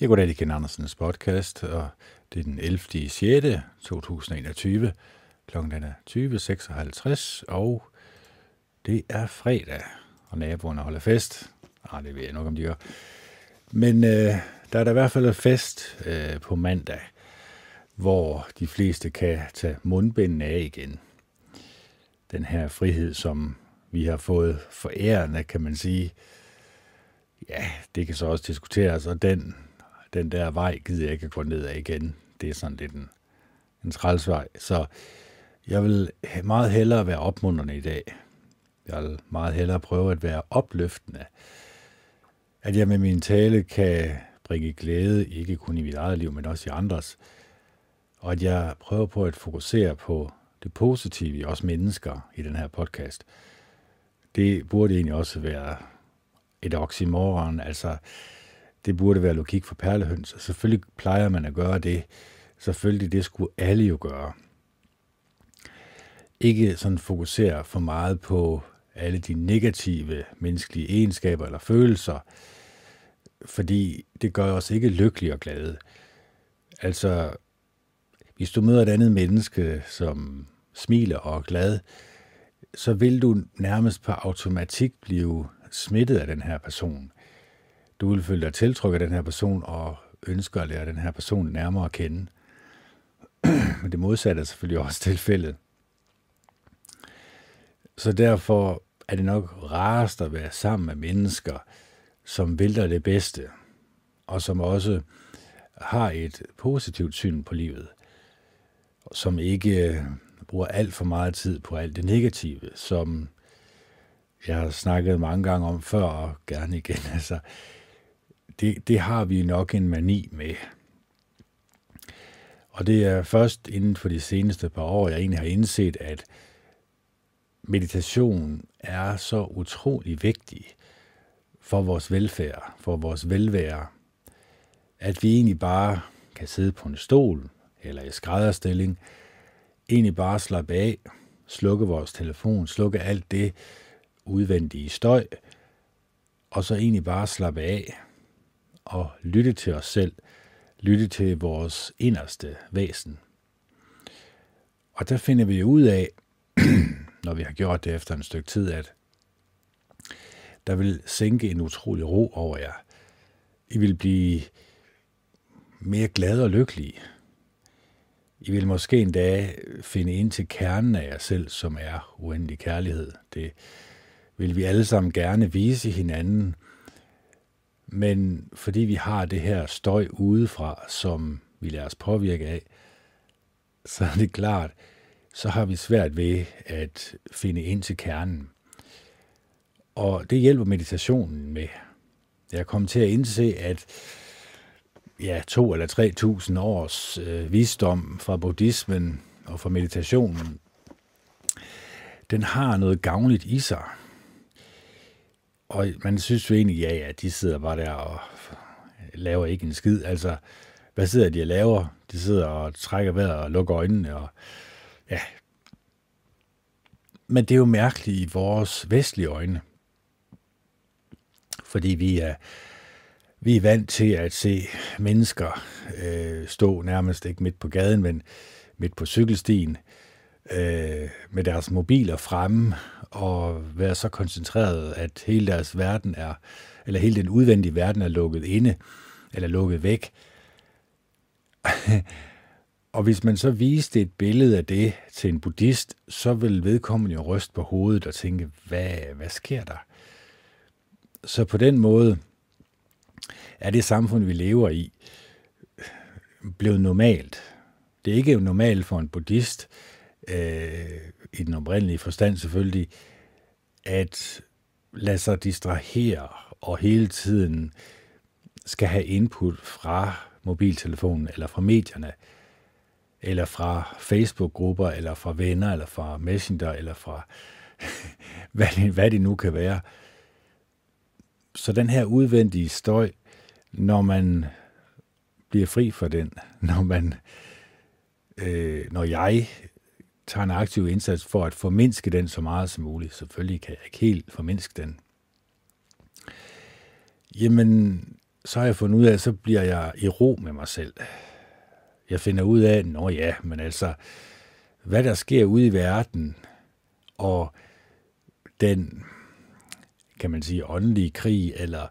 Jeg går det Ken Andersens podcast, og det er den 11. 6. 2021. Klokken er 20.56, og det er fredag, og naboerne holder fest. Ah, det ved jeg nok, om de gør. Men øh, der er der i hvert fald fest øh, på mandag, hvor de fleste kan tage mundbindene af igen. Den her frihed, som vi har fået forærende, kan man sige, ja, det kan så også diskuteres, og den den der vej gider jeg ikke gå ned af igen. Det er sådan lidt en, en trælsvej. Så jeg vil meget hellere være opmunderende i dag. Jeg vil meget hellere prøve at være opløftende. At jeg med min tale kan bringe glæde, ikke kun i mit eget liv, men også i andres. Og at jeg prøver på at fokusere på det positive i os mennesker i den her podcast. Det burde egentlig også være et oxymoron, altså det burde være logik for perlehøns, og selvfølgelig plejer man at gøre det. Selvfølgelig, det skulle alle jo gøre. Ikke sådan fokusere for meget på alle de negative menneskelige egenskaber eller følelser, fordi det gør os ikke lykkelige og glade. Altså, hvis du møder et andet menneske, som smiler og er glad, så vil du nærmest på automatik blive smittet af den her person du vil føle dig tiltrukket af den her person og ønsker at lære den her person nærmere at kende. Men det modsatte er selvfølgelig også tilfældet. Så derfor er det nok rarest at være sammen med mennesker, som vil dig det bedste, og som også har et positivt syn på livet, som ikke øh, bruger alt for meget tid på alt det negative, som jeg har snakket mange gange om før, og gerne igen. Altså, det, det har vi nok en mani med. Og det er først inden for de seneste par år, jeg egentlig har indset, at meditation er så utrolig vigtig for vores velfærd, for vores velvære, at vi egentlig bare kan sidde på en stol eller i skrædderstilling, egentlig bare slappe af, slukke vores telefon, slukke alt det udvendige støj, og så egentlig bare slappe af og lytte til os selv, lytte til vores inderste væsen. Og der finder vi ud af, når vi har gjort det efter en stykke tid, at der vil sænke en utrolig ro over jer. I vil blive mere glade og lykkelige. I vil måske en dag finde ind til kernen af jer selv, som er uendelig kærlighed. Det vil vi alle sammen gerne vise hinanden, men fordi vi har det her støj udefra, som vi lader os påvirke af, så er det klart, så har vi svært ved at finde ind til kernen. Og det hjælper meditationen med. Jeg er kommet til at indse, at ja, to eller tre tusind års øh, visdom fra buddhismen og fra meditationen, den har noget gavnligt i sig. Og man synes jo egentlig, ja, ja, de sidder bare der og laver ikke en skid. Altså, hvad sidder de og laver? De sidder og trækker vejret og lukker øjnene, og ja. Men det er jo mærkeligt i vores vestlige øjne. Fordi vi er, vi er vant til at se mennesker øh, stå nærmest ikke midt på gaden, men midt på cykelstien, øh, Øh, med deres mobiler fremme og være så koncentreret, at hele deres verden er, eller hele den udvendige verden er lukket inde, eller lukket væk. og hvis man så viste et billede af det til en buddhist, så vil vedkommende jo ryste på hovedet og tænke, hvad, hvad sker der? Så på den måde er det samfund, vi lever i, blevet normalt. Det er ikke normalt for en buddhist, øh, i den oprindelige forstand selvfølgelig, at lade sig distrahere og hele tiden skal have input fra mobiltelefonen eller fra medierne, eller fra Facebook-grupper, eller fra venner, eller fra Messenger, eller fra hvad, det, hvad det nu kan være. Så den her udvendige støj, når man bliver fri for den, når man, øh, når jeg tager en aktiv indsats for at formindske den så meget som muligt. Selvfølgelig kan jeg ikke helt formindske den. Jamen, så har jeg fundet ud af, at så bliver jeg i ro med mig selv. Jeg finder ud af, nå ja, men altså, hvad der sker ude i verden, og den, kan man sige, åndelige krig, eller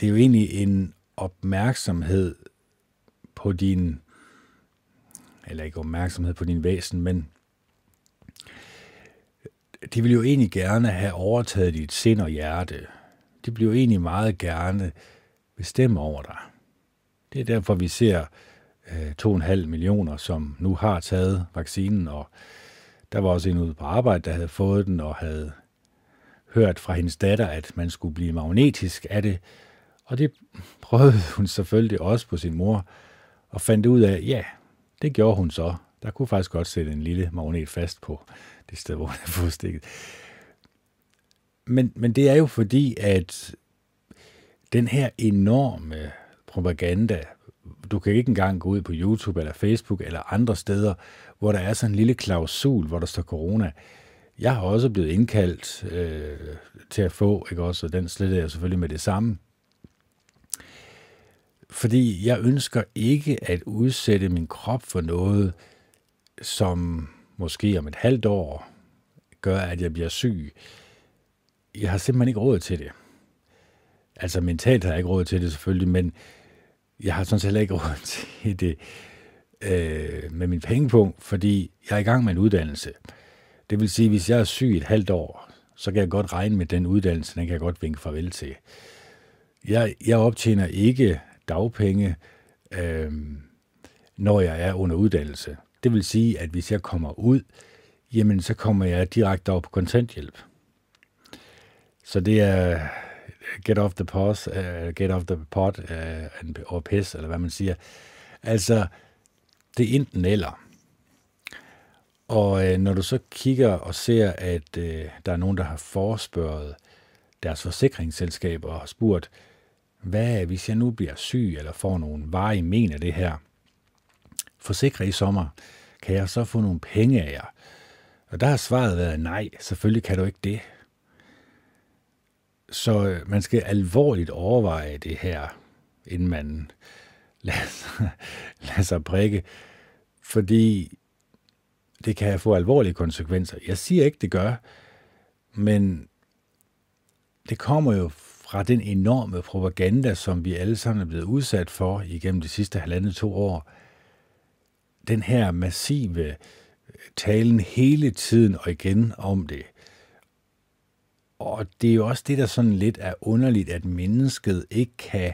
det er jo egentlig en opmærksomhed på din, eller ikke opmærksomhed på din væsen, men de vil jo egentlig gerne have overtaget dit sind og hjerte. De vil jo egentlig meget gerne bestemme over dig. Det er derfor, vi ser øh, 2,5 millioner, som nu har taget vaccinen, og der var også en ude på arbejde, der havde fået den og havde hørt fra hendes datter, at man skulle blive magnetisk af det. Og det prøvede hun selvfølgelig også på sin mor, og fandt ud af, ja, det gjorde hun så. Der kunne faktisk godt sætte en lille magnet fast på det sted, hvor hun havde fået stikket. Men, men det er jo fordi, at den her enorme propaganda, du kan ikke engang gå ud på YouTube eller Facebook eller andre steder, hvor der er sådan en lille klausul, hvor der står corona. Jeg har også blevet indkaldt øh, til at få, ikke også, og den slettede jeg selvfølgelig med det samme. Fordi jeg ønsker ikke at udsætte min krop for noget, som måske om et halvt år gør, at jeg bliver syg. Jeg har simpelthen ikke råd til det. Altså mentalt har jeg ikke råd til det selvfølgelig, men jeg har sådan set heller ikke råd til det øh, med min pengepunkt, fordi jeg er i gang med en uddannelse. Det vil sige, hvis jeg er syg et halvt år, så kan jeg godt regne med den uddannelse, den kan jeg godt vinke farvel til. Jeg, jeg optjener ikke dagpenge, øh, når jeg er under uddannelse. Det vil sige, at hvis jeg kommer ud, jamen så kommer jeg direkte over på kontanthjælp. Så det er øh, øh, get off the pot, uh, get off the pot, uh, og piss, eller hvad man siger. Altså, det er enten eller. Og øh, når du så kigger og ser, at øh, der er nogen, der har forespørget deres forsikringsselskaber og har spurgt, hvad hvis jeg nu bliver syg eller får nogle varige men af det her? Forsikre i sommer, kan jeg så få nogle penge af jer? Og der har svaret været nej, selvfølgelig kan du ikke det. Så øh, man skal alvorligt overveje det her, inden man lader, lader sig prikke, fordi det kan få alvorlige konsekvenser. Jeg siger ikke, det gør, men det kommer jo fra den enorme propaganda, som vi alle sammen er blevet udsat for igennem de sidste halvandet to år. Den her massive øh, talen hele tiden og igen om det. Og det er jo også det, der sådan lidt er underligt, at mennesket ikke kan,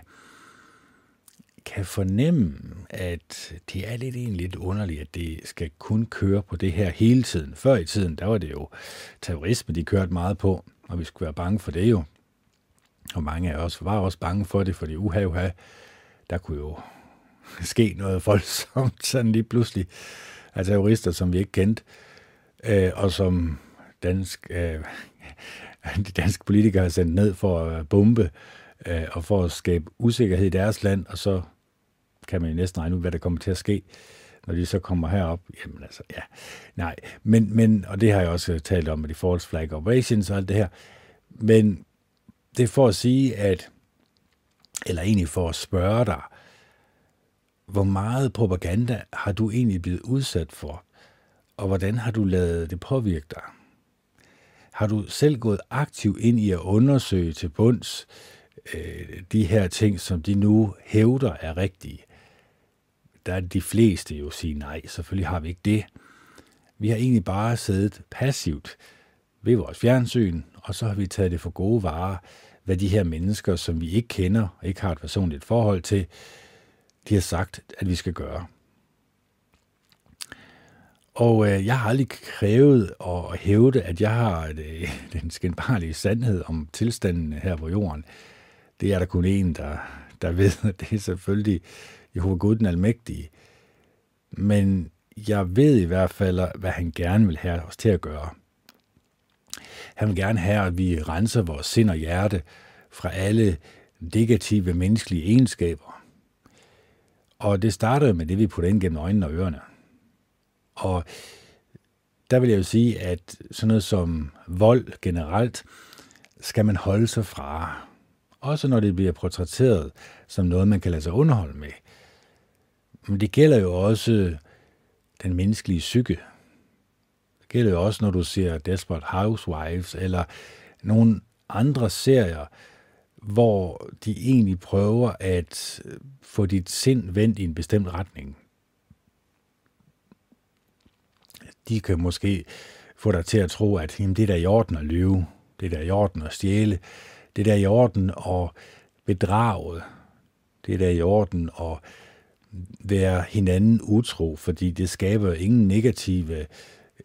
kan fornemme, at det er lidt en lidt underligt, at det skal kun køre på det her hele tiden. Før i tiden, der var det jo terrorisme, de kørte meget på, og vi skulle være bange for det jo. Og mange af os var også bange for det, fordi uha, uha, der kunne jo ske noget voldsomt sådan lige pludselig altså, af terrorister, som vi ikke kendte, øh, og som dansk, øh, de danske politikere har sendt ned for at bombe øh, og for at skabe usikkerhed i deres land, og så kan man jo næsten regne ud, hvad der kommer til at ske, når de så kommer herop. Jamen altså, ja, nej. Men, men, og det har jeg også talt om med de false flag operations og alt det her. Men det er for at sige, at, eller egentlig for at spørge dig, hvor meget propaganda har du egentlig blevet udsat for, og hvordan har du lavet det påvirke dig? Har du selv gået aktivt ind i at undersøge til bunds øh, de her ting, som de nu hævder er rigtige? Der er de fleste jo sige nej, selvfølgelig har vi ikke det. Vi har egentlig bare siddet passivt ved vores fjernsyn, og så har vi taget det for gode varer, hvad de her mennesker, som vi ikke kender og ikke har et personligt forhold til, de har sagt, at vi skal gøre. Og øh, jeg har aldrig krævet og hævde, at jeg har det, øh, den skændbarlige sandhed om tilstanden her på jorden. Det er der kun en, der, der ved, at det er selvfølgelig Jehova Gud den Almægtige. Men jeg ved i hvert fald, hvad han gerne vil have os til at gøre. Han vil gerne have, at vi renser vores sind og hjerte fra alle negative menneskelige egenskaber. Og det starter med det, vi putter ind gennem øjnene og ørerne. Og der vil jeg jo sige, at sådan noget som vold generelt, skal man holde sig fra. Også når det bliver portrætteret som noget, man kan lade sig underholde med. Men det gælder jo også den menneskelige psyke. Gælder jo også, når du ser Desperate Housewives eller nogle andre serier, hvor de egentlig prøver at øh, få dit sind vendt i en bestemt retning. De kan måske få dig til at tro, at jamen, det er der i orden at lyve, det er der i orden at stjæle, det er der i orden at bedrage, det er der i orden at være hinanden utro, fordi det skaber ingen negative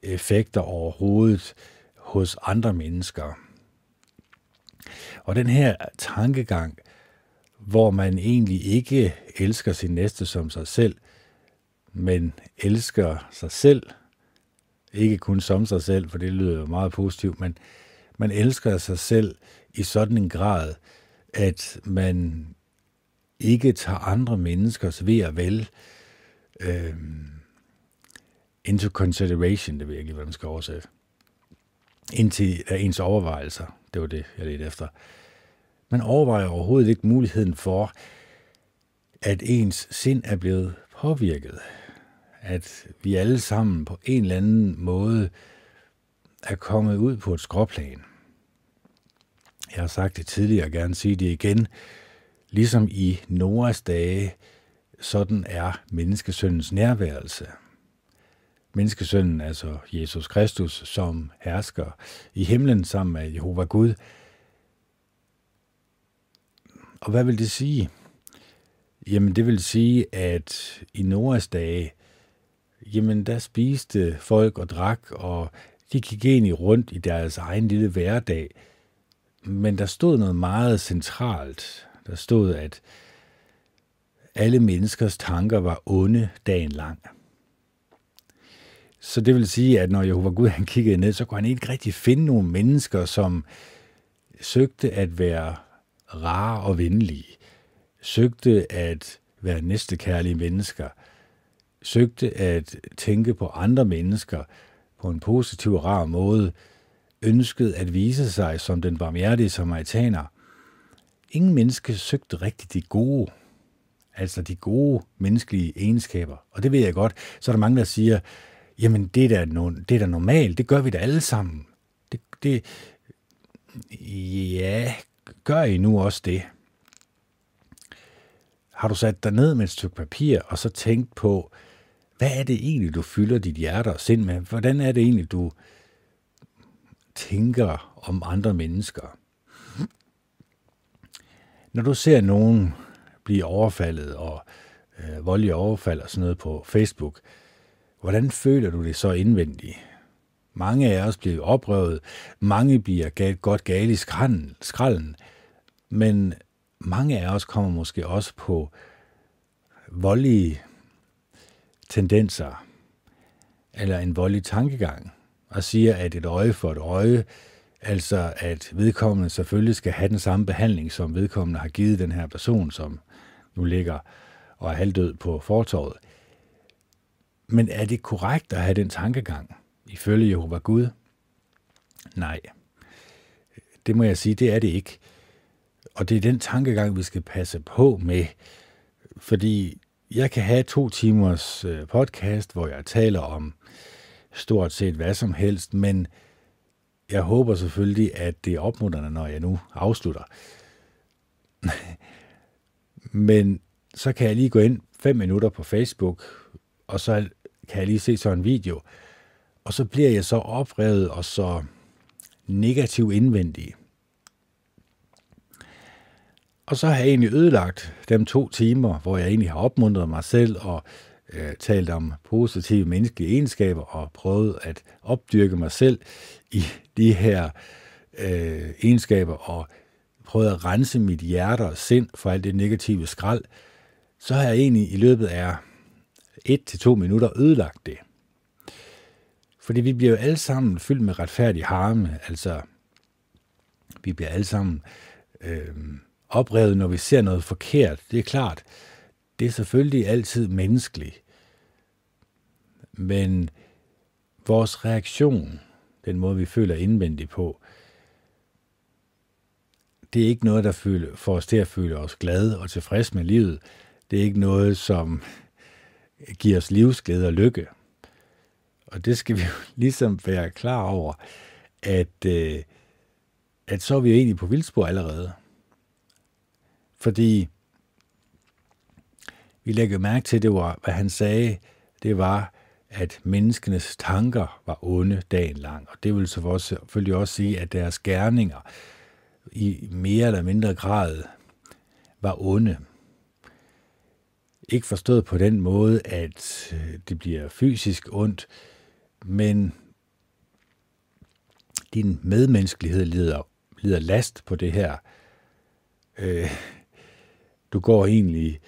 effekter overhovedet hos andre mennesker. Og den her tankegang, hvor man egentlig ikke elsker sin næste som sig selv, men elsker sig selv, ikke kun som sig selv, for det lyder jo meget positivt, men man elsker sig selv i sådan en grad, at man ikke tager andre menneskers ved og vel øh, into consideration, det ved jeg ikke, hvad man skal oversætte, indtil ens overvejelser. Det var det, jeg ledte efter. Man overvejer overhovedet ikke muligheden for, at ens sind er blevet påvirket. At vi alle sammen på en eller anden måde er kommet ud på et skråplan. Jeg har sagt det tidligere, og gerne sige det igen. Ligesom i Noras dage, sådan er menneskesøndens nærværelse. Menneskesønnen, altså Jesus Kristus, som hersker i himlen sammen med Jehova Gud. Og hvad vil det sige? Jamen det vil sige, at i Noras dage, jamen der spiste folk og drak, og de gik egentlig rundt i deres egen lille hverdag. Men der stod noget meget centralt. Der stod, at alle menneskers tanker var onde dagen lang. Så det vil sige, at når Jehova Gud han kiggede ned, så kunne han ikke rigtig finde nogle mennesker, som søgte at være rare og venlige, søgte at være næstekærlige mennesker, søgte at tænke på andre mennesker på en positiv og rar måde, ønskede at vise sig som den barmhjertige samaritaner. Ingen menneske søgte rigtig de gode, altså de gode menneskelige egenskaber. Og det ved jeg godt. Så er der mange, der siger, jamen det er da, no, det er da normalt, det gør vi da alle sammen. Det, det, ja, gør I nu også det? Har du sat dig ned med et stykke papir, og så tænkt på, hvad er det egentlig, du fylder dit hjerte og sind med? Hvordan er det egentlig, du tænker om andre mennesker? Når du ser nogen blive overfaldet og øh, voldelige overfald og sådan noget på Facebook, hvordan føler du det så indvendigt? Mange af os bliver oprøvet, mange bliver galt, godt gale i skralden, skralden, men mange af os kommer måske også på voldelige tendenser, eller en voldelig tankegang, og siger, at et øje for et øje, altså at vedkommende selvfølgelig skal have den samme behandling, som vedkommende har givet den her person, som nu ligger og er halvdød på fortorvet. Men er det korrekt at have den tankegang, ifølge Jehova Gud? Nej. Det må jeg sige, det er det ikke. Og det er den tankegang, vi skal passe på med, fordi jeg kan have to timers øh, podcast, hvor jeg taler om stort set hvad som helst, men jeg håber selvfølgelig, at det er opmuntrende, når jeg nu afslutter. men så kan jeg lige gå ind fem minutter på Facebook, og så kan jeg lige se sådan en video, og så bliver jeg så oprevet og så negativ indvendig. Og så har jeg egentlig ødelagt dem to timer, hvor jeg egentlig har opmuntret mig selv og øh, talt om positive menneskelige egenskaber og prøvet at opdyrke mig selv i de her øh, egenskaber og prøvet at rense mit hjerte og sind for alt det negative skrald, så har jeg egentlig i løbet af et til to minutter ødelagt det. Fordi vi bliver jo alle sammen fyldt med retfærdig harme, altså vi bliver alle sammen øh, oprevet, når vi ser noget forkert. Det er klart, det er selvfølgelig altid menneskeligt. Men vores reaktion, den måde vi føler indvendigt på, det er ikke noget, der får os til at føle os glade og tilfredse med livet. Det er ikke noget, som giver os livsglæde og lykke. Og det skal vi jo ligesom være klar over, at, øh, at så er vi jo egentlig på vildspor allerede. Fordi vi lægger mærke til, det var, hvad han sagde, det var, at menneskenes tanker var onde dagen lang. Og det vil så også, selvfølgelig også sige, at deres gerninger i mere eller mindre grad var onde. Ikke forstået på den måde, at øh, det bliver fysisk ondt, men din medmenneskelighed lider, lider last på det her. Øh, du går egentlig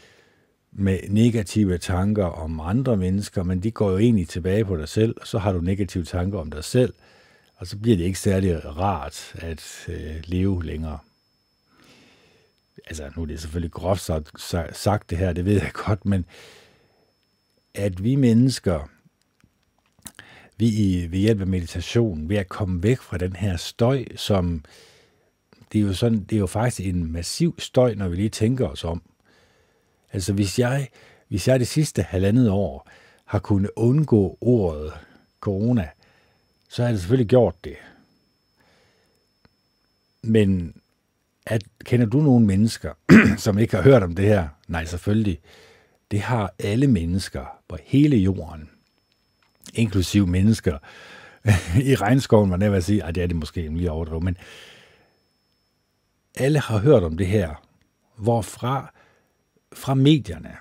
med negative tanker om andre mennesker, men de går jo egentlig tilbage på dig selv, og så har du negative tanker om dig selv, og så bliver det ikke særlig rart at øh, leve længere. Altså, nu er det selvfølgelig groft sagt, sagt det her, det ved jeg godt, men at vi mennesker, vi i, ved hjælp af meditation, ved at komme væk fra den her støj, som det er jo, sådan, det er jo faktisk en massiv støj, når vi lige tænker os om. Altså hvis jeg, hvis jeg det sidste halvandet år har kunnet undgå ordet corona, så har jeg selvfølgelig gjort det. Men at, kender du nogle mennesker, som ikke har hørt om det her? Nej, selvfølgelig. Det har alle mennesker på hele jorden, inklusive mennesker i regnskoven, var jeg sige, at det er det måske lige overdrevet, men alle har hørt om det her, hvorfra fra medierne,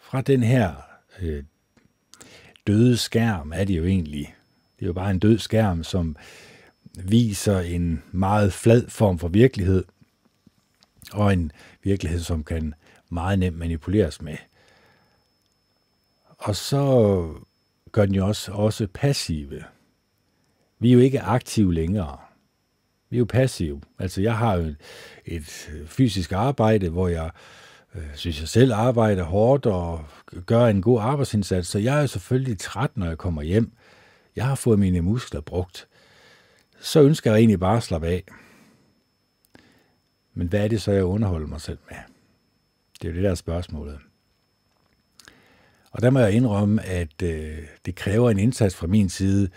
fra den her øh, døde skærm, er det jo egentlig. Det er jo bare en død skærm, som viser en meget flad form for virkelighed, og en virkelighed, som kan meget nemt manipuleres med. Og så gør den jo også, også passive. Vi er jo ikke aktive længere. Vi er jo passive. Altså, jeg har jo et øh, fysisk arbejde, hvor jeg øh, synes, jeg selv arbejder hårdt og gør en god arbejdsindsats, så jeg er selvfølgelig træt, når jeg kommer hjem. Jeg har fået mine muskler brugt. Så ønsker jeg egentlig bare at slappe af. Men hvad er det så, jeg underholder mig selv med? Det er jo det der spørgsmålet. Og der må jeg indrømme, at øh, det kræver en indsats fra min side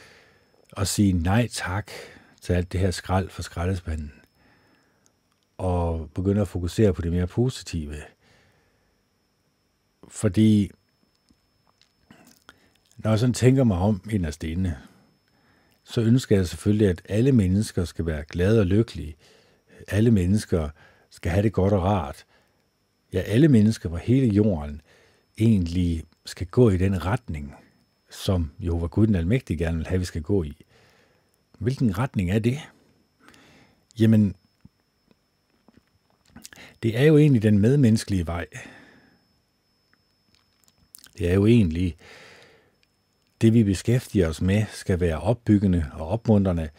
at sige nej tak til alt det her skrald for skraldespanden. Og begynde at fokusere på det mere positive. Fordi når jeg sådan tænker mig om inderst inde, så ønsker jeg selvfølgelig, at alle mennesker skal være glade og lykkelige. Alle mennesker skal have det godt og rart. Ja, alle mennesker på hele jorden egentlig skal gå i den retning, som Jehova Gud den Almægtige gerne vil have, vi skal gå i. Hvilken retning er det? Jamen, det er jo egentlig den medmenneskelige vej. Det er jo egentlig det, vi beskæftiger os med, skal være opbyggende og opmuntrende.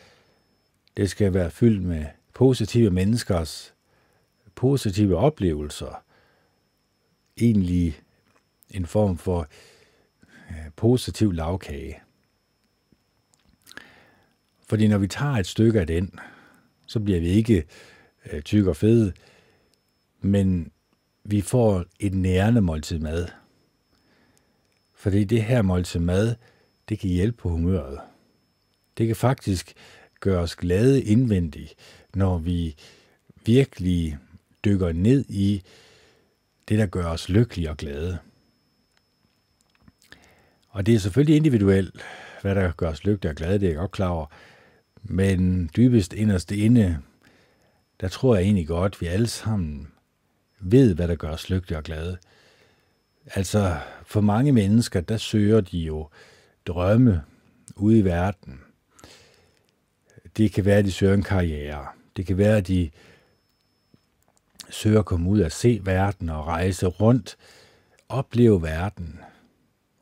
Det skal være fyldt med positive menneskers positive oplevelser. Egentlig en form for positiv lavkage. Fordi når vi tager et stykke af den, så bliver vi ikke øh, tyk og fede, men vi får et nærende måltid mad. Fordi det her måltid mad, det kan hjælpe på humøret. Det kan faktisk gøre os glade indvendigt, når vi virkelig dykker ned i det, der gør os lykkelige og glade. Og det er selvfølgelig individuelt, hvad der gør os lykkelige og glade, det er jeg godt klar over. Men dybest inderst inde, der tror jeg egentlig godt, at vi alle sammen ved, hvad der gør os lykkelige og glade. Altså, for mange mennesker, der søger de jo drømme ude i verden. Det kan være, at de søger en karriere. Det kan være, at de søger at komme ud og se verden og rejse rundt, opleve verden,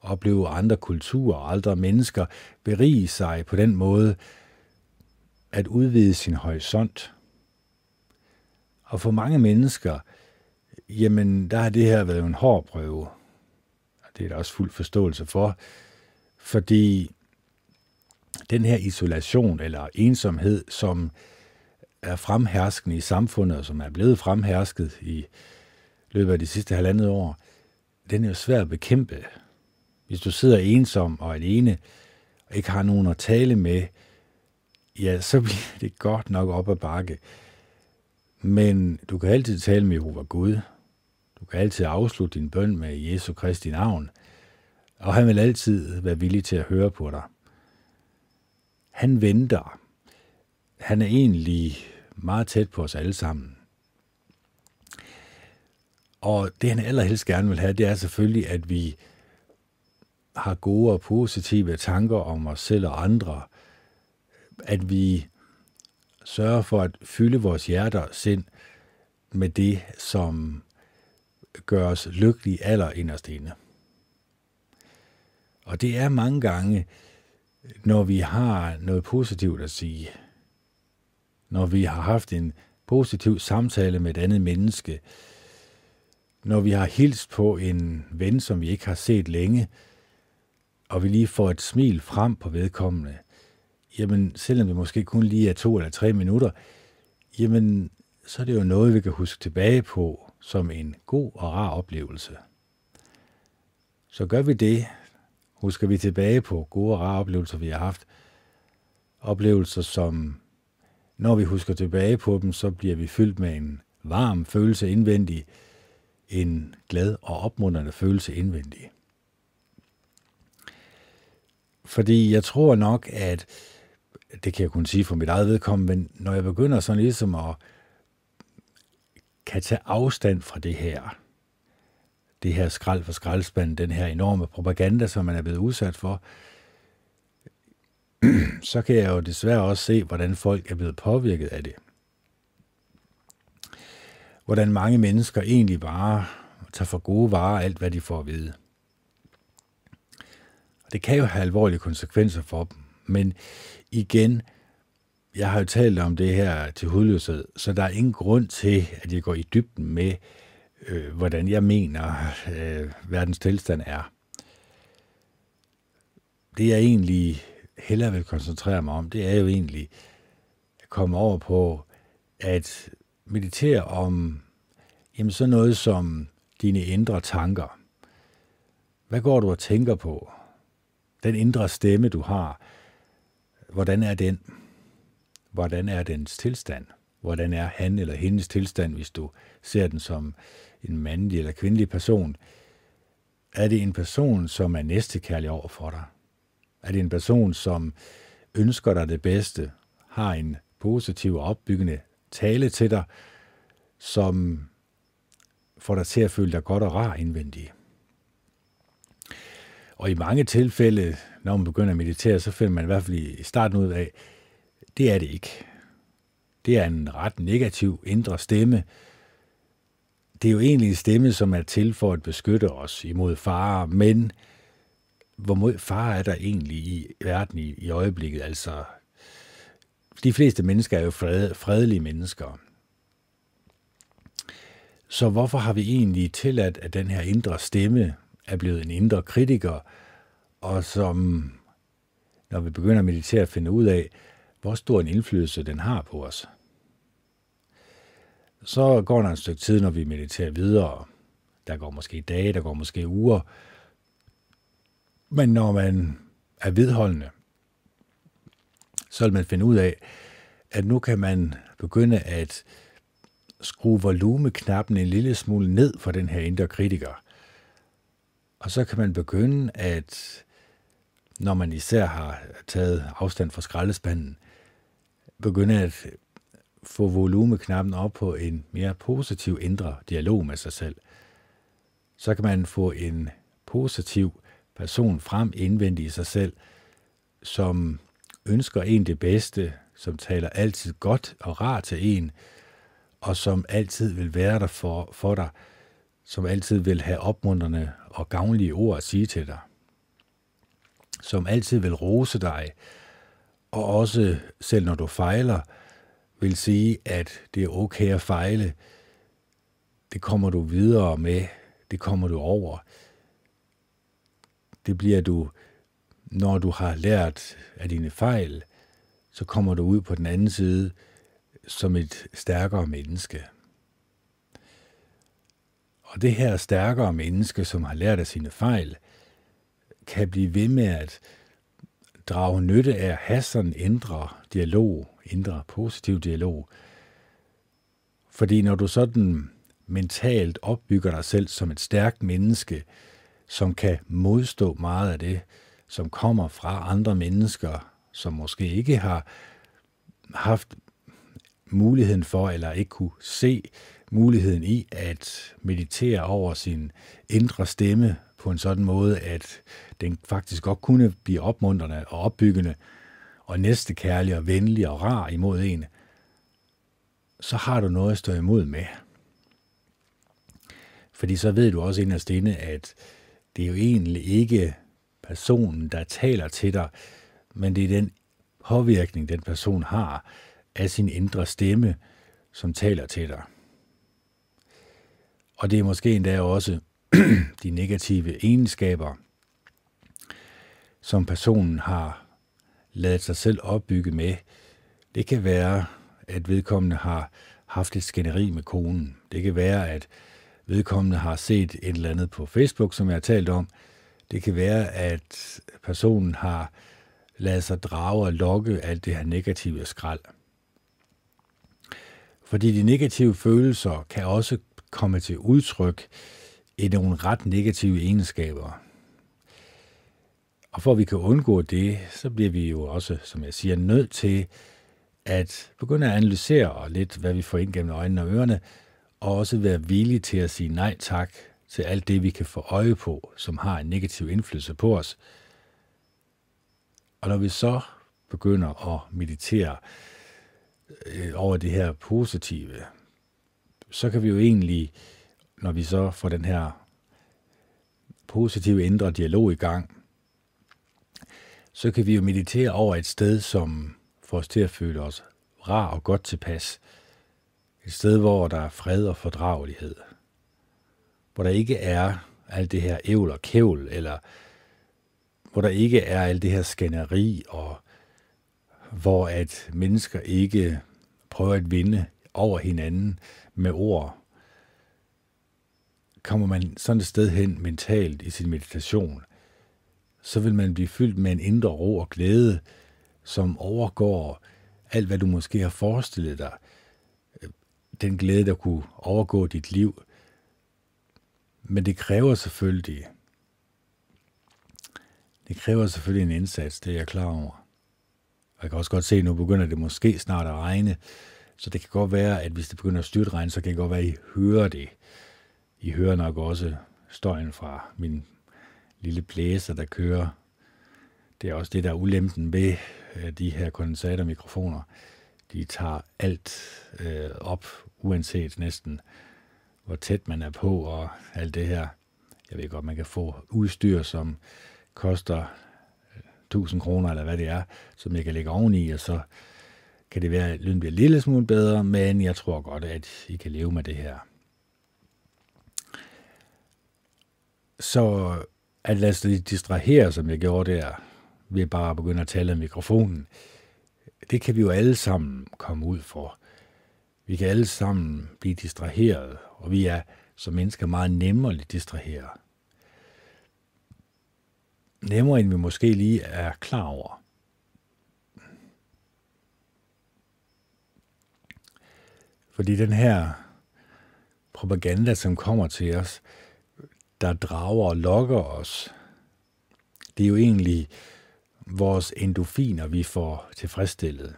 opleve andre kulturer og andre mennesker, berige sig på den måde, at udvide sin horisont. Og for mange mennesker, jamen der har det her været en hård prøve. Og det er der også fuld forståelse for, fordi den her isolation eller ensomhed, som er fremherskende i samfundet, og som er blevet fremhersket i løbet af de sidste halvandet år, den er jo svær at bekæmpe. Hvis du sidder ensom og alene, og ikke har nogen at tale med, ja, så bliver det godt nok op ad bakke. Men du kan altid tale med Jehova Gud. Du kan altid afslutte din bøn med Jesu Kristi navn. Og han vil altid være villig til at høre på dig. Han venter. Han er egentlig meget tæt på os alle sammen. Og det han allerhelst gerne vil have, det er selvfølgelig, at vi har gode og positive tanker om os selv og andre. At vi sørger for at fylde vores hjerter og sind med det, som gør os lykkelige allerinderst inde. Og det er mange gange, når vi har noget positivt at sige, når vi har haft en positiv samtale med et andet menneske, når vi har hilst på en ven, som vi ikke har set længe, og vi lige får et smil frem på vedkommende, jamen selvom det måske kun lige er to eller tre minutter, jamen så er det jo noget, vi kan huske tilbage på som en god og rar oplevelse. Så gør vi det, husker vi tilbage på gode og rare oplevelser, vi har haft. Oplevelser, som når vi husker tilbage på dem, så bliver vi fyldt med en varm følelse indvendig, en glad og opmuntrende følelse indvendig. Fordi jeg tror nok, at det kan jeg kun sige for mit eget vedkommende, men når jeg begynder sådan ligesom at kan tage afstand fra det her, det her skrald for skraldspand, den her enorme propaganda, som man er blevet udsat for, så kan jeg jo desværre også se, hvordan folk er blevet påvirket af det. Hvordan mange mennesker egentlig bare tager for gode varer alt, hvad de får at vide. Og det kan jo have alvorlige konsekvenser for dem. Men igen, jeg har jo talt om det her til hudløshed, så der er ingen grund til, at jeg går i dybden med, øh, hvordan jeg mener, øh, verdens tilstand er. Det jeg egentlig hellere vil koncentrere mig om, det er jo egentlig at komme over på at meditere om jamen sådan noget som dine indre tanker. Hvad går du og tænker på? Den indre stemme, du har, hvordan er den? Hvordan er dens tilstand? Hvordan er han eller hendes tilstand, hvis du ser den som en mandlig eller kvindelig person? Er det en person, som er næstekærlig over for dig? Er det en person, som ønsker dig det bedste, har en positiv og opbyggende tale til dig, som får dig til at føle dig godt og rar indvendigt? Og i mange tilfælde, når man begynder at meditere, så finder man i hvert fald i starten ud af, det er det ikke. Det er en ret negativ indre stemme. Det er jo egentlig en stemme, som er til for at beskytte os imod farer, men hvor mod fare er der egentlig i verden i, i øjeblikket? Altså, de fleste mennesker er jo fred, fredelige mennesker. Så hvorfor har vi egentlig tilladt, at den her indre stemme er blevet en indre kritiker, og som, når vi begynder at meditere, at finde ud af, hvor stor en indflydelse den har på os. Så går der et stykke tid, når vi mediterer videre. Der går måske dage, der går måske uger. Men når man er vedholdende, så vil man finde ud af, at nu kan man begynde at skrue volumeknappen en lille smule ned for den her indre kritiker. Og så kan man begynde at, når man især har taget afstand fra skraldespanden, begynde at få volumeknappen op på en mere positiv indre dialog med sig selv. Så kan man få en positiv person frem indvendig i sig selv, som ønsker en det bedste, som taler altid godt og rart til en, og som altid vil være der for, for dig, som altid vil have opmuntrende og gavnlige ord at sige til dig, som altid vil rose dig, og også selv når du fejler, vil sige, at det er okay at fejle. Det kommer du videre med, det kommer du over. Det bliver du, når du har lært af dine fejl, så kommer du ud på den anden side som et stærkere menneske. Og det her stærkere menneske, som har lært af sine fejl, kan blive ved med at drage nytte af at have sådan en indre dialog, indre positiv dialog. Fordi når du sådan mentalt opbygger dig selv som et stærkt menneske, som kan modstå meget af det, som kommer fra andre mennesker, som måske ikke har haft muligheden for, eller ikke kunne se muligheden i at meditere over sin indre stemme på en sådan måde, at den faktisk godt kunne blive opmuntrende og opbyggende, og næstekærlig og venlig og rar imod en, så har du noget at stå imod med. Fordi så ved du også inderst inde, at det er jo egentlig ikke personen, der taler til dig, men det er den påvirkning, den person har af sin indre stemme, som taler til dig. Og det er måske endda også de negative egenskaber, som personen har ladet sig selv opbygge med. Det kan være, at vedkommende har haft et skænderi med konen. Det kan være, at vedkommende har set et eller andet på Facebook, som jeg har talt om. Det kan være, at personen har ladet sig drage og lokke alt det her negative skrald. Fordi de negative følelser kan også komme til udtryk i nogle ret negative egenskaber. Og for at vi kan undgå det, så bliver vi jo også, som jeg siger, nødt til at begynde at analysere lidt, hvad vi får ind gennem øjnene og ørerne, og også være villige til at sige nej tak til alt det, vi kan få øje på, som har en negativ indflydelse på os. Og når vi så begynder at meditere øh, over det her positive, så kan vi jo egentlig, når vi så får den her positive indre dialog i gang, så kan vi jo meditere over et sted, som får os til at føle os rar og godt tilpas. Et sted, hvor der er fred og fordragelighed. Hvor der ikke er alt det her ævl og kævl, eller hvor der ikke er alt det her skænderi, og hvor at mennesker ikke prøver at vinde over hinanden med ord. Kommer man sådan et sted hen mentalt i sin meditation, så vil man blive fyldt med en indre ro og glæde, som overgår alt, hvad du måske har forestillet dig. Den glæde, der kunne overgå dit liv. Men det kræver selvfølgelig, det kræver selvfølgelig en indsats, det er jeg klar over. Og jeg kan også godt se, at nu begynder det måske snart at regne, så det kan godt være, at hvis det begynder at styrtregne, så kan det godt være, at I hører det. I hører nok også støjen fra min lille blæser, der kører. Det er også det, der er ulempen ved øh, de her kondensatormikrofoner. De tager alt øh, op, uanset næsten hvor tæt man er på og alt det her. Jeg ved godt, man kan få udstyr, som koster øh, 1000 kroner, eller hvad det er, som jeg kan lægge oveni, og så kan det være, at lyden bliver lille smule bedre, men jeg tror godt, at I kan leve med det her. Så at lade sig distrahere, som jeg gjorde der, ved bare at begynde at tale af mikrofonen, det kan vi jo alle sammen komme ud for. Vi kan alle sammen blive distraheret, og vi er som mennesker meget nemmere at distrahere. Nemmere end vi måske lige er klar over. Fordi den her propaganda, som kommer til os, der drager og lokker os, det er jo egentlig vores endofiner, vi får tilfredsstillet.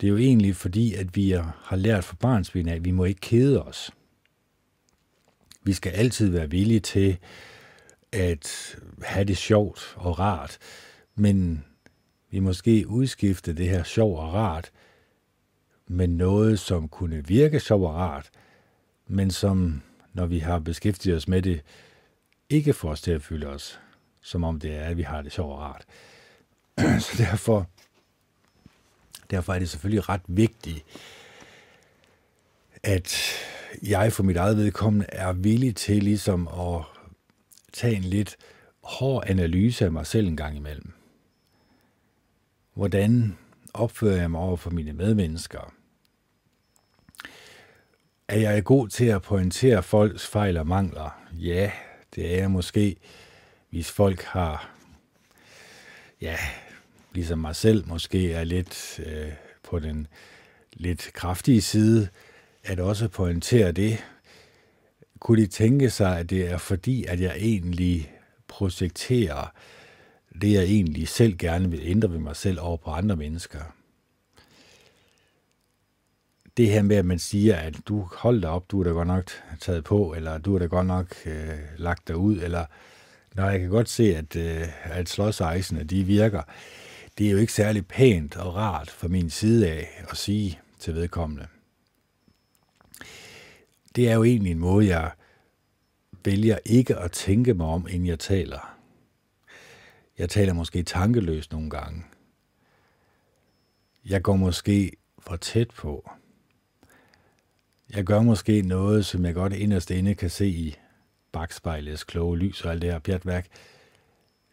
Det er jo egentlig fordi, at vi har lært fra barnsben af, at vi må ikke kede os. Vi skal altid være villige til at have det sjovt og rart, men vi måske udskifte det her sjov og rart med noget, som kunne virke sjov og rart, men som, når vi har beskæftiget os med det, ikke får os til at føle os, som om det er, at vi har det sjovt og rart. Så derfor, derfor er det selvfølgelig ret vigtigt, at jeg for mit eget vedkommende er villig til ligesom at tage en lidt hård analyse af mig selv en gang imellem. Hvordan opfører jeg mig over for mine medmennesker? Er jeg god til at pointere folks fejl og mangler? Ja, det er jeg måske, hvis folk har, ja, ligesom mig selv måske er lidt øh, på den lidt kraftige side, at også pointere det. Kunne de tænke sig, at det er fordi, at jeg egentlig projekterer det, jeg egentlig selv gerne vil ændre ved mig selv over på andre mennesker? Det her med, at man siger, at du hold dig op, du er da godt nok taget på, eller du er da godt nok øh, lagt dig ud, eller når jeg kan godt se, at, øh, at slåsejsene, de virker. Det er jo ikke særlig pænt og rart fra min side af at sige til vedkommende. Det er jo egentlig en måde, jeg vælger ikke at tænke mig om, inden jeg taler. Jeg taler måske tankeløst nogle gange. Jeg går måske for tæt på. Jeg gør måske noget, som jeg godt inderst inde kan se i bagspejlets kloge lys og alt det her pjatværk,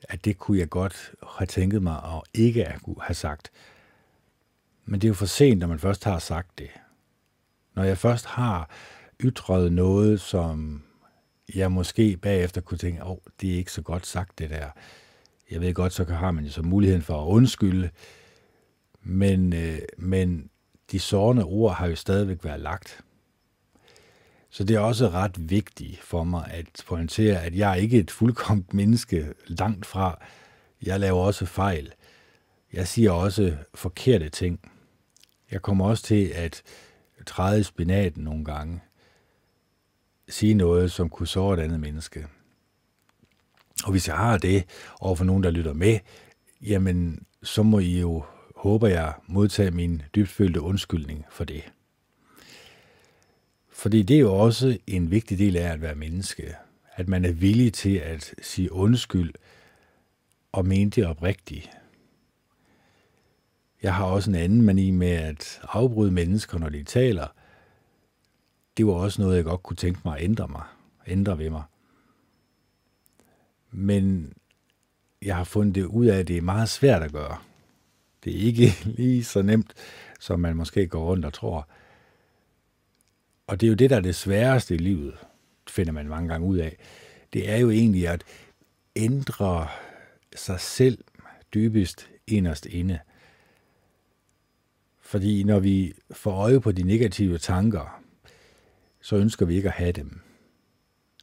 at det kunne jeg godt have tænket mig og ikke at have sagt. Men det er jo for sent, når man først har sagt det. Når jeg først har ytret noget, som jeg måske bagefter kunne tænke, åh, oh, det er ikke så godt sagt det der. Jeg ved godt, så har man jo så muligheden for at undskylde, men, øh, men de sårende ord har jo stadigvæk været lagt. Så det er også ret vigtigt for mig at pointere, at jeg er ikke et fuldkomt menneske langt fra. Jeg laver også fejl. Jeg siger også forkerte ting. Jeg kommer også til at træde i spinaten nogle gange. Sige noget, som kunne såre et andet menneske. Og hvis jeg har det over for nogen, der lytter med, jamen så må I jo, håber jeg, modtage min dybfølte undskyldning for det. Fordi det er jo også en vigtig del af at være menneske. At man er villig til at sige undskyld og mene det oprigtigt. Jeg har også en anden mani med at afbryde mennesker, når de taler. Det var også noget, jeg godt kunne tænke mig at ændre mig. Ændre ved mig. Men jeg har fundet det ud af, at det er meget svært at gøre. Det er ikke lige så nemt, som man måske går rundt og tror. Og det er jo det, der er det sværeste i livet, finder man mange gange ud af. Det er jo egentlig at ændre sig selv dybest inderst inde. Fordi når vi får øje på de negative tanker, så ønsker vi ikke at have dem.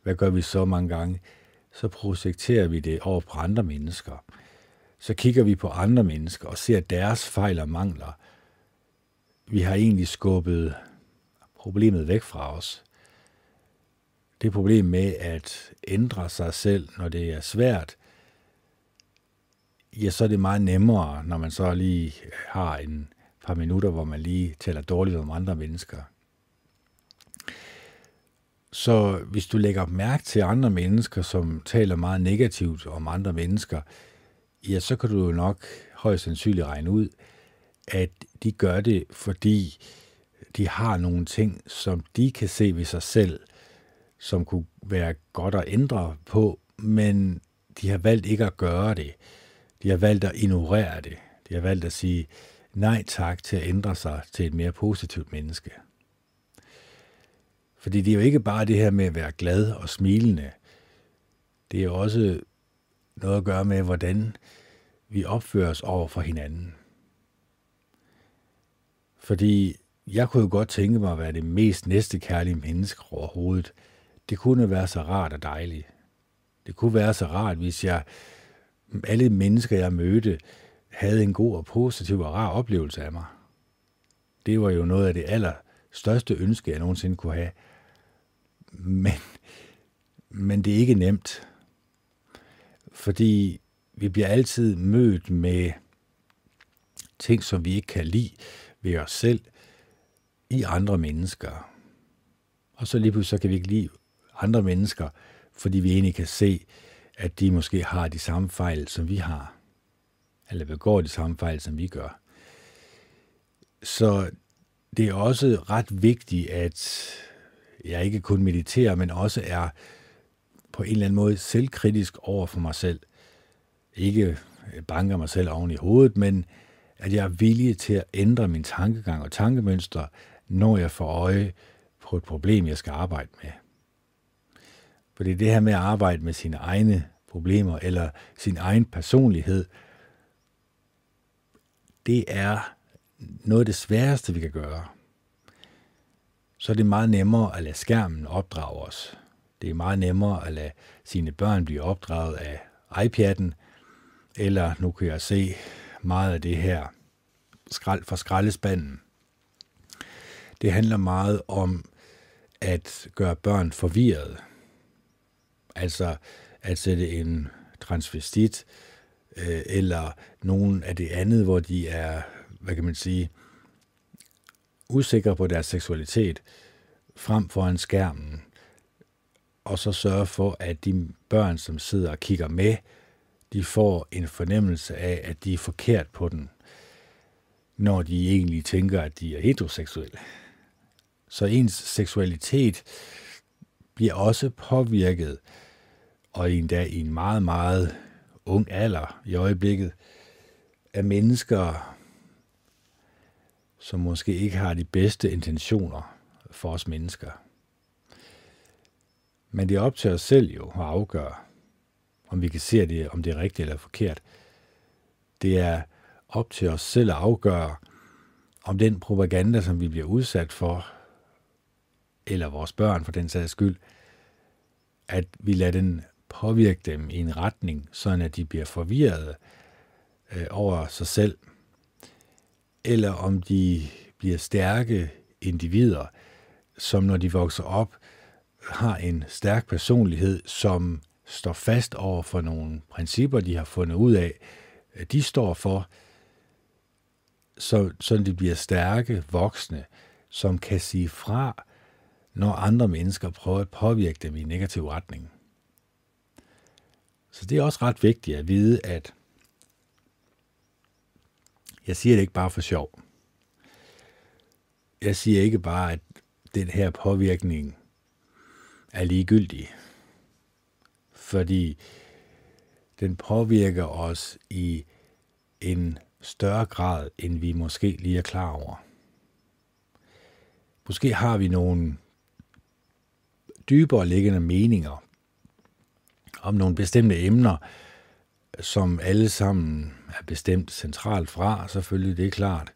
Hvad gør vi så mange gange? Så projekterer vi det over på andre mennesker. Så kigger vi på andre mennesker og ser deres fejl og mangler. Vi har egentlig skubbet problemet væk fra os. Det problem med at ændre sig selv, når det er svært, ja, så er det meget nemmere, når man så lige har en par minutter, hvor man lige taler dårligt om andre mennesker. Så hvis du lægger mærke til andre mennesker, som taler meget negativt om andre mennesker, ja, så kan du jo nok højst sandsynligt regne ud, at de gør det, fordi de har nogle ting, som de kan se ved sig selv, som kunne være godt at ændre på, men de har valgt ikke at gøre det. De har valgt at ignorere det. De har valgt at sige nej tak til at ændre sig til et mere positivt menneske. Fordi det er jo ikke bare det her med at være glad og smilende. Det er jo også noget at gøre med, hvordan vi opfører os over for hinanden. Fordi jeg kunne jo godt tænke mig at være det mest næstekærlige menneske overhovedet. Det kunne være så rart og dejligt. Det kunne være så rart, hvis jeg alle mennesker, jeg mødte, havde en god og positiv og rar oplevelse af mig. Det var jo noget af det allerstørste ønske, jeg nogensinde kunne have. Men, men det er ikke nemt. Fordi vi bliver altid mødt med ting, som vi ikke kan lide ved os selv, i andre mennesker. Og så lige pludselig så kan vi ikke lide andre mennesker, fordi vi egentlig kan se, at de måske har de samme fejl, som vi har. Eller begår de samme fejl, som vi gør. Så det er også ret vigtigt, at jeg ikke kun mediterer, men også er på en eller anden måde selvkritisk over for mig selv. Ikke banker mig selv oven i hovedet, men at jeg er villig til at ændre min tankegang og tankemønster, når jeg får øje på et problem, jeg skal arbejde med. Fordi det her med at arbejde med sine egne problemer eller sin egen personlighed, det er noget af det sværeste, vi kan gøre. Så er det meget nemmere at lade skærmen opdrage os. Det er meget nemmere at lade sine børn blive opdraget af iPad'en, eller nu kan jeg se meget af det her skrald fra skraldespanden. Det handler meget om at gøre børn forvirrede. Altså at sætte en transvestit øh, eller nogen af det andet, hvor de er, hvad kan man sige, usikre på deres seksualitet, frem for en skærmen, og så sørge for, at de børn, som sidder og kigger med, de får en fornemmelse af, at de er forkert på den, når de egentlig tænker, at de er heteroseksuelle. Så ens seksualitet bliver også påvirket, og endda i en meget, meget ung alder i øjeblikket, af mennesker, som måske ikke har de bedste intentioner for os mennesker. Men det er op til os selv jo at afgøre, om vi kan se det, om det er rigtigt eller forkert. Det er op til os selv at afgøre, om den propaganda, som vi bliver udsat for, eller vores børn for den sags skyld, at vi lader den påvirke dem i en retning, sådan at de bliver forvirrede øh, over sig selv, eller om de bliver stærke individer, som når de vokser op, har en stærk personlighed, som står fast over for nogle principper, de har fundet ud af, de står for, så, så de bliver stærke voksne, som kan sige fra, når andre mennesker prøver at påvirke dem i negativ retning. Så det er også ret vigtigt at vide, at jeg siger det ikke bare for sjov. Jeg siger ikke bare, at den her påvirkning er ligegyldig. Fordi den påvirker os i en større grad, end vi måske lige er klar over. Måske har vi nogle dybere liggende meninger om nogle bestemte emner, som alle sammen er bestemt centralt fra, selvfølgelig, det er klart.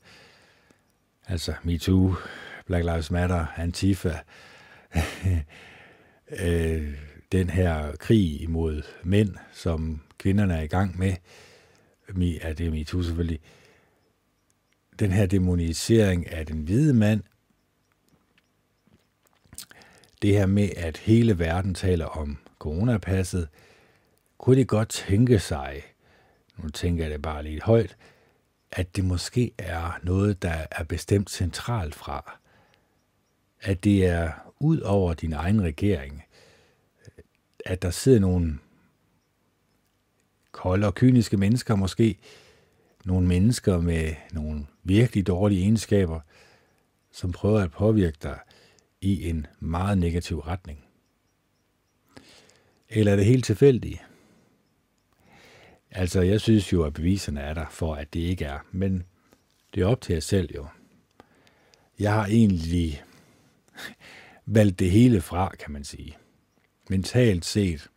Altså MeToo, Black Lives Matter, Antifa, øh, den her krig imod mænd, som kvinderne er i gang med, ja, det er MeToo selvfølgelig, den her demonisering af den hvide mand, det her med, at hele verden taler om coronapasset, kunne det godt tænke sig, nu tænker jeg det bare lidt højt, at det måske er noget, der er bestemt centralt fra. At det er ud over din egen regering, at der sidder nogle kolde og kyniske mennesker måske, nogle mennesker med nogle virkelig dårlige egenskaber, som prøver at påvirke dig i en meget negativ retning. Eller er det helt tilfældigt? Altså, jeg synes jo, at beviserne er der for, at det ikke er, men det er op til jer selv jo. Jeg har egentlig valgt det hele fra, kan man sige. Mentalt set,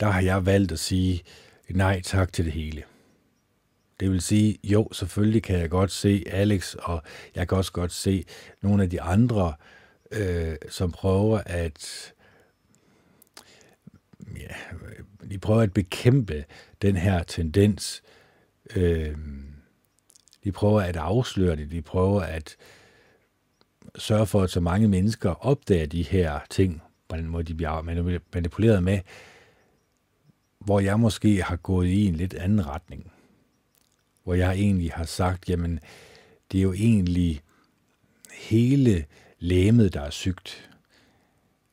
der har jeg valgt at sige nej tak til det hele. Det vil sige, jo, selvfølgelig kan jeg godt se Alex, og jeg kan også godt se nogle af de andre, øh, som prøver at ja, de prøver at bekæmpe den her tendens. Øh, de prøver at afsløre det. De prøver at sørge for, at så mange mennesker opdager de her ting, på den måde de bliver manipuleret med, hvor jeg måske har gået i en lidt anden retning. Hvor jeg egentlig har sagt, jamen, det er jo egentlig hele læmet, der er sygt.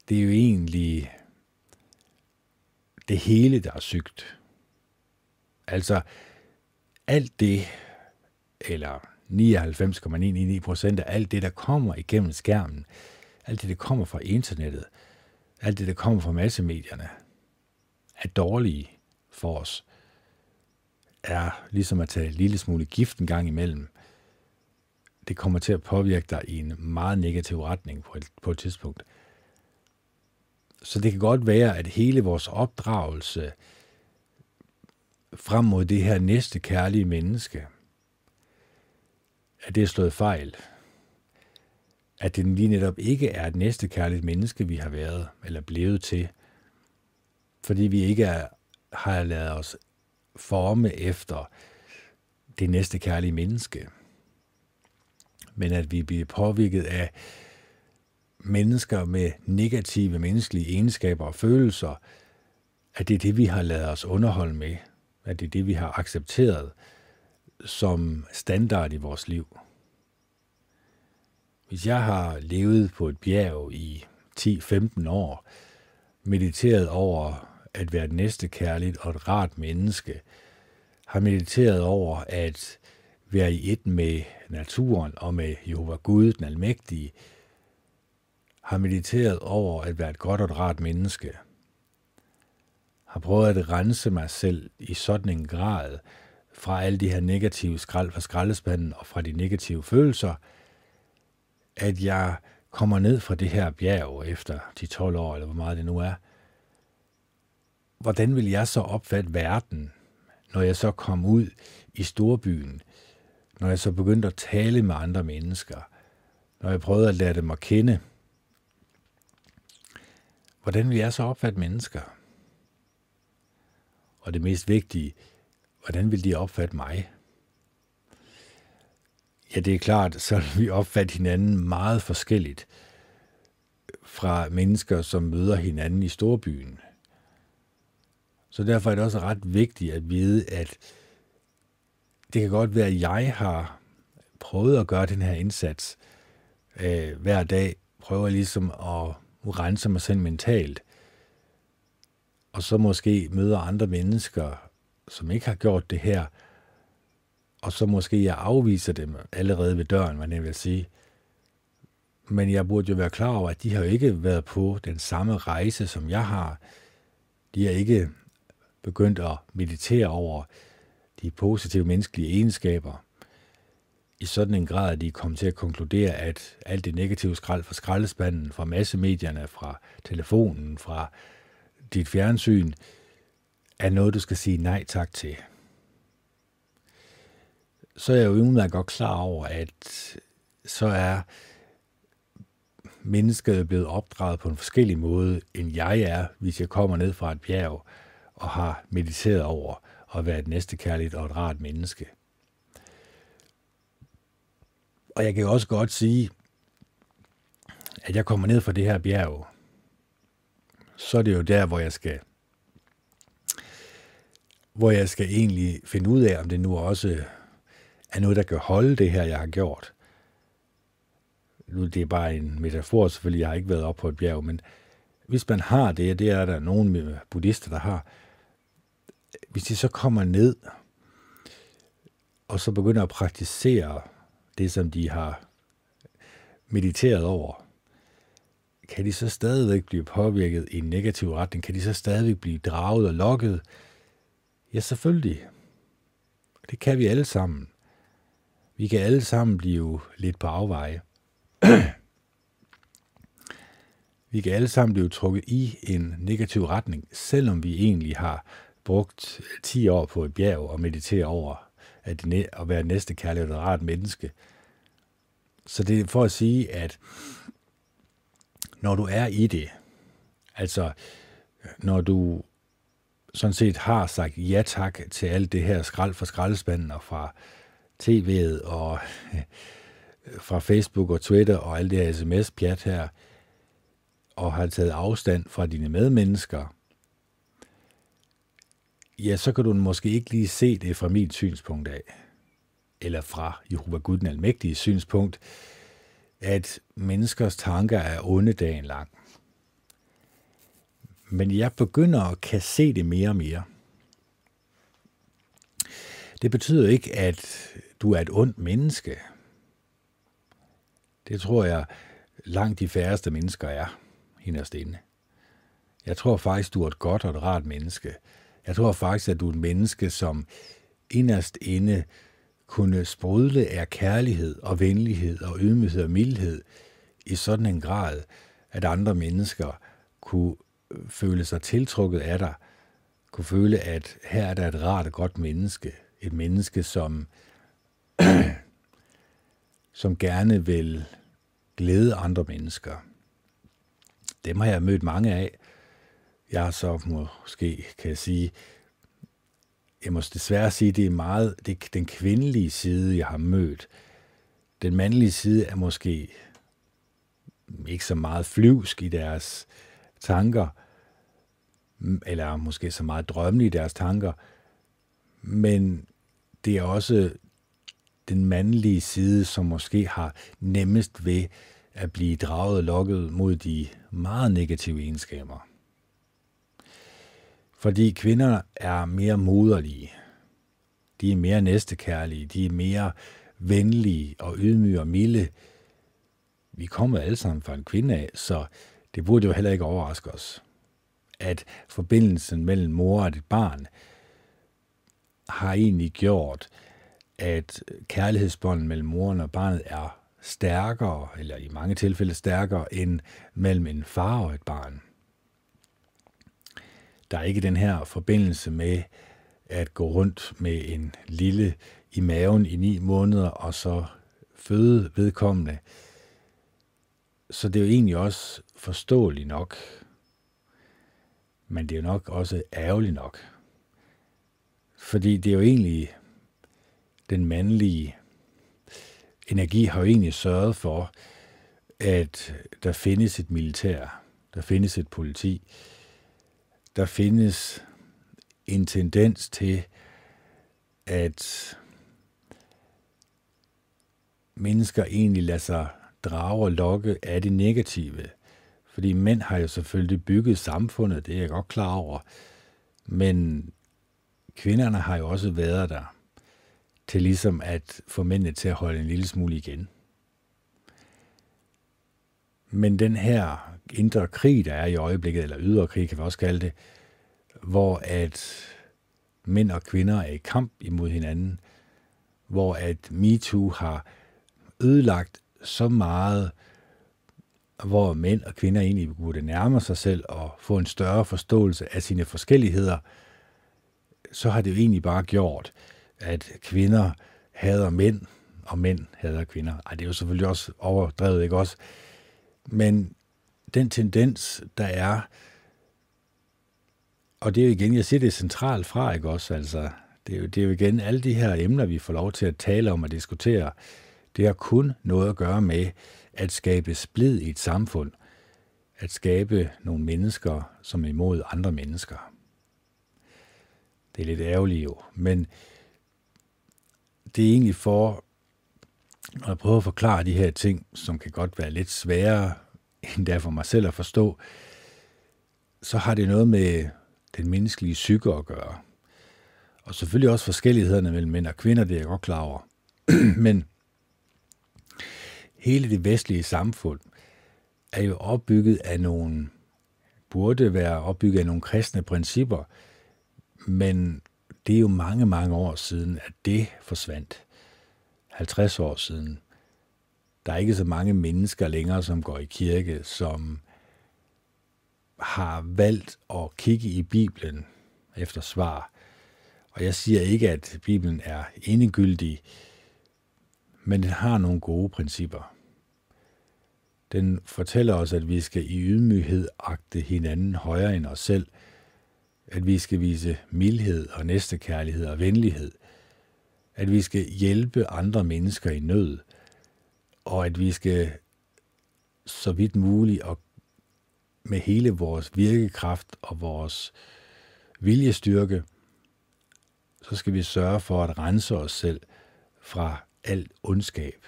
Det er jo egentlig det hele, der er sygt. Altså, alt det, eller 99,99 procent af alt det, der kommer igennem skærmen, alt det, der kommer fra internettet, alt det, der kommer fra massemedierne, er dårlige for os er ligesom at tage en lille smule gift en gang imellem. Det kommer til at påvirke dig i en meget negativ retning på et, på et tidspunkt. Så det kan godt være, at hele vores opdragelse frem mod det her næste kærlige menneske, at det er slået fejl. At det lige netop ikke er et næste kærligt menneske, vi har været eller blevet til. Fordi vi ikke er, har lavet os forme efter det næste kærlige menneske. Men at vi bliver påvirket af mennesker med negative menneskelige egenskaber og følelser, at det er det, vi har lavet os underholde med, at det er det, vi har accepteret som standard i vores liv. Hvis jeg har levet på et bjerg i 10-15 år, mediteret over at være et næstekærligt og et rart menneske, har mediteret over at være i et med naturen og med Jehova Gud, den almægtige, har mediteret over at være et godt og et rart menneske, har prøvet at rense mig selv i sådan en grad fra alle de her negative skrald fra skraldespanden og fra de negative følelser, at jeg kommer ned fra det her bjerg efter de 12 år, eller hvor meget det nu er. Hvordan vil jeg så opfatte verden, når jeg så kom ud i storbyen, når jeg så begyndte at tale med andre mennesker, når jeg prøvede at lære dem at kende, hvordan vil jeg så opfatte mennesker? Og det mest vigtige, hvordan vil de opfatte mig? Ja, det er klart, så vil vi opfatte hinanden meget forskelligt fra mennesker, som møder hinanden i storbyen. Så derfor er det også ret vigtigt at vide, at det kan godt være, at jeg har prøvet at gøre den her indsats øh, hver dag, prøver ligesom at rense mig selv mentalt, og så måske møder andre mennesker, som ikke har gjort det her, og så måske jeg afviser dem allerede ved døren, hvad jeg vil sige. Men jeg burde jo være klar over, at de har jo ikke været på den samme rejse, som jeg har. De har ikke begyndt at meditere over de positive menneskelige egenskaber i sådan en grad, at de kom til at konkludere, at alt det negative skrald fra skraldespanden, fra massemedierne, fra telefonen, fra dit fjernsyn, er noget, du skal sige nej tak til. Så er jeg jo udmærket godt klar over, at så er mennesket blevet opdraget på en forskellig måde, end jeg er, hvis jeg kommer ned fra et bjerg og har mediteret over at være et næstekærligt og et rart menneske. Og jeg kan også godt sige, at jeg kommer ned fra det her bjerg, så er det jo der, hvor jeg skal hvor jeg skal egentlig finde ud af, om det nu også er noget, der kan holde det her, jeg har gjort. Nu det er bare en metafor, selvfølgelig, jeg har ikke været op på et bjerg, men hvis man har det, det er der nogle buddhister, der har, hvis de så kommer ned, og så begynder at praktisere det, som de har mediteret over, kan de så stadigvæk blive påvirket i en negativ retning? Kan de så stadigvæk blive draget og lokket? Ja, selvfølgelig. Det kan vi alle sammen. Vi kan alle sammen blive lidt på afveje. vi kan alle sammen blive trukket i en negativ retning, selvom vi egentlig har brugt 10 år på et bjerg og meditere over at, at være næste kærlighed og rart menneske. Så det er for at sige, at når du er i det, altså når du sådan set har sagt ja tak til alt det her skrald fra skraldespanden og fra tv'et og fra Facebook og Twitter og alt det her sms-pjat her, og har taget afstand fra dine medmennesker, ja, så kan du måske ikke lige se det fra mit synspunkt af, eller fra Jehova Gud den Almægtige synspunkt, at menneskers tanker er onde dagen lang. Men jeg begynder at kan se det mere og mere. Det betyder ikke, at du er et ondt menneske. Det tror jeg langt de færreste mennesker er inderst inde. Jeg tror faktisk, du er et godt og et rart menneske. Jeg tror faktisk, at du er et menneske, som inderst inde kunne sprudle af kærlighed og venlighed og ydmyghed og mildhed i sådan en grad, at andre mennesker kunne øh, føle sig tiltrukket af dig, kunne føle, at her er der et rart og godt menneske, et menneske, som, som gerne vil glæde andre mennesker. Dem har jeg mødt mange af. Jeg så måske, kan jeg sige, jeg må desværre sige, det er meget det er den kvindelige side, jeg har mødt. Den mandlige side er måske ikke så meget flyvsk i deres tanker, eller måske så meget drømmelig i deres tanker, men det er også den mandlige side, som måske har nemmest ved at blive draget og lokket mod de meget negative egenskaber. Fordi kvinder er mere moderlige. De er mere næstekærlige. De er mere venlige og ydmyge og milde. Vi kommer alle sammen fra en kvinde af, så det burde jo heller ikke overraske os, at forbindelsen mellem mor og et barn har egentlig gjort, at kærlighedsbåndet mellem moren og barnet er stærkere, eller i mange tilfælde stærkere, end mellem en far og et barn. Der er ikke den her forbindelse med at gå rundt med en lille i maven i ni måneder, og så føde vedkommende. Så det er jo egentlig også forståeligt nok, men det er jo nok også ærgerligt nok. Fordi det er jo egentlig den mandlige energi har jo egentlig sørget for, at der findes et militær, der findes et politi, der findes en tendens til, at mennesker egentlig lader sig drage og lokke af det negative. Fordi mænd har jo selvfølgelig bygget samfundet, det er jeg godt klar over. Men kvinderne har jo også været der til ligesom at få mændene til at holde en lille smule igen. Men den her indre krig, der er i øjeblikket, eller ydre krig kan vi også kalde det, hvor at mænd og kvinder er i kamp imod hinanden, hvor at MeToo har ødelagt så meget, hvor mænd og kvinder egentlig burde nærme sig selv og få en større forståelse af sine forskelligheder, så har det jo egentlig bare gjort, at kvinder hader mænd, og mænd hader kvinder. Ej, det er jo selvfølgelig også overdrevet, ikke også? Men den tendens, der er, og det er jo igen, jeg siger det centralt fra, ikke også? Altså, det er, jo, det er jo igen alle de her emner, vi får lov til at tale om og diskutere. Det har kun noget at gøre med at skabe splid i et samfund. At skabe nogle mennesker, som er imod andre mennesker. Det er lidt ærgerligt jo, men det er egentlig for at prøve at forklare de her ting, som kan godt være lidt sværere endda for mig selv at forstå, så har det noget med den menneskelige psyke at gøre. Og selvfølgelig også forskellighederne mellem mænd og kvinder, det er jeg godt klar over. Men hele det vestlige samfund er jo opbygget af nogle, burde være opbygget af nogle kristne principper, men det er jo mange, mange år siden, at det forsvandt. 50 år siden. Der er ikke så mange mennesker længere, som går i kirke, som har valgt at kigge i Bibelen efter svar. Og jeg siger ikke, at Bibelen er endegyldig, men den har nogle gode principper. Den fortæller os, at vi skal i ydmyghed agte hinanden højere end os selv – at vi skal vise mildhed og næstekærlighed og venlighed, at vi skal hjælpe andre mennesker i nød, og at vi skal så vidt muligt og med hele vores virkekraft og vores viljestyrke, så skal vi sørge for at rense os selv fra alt ondskab.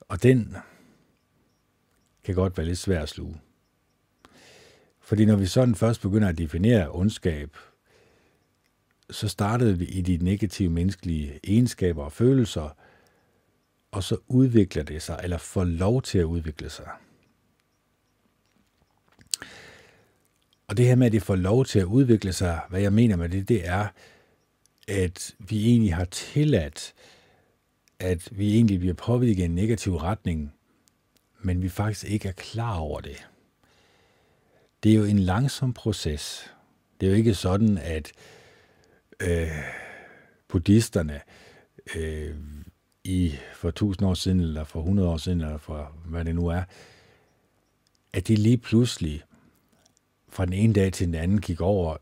Og den kan godt være lidt svær at sluge. Fordi når vi sådan først begynder at definere ondskab, så startede vi i de negative menneskelige egenskaber og følelser, og så udvikler det sig, eller får lov til at udvikle sig. Og det her med, at det får lov til at udvikle sig, hvad jeg mener med det, det er, at vi egentlig har tilladt, at vi egentlig bliver påvirket i en negativ retning, men vi faktisk ikke er klar over det. Det er jo en langsom proces. Det er jo ikke sådan, at øh, buddhisterne øh, i for 1000 år siden, eller for 100 år siden, eller for hvad det nu er, at de lige pludselig fra den ene dag til den anden gik over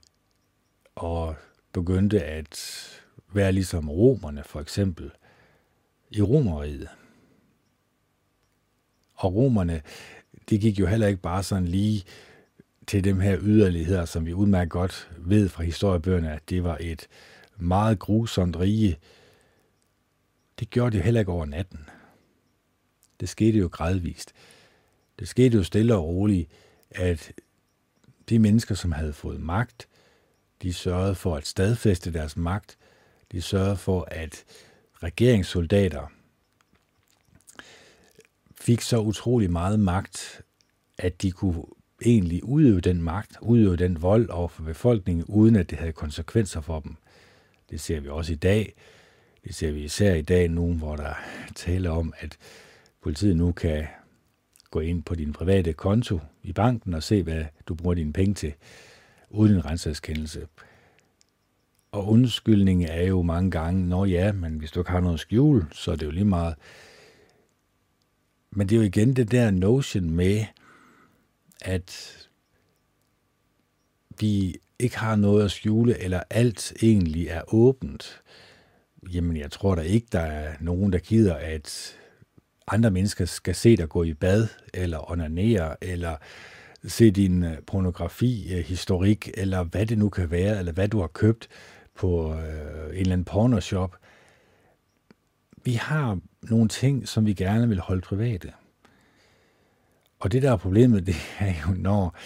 og begyndte at være ligesom romerne for eksempel i romeriet. Og romerne, de gik jo heller ikke bare sådan lige til dem her yderligheder, som vi udmærket godt ved fra historiebøgerne, at det var et meget grusomt rige. Det gjorde de heller ikke over natten. Det skete jo gradvist. Det skete jo stille og roligt, at de mennesker, som havde fået magt, de sørgede for at stadfæste deres magt. De sørgede for, at regeringssoldater fik så utrolig meget magt, at de kunne egentlig udøve den magt, udøve den vold over for befolkningen, uden at det havde konsekvenser for dem. Det ser vi også i dag. Det ser vi især i dag nu, hvor der taler om, at politiet nu kan gå ind på din private konto i banken og se, hvad du bruger dine penge til, uden en rensagskendelse. Og undskyldningen er jo mange gange, når ja, men hvis du ikke har noget skjul, så er det jo lige meget. Men det er jo igen det der notion med, at vi ikke har noget at skjule, eller alt egentlig er åbent. Jamen, jeg tror da ikke, der er nogen, der gider, at andre mennesker skal se dig gå i bad, eller onanere, eller se din øh, pornografi-historik, øh, eller hvad det nu kan være, eller hvad du har købt på øh, en eller anden pornoshop. Vi har nogle ting, som vi gerne vil holde private. Og det der er problemet, det er jo, når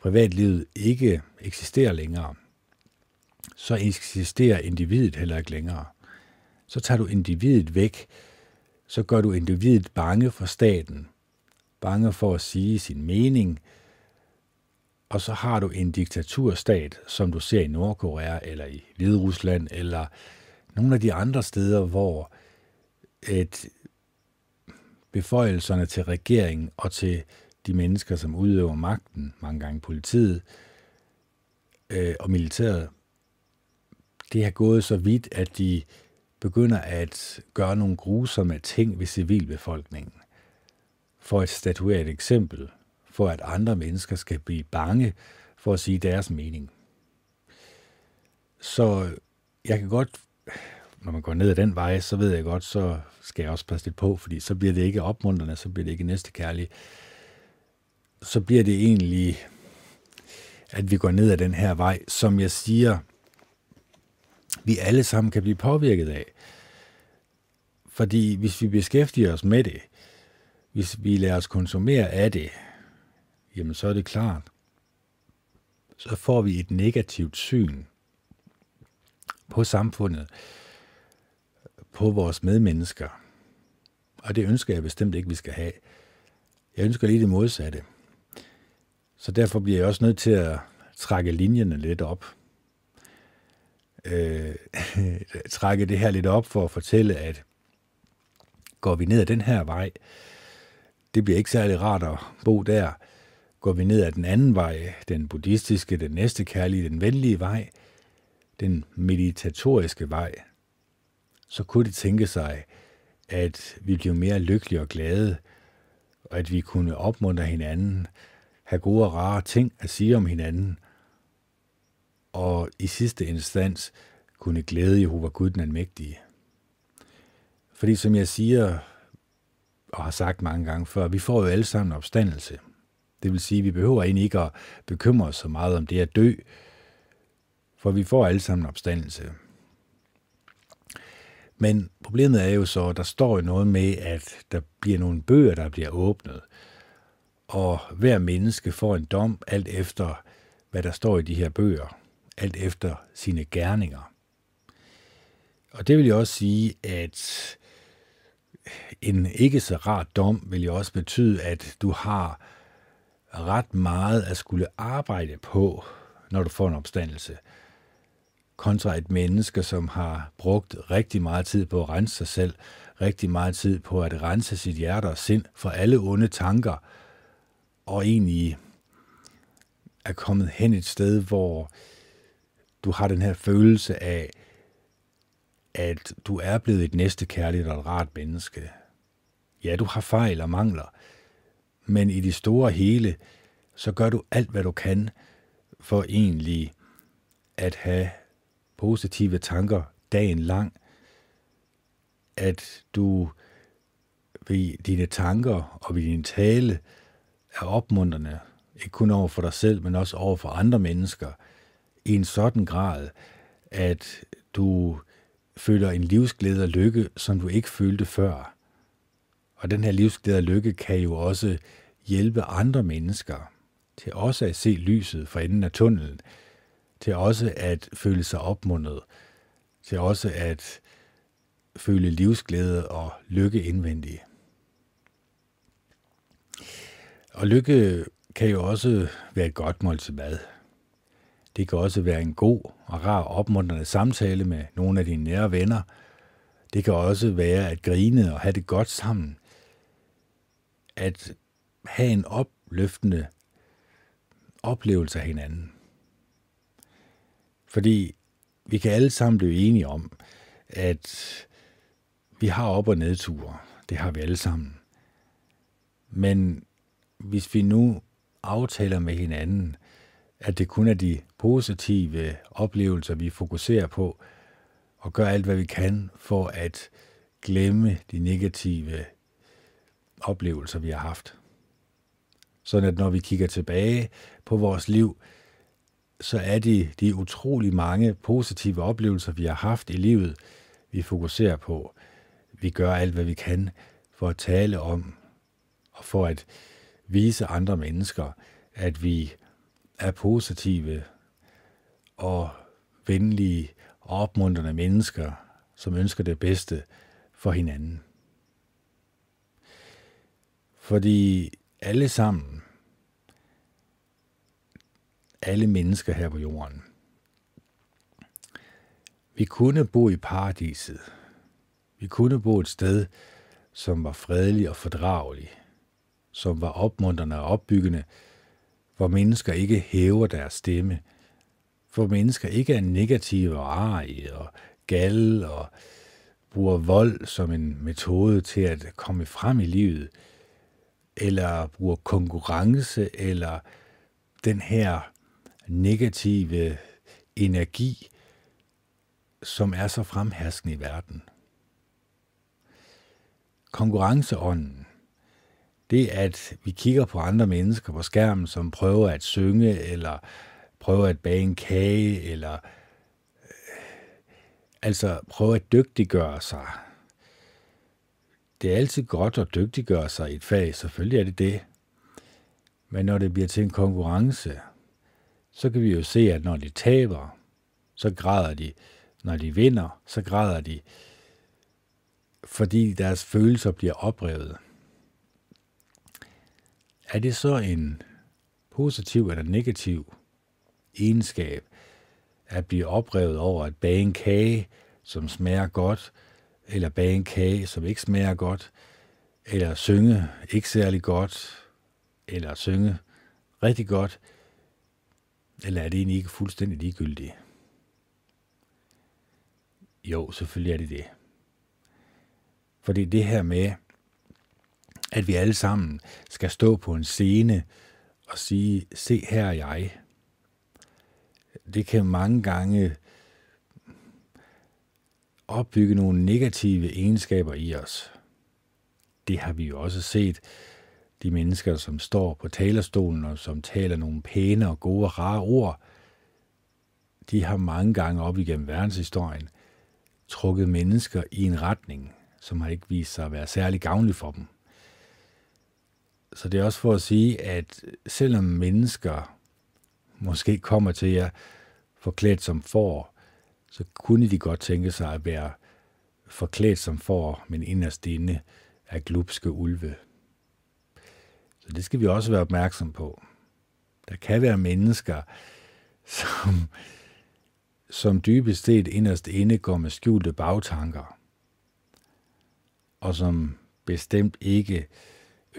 privatlivet ikke eksisterer længere, så eksisterer individet heller ikke længere. Så tager du individet væk, så gør du individet bange for staten, bange for at sige sin mening, og så har du en diktaturstat, som du ser i Nordkorea eller i Hviderusland eller nogle af de andre steder, hvor et beføjelserne til regeringen og til de mennesker, som udøver magten, mange gange politiet øh, og militæret, det har gået så vidt, at de begynder at gøre nogle grusomme ting ved civilbefolkningen. For at statuere et eksempel, for at andre mennesker skal blive bange for at sige deres mening. Så jeg kan godt, når man går ned ad den vej, så ved jeg godt, så skal jeg også passe lidt på, fordi så bliver det ikke opmuntrende, så bliver det ikke næstekærligt. Så bliver det egentlig, at vi går ned ad den her vej, som jeg siger, vi alle sammen kan blive påvirket af. Fordi hvis vi beskæftiger os med det, hvis vi lader os konsumere af det, jamen så er det klart, så får vi et negativt syn på samfundet, på vores medmennesker. Og det ønsker jeg bestemt ikke, vi skal have. Jeg ønsker lige det modsatte. Så derfor bliver jeg også nødt til at trække linjerne lidt op. Øh, trække det her lidt op for at fortælle, at går vi ned ad den her vej, det bliver ikke særlig rart at bo der. Går vi ned ad den anden vej, den buddhistiske, den næste kærlige, den venlige vej, den meditatoriske vej, så kunne det tænke sig, at vi blev mere lykkelige og glade, og at vi kunne opmuntre hinanden, have gode og rare ting at sige om hinanden, og i sidste instans kunne glæde Jehova Gud den almægtige. Fordi som jeg siger, og har sagt mange gange før, vi får jo alle sammen opstandelse. Det vil sige, at vi behøver egentlig ikke at bekymre os så meget om det at dø, for vi får alle sammen opstandelse. Men problemet er jo så, at der står jo noget med, at der bliver nogle bøger, der bliver åbnet, og hver menneske får en dom alt efter, hvad der står i de her bøger, alt efter sine gerninger. Og det vil jo også sige, at en ikke så rar dom vil jo også betyde, at du har ret meget at skulle arbejde på, når du får en opstandelse. kontra et menneske, som har brugt rigtig meget tid på at rense sig selv, rigtig meget tid på at rense sit hjerte og sind for alle onde tanker, og egentlig er kommet hen et sted, hvor du har den her følelse af, at du er blevet et næste kærligt og et rart menneske. Ja, du har fejl og mangler, men i det store hele, så gør du alt, hvad du kan for egentlig at have positive tanker dagen lang, at du ved dine tanker og ved din tale er opmuntrende, ikke kun over for dig selv, men også over for andre mennesker, i en sådan grad, at du føler en livsglæde og lykke, som du ikke følte før. Og den her livsglæde og lykke kan jo også hjælpe andre mennesker til også at se lyset fra enden af tunnelen, til også at føle sig opmuntret, til også at føle livsglæde og lykke indvendigt. Og lykke kan jo også være et godt måltid mad. Det kan også være en god og rar opmuntrende samtale med nogle af dine nære venner. Det kan også være at grine og have det godt sammen. At have en opløftende oplevelse af hinanden. Fordi vi kan alle sammen blive enige om, at vi har op- og nedture. Det har vi alle sammen. Men hvis vi nu aftaler med hinanden, at det kun er de positive oplevelser, vi fokuserer på, og gør alt, hvad vi kan for at glemme de negative oplevelser, vi har haft. Sådan at når vi kigger tilbage på vores liv, så er det de utrolig mange positive oplevelser, vi har haft i livet, vi fokuserer på. Vi gør alt, hvad vi kan for at tale om, og for at vise andre mennesker, at vi er positive og venlige og opmuntrende mennesker, som ønsker det bedste for hinanden. Fordi alle sammen, alle mennesker her på jorden, vi kunne bo i paradiset. Vi kunne bo et sted, som var fredelig og fordragelig, som var opmuntrende og opbyggende, hvor mennesker ikke hæver deres stemme, hvor mennesker ikke er negative og arige og gal og bruger vold som en metode til at komme frem i livet, eller bruger konkurrence, eller den her negative energi, som er så fremherskende i verden. Konkurrenceånden, det er, at vi kigger på andre mennesker på skærmen, som prøver at synge, eller prøver at bage en kage, eller øh, altså prøver at dygtiggøre sig. Det er altid godt at dygtiggøre sig i et fag, selvfølgelig er det det. Men når det bliver til en konkurrence, så kan vi jo se, at når de taber, så græder de. Når de vinder, så græder de, fordi deres følelser bliver oprevet. Er det så en positiv eller negativ egenskab at blive oprevet over at bage en kage, som smager godt, eller bage en kage, som ikke smager godt, eller synge ikke særlig godt, eller synge rigtig godt, eller er det egentlig ikke fuldstændig ligegyldigt? Jo, selvfølgelig er det det. Fordi det her med, at vi alle sammen skal stå på en scene og sige, se her er jeg. Det kan mange gange opbygge nogle negative egenskaber i os. Det har vi jo også set. De mennesker, som står på talerstolen og som taler nogle pæne og gode og rare ord, de har mange gange op igennem verdenshistorien trukket mennesker i en retning, som har ikke vist sig at være særlig gavnlig for dem. Så det er også for at sige, at selvom mennesker måske kommer til jer forklædt som får, så kunne de godt tænke sig at være forklædt som får, men inderst inde er glupske ulve. Så det skal vi også være opmærksom på. Der kan være mennesker, som som dybest set inderst inde går med skjulte bagtanker, og som bestemt ikke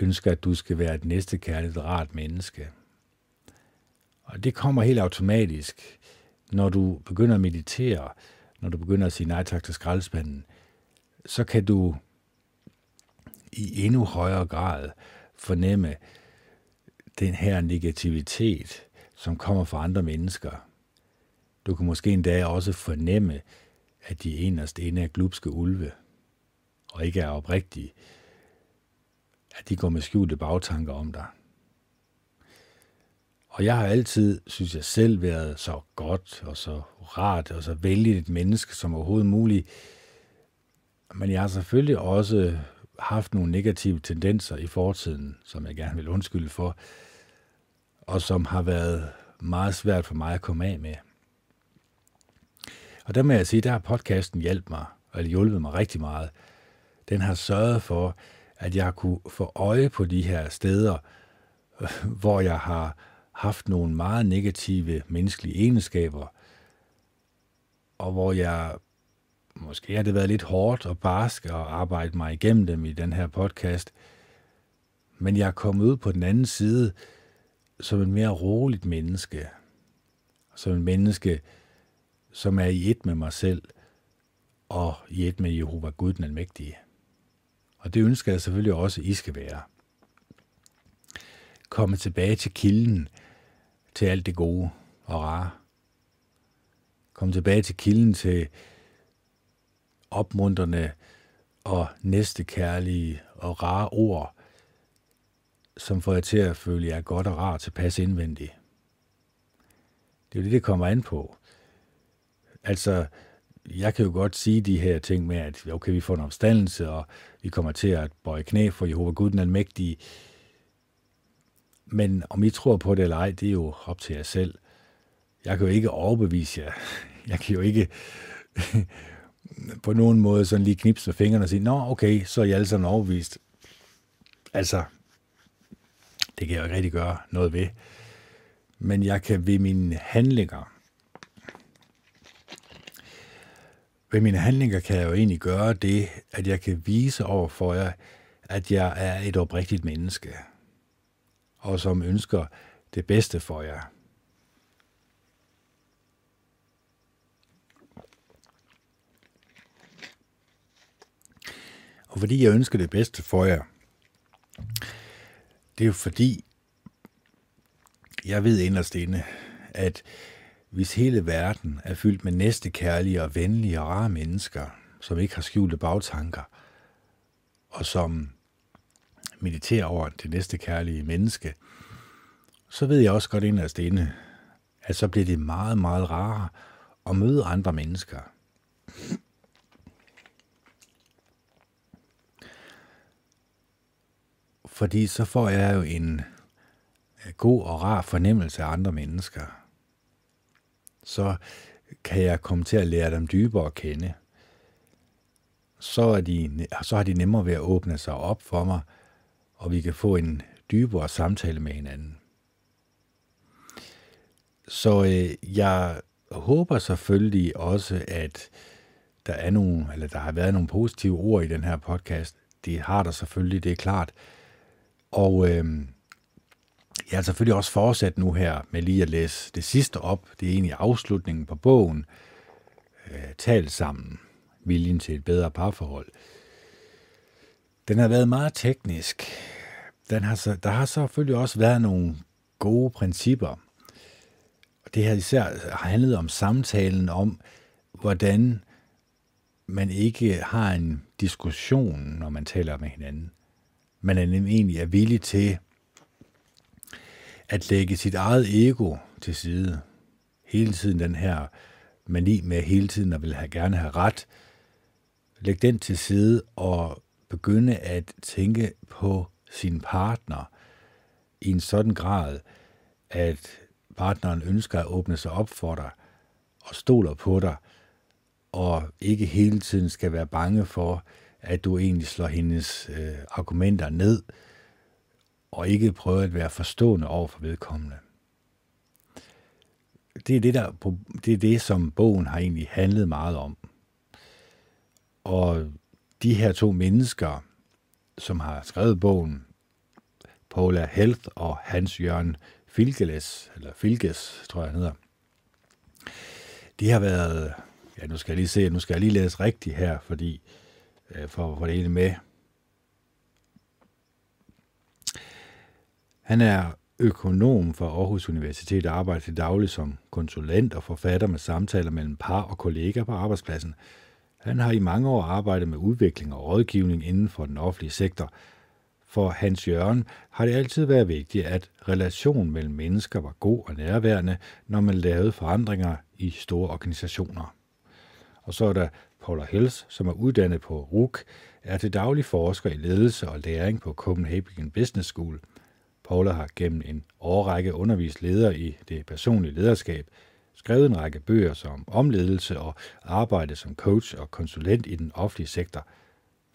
ønsker, at du skal være et næstekærligt rart menneske. Og det kommer helt automatisk, når du begynder at meditere, når du begynder at sige nej tak til skraldespanden, så kan du i endnu højere grad fornemme den her negativitet, som kommer fra andre mennesker. Du kan måske endda også fornemme, at de eneste inde er glupske ulve, og ikke er oprigtige, at de går med skjulte bagtanker om dig. Og jeg har altid, synes jeg selv, været så godt og så rart og så vældig et menneske som overhovedet muligt. Men jeg har selvfølgelig også haft nogle negative tendenser i fortiden, som jeg gerne vil undskylde for, og som har været meget svært for mig at komme af med. Og der må jeg sige, der har podcasten hjulpet mig, eller hjulpet mig rigtig meget. Den har sørget for, at jeg kunne få øje på de her steder, øh, hvor jeg har haft nogle meget negative menneskelige egenskaber, og hvor jeg måske har det været lidt hårdt og barsk at arbejde mig igennem dem i den her podcast, men jeg er kommet ud på den anden side som en mere roligt menneske, som en menneske, som er i et med mig selv, og i et med Jehova Gud den Almægtige. Og det ønsker jeg selvfølgelig også, I skal være. Komme tilbage til kilden, til alt det gode og rare. Kom tilbage til kilden til opmuntrende og næstekærlige og rare ord, som får jer til at føle jer godt og rart tilpas indvendigt. Det er jo det, det kommer an på. Altså, jeg kan jo godt sige de her ting med, at okay, vi får en omstandelse, og vi kommer til at bøje knæ for Jehova Gud den Almægtige. Men om I tror på det eller ej, det er jo op til jer selv. Jeg kan jo ikke overbevise jer. Jeg kan jo ikke på nogen måde sådan lige knipse med fingrene og sige, nå okay, så er I alle sammen overbevist. Altså, det kan jeg jo ikke rigtig gøre noget ved. Men jeg kan ved mine handlinger, ved mine handlinger kan jeg jo egentlig gøre det, at jeg kan vise over for jer, at jeg er et oprigtigt menneske, og som ønsker det bedste for jer. Og fordi jeg ønsker det bedste for jer, det er jo fordi, jeg ved inderst inde, at hvis hele verden er fyldt med næstekærlige og venlige og rare mennesker, som ikke har skjulte bagtanker, og som mediterer over det næste kærlige menneske, så ved jeg også godt inderst inde, at så bliver det meget, meget rarere at møde andre mennesker. Fordi så får jeg jo en god og rar fornemmelse af andre mennesker. Så kan jeg komme til at lære dem dybere at kende. Så, er de, så har de nemmere ved at åbne sig op for mig, og vi kan få en dybere samtale med hinanden. Så øh, jeg håber selvfølgelig også, at der er nogle, eller der har været nogle positive ord i den her podcast. Det har der selvfølgelig, det er klart. Og øh, jeg har selvfølgelig også fortsat nu her med lige at læse det sidste op. Det er egentlig afslutningen på bogen. Øh, Tal sammen. Viljen til et bedre parforhold. Den har været meget teknisk. Den har så, der har selvfølgelig også været nogle gode principper. Og det her især har handlet om samtalen om, hvordan man ikke har en diskussion, når man taler med hinanden man er egentlig er villig til at lægge sit eget ego til side. Hele tiden den her mani med hele tiden at vil have, gerne have ret. Læg den til side og begynde at tænke på sin partner i en sådan grad, at partneren ønsker at åbne sig op for dig og stoler på dig, og ikke hele tiden skal være bange for, at du egentlig slår hendes øh, argumenter ned, og ikke prøve at være forstående over for vedkommende. det er det, der, det er det, som bogen har egentlig handlet meget om. Og de her to mennesker, som har skrevet bogen, Paula Health og Hans Jørgen Filgeles, eller Filges, tror jeg han hedder, de har været, ja nu skal jeg lige se, nu skal jeg lige læse rigtigt her, fordi øh, for at få det hele med. Han er økonom for Aarhus Universitet og arbejder til daglig som konsulent og forfatter med samtaler mellem par og kolleger på arbejdspladsen. Han har i mange år arbejdet med udvikling og rådgivning inden for den offentlige sektor. For Hans Jørgen har det altid været vigtigt, at relationen mellem mennesker var god og nærværende, når man lavede forandringer i store organisationer. Og så er der Paula Hels, som er uddannet på RUK, er til daglig forsker i ledelse og læring på Copenhagen Business School – Paula har gennem en årrække undervist ledere i det personlige lederskab, skrevet en række bøger som omledelse og arbejde som coach og konsulent i den offentlige sektor.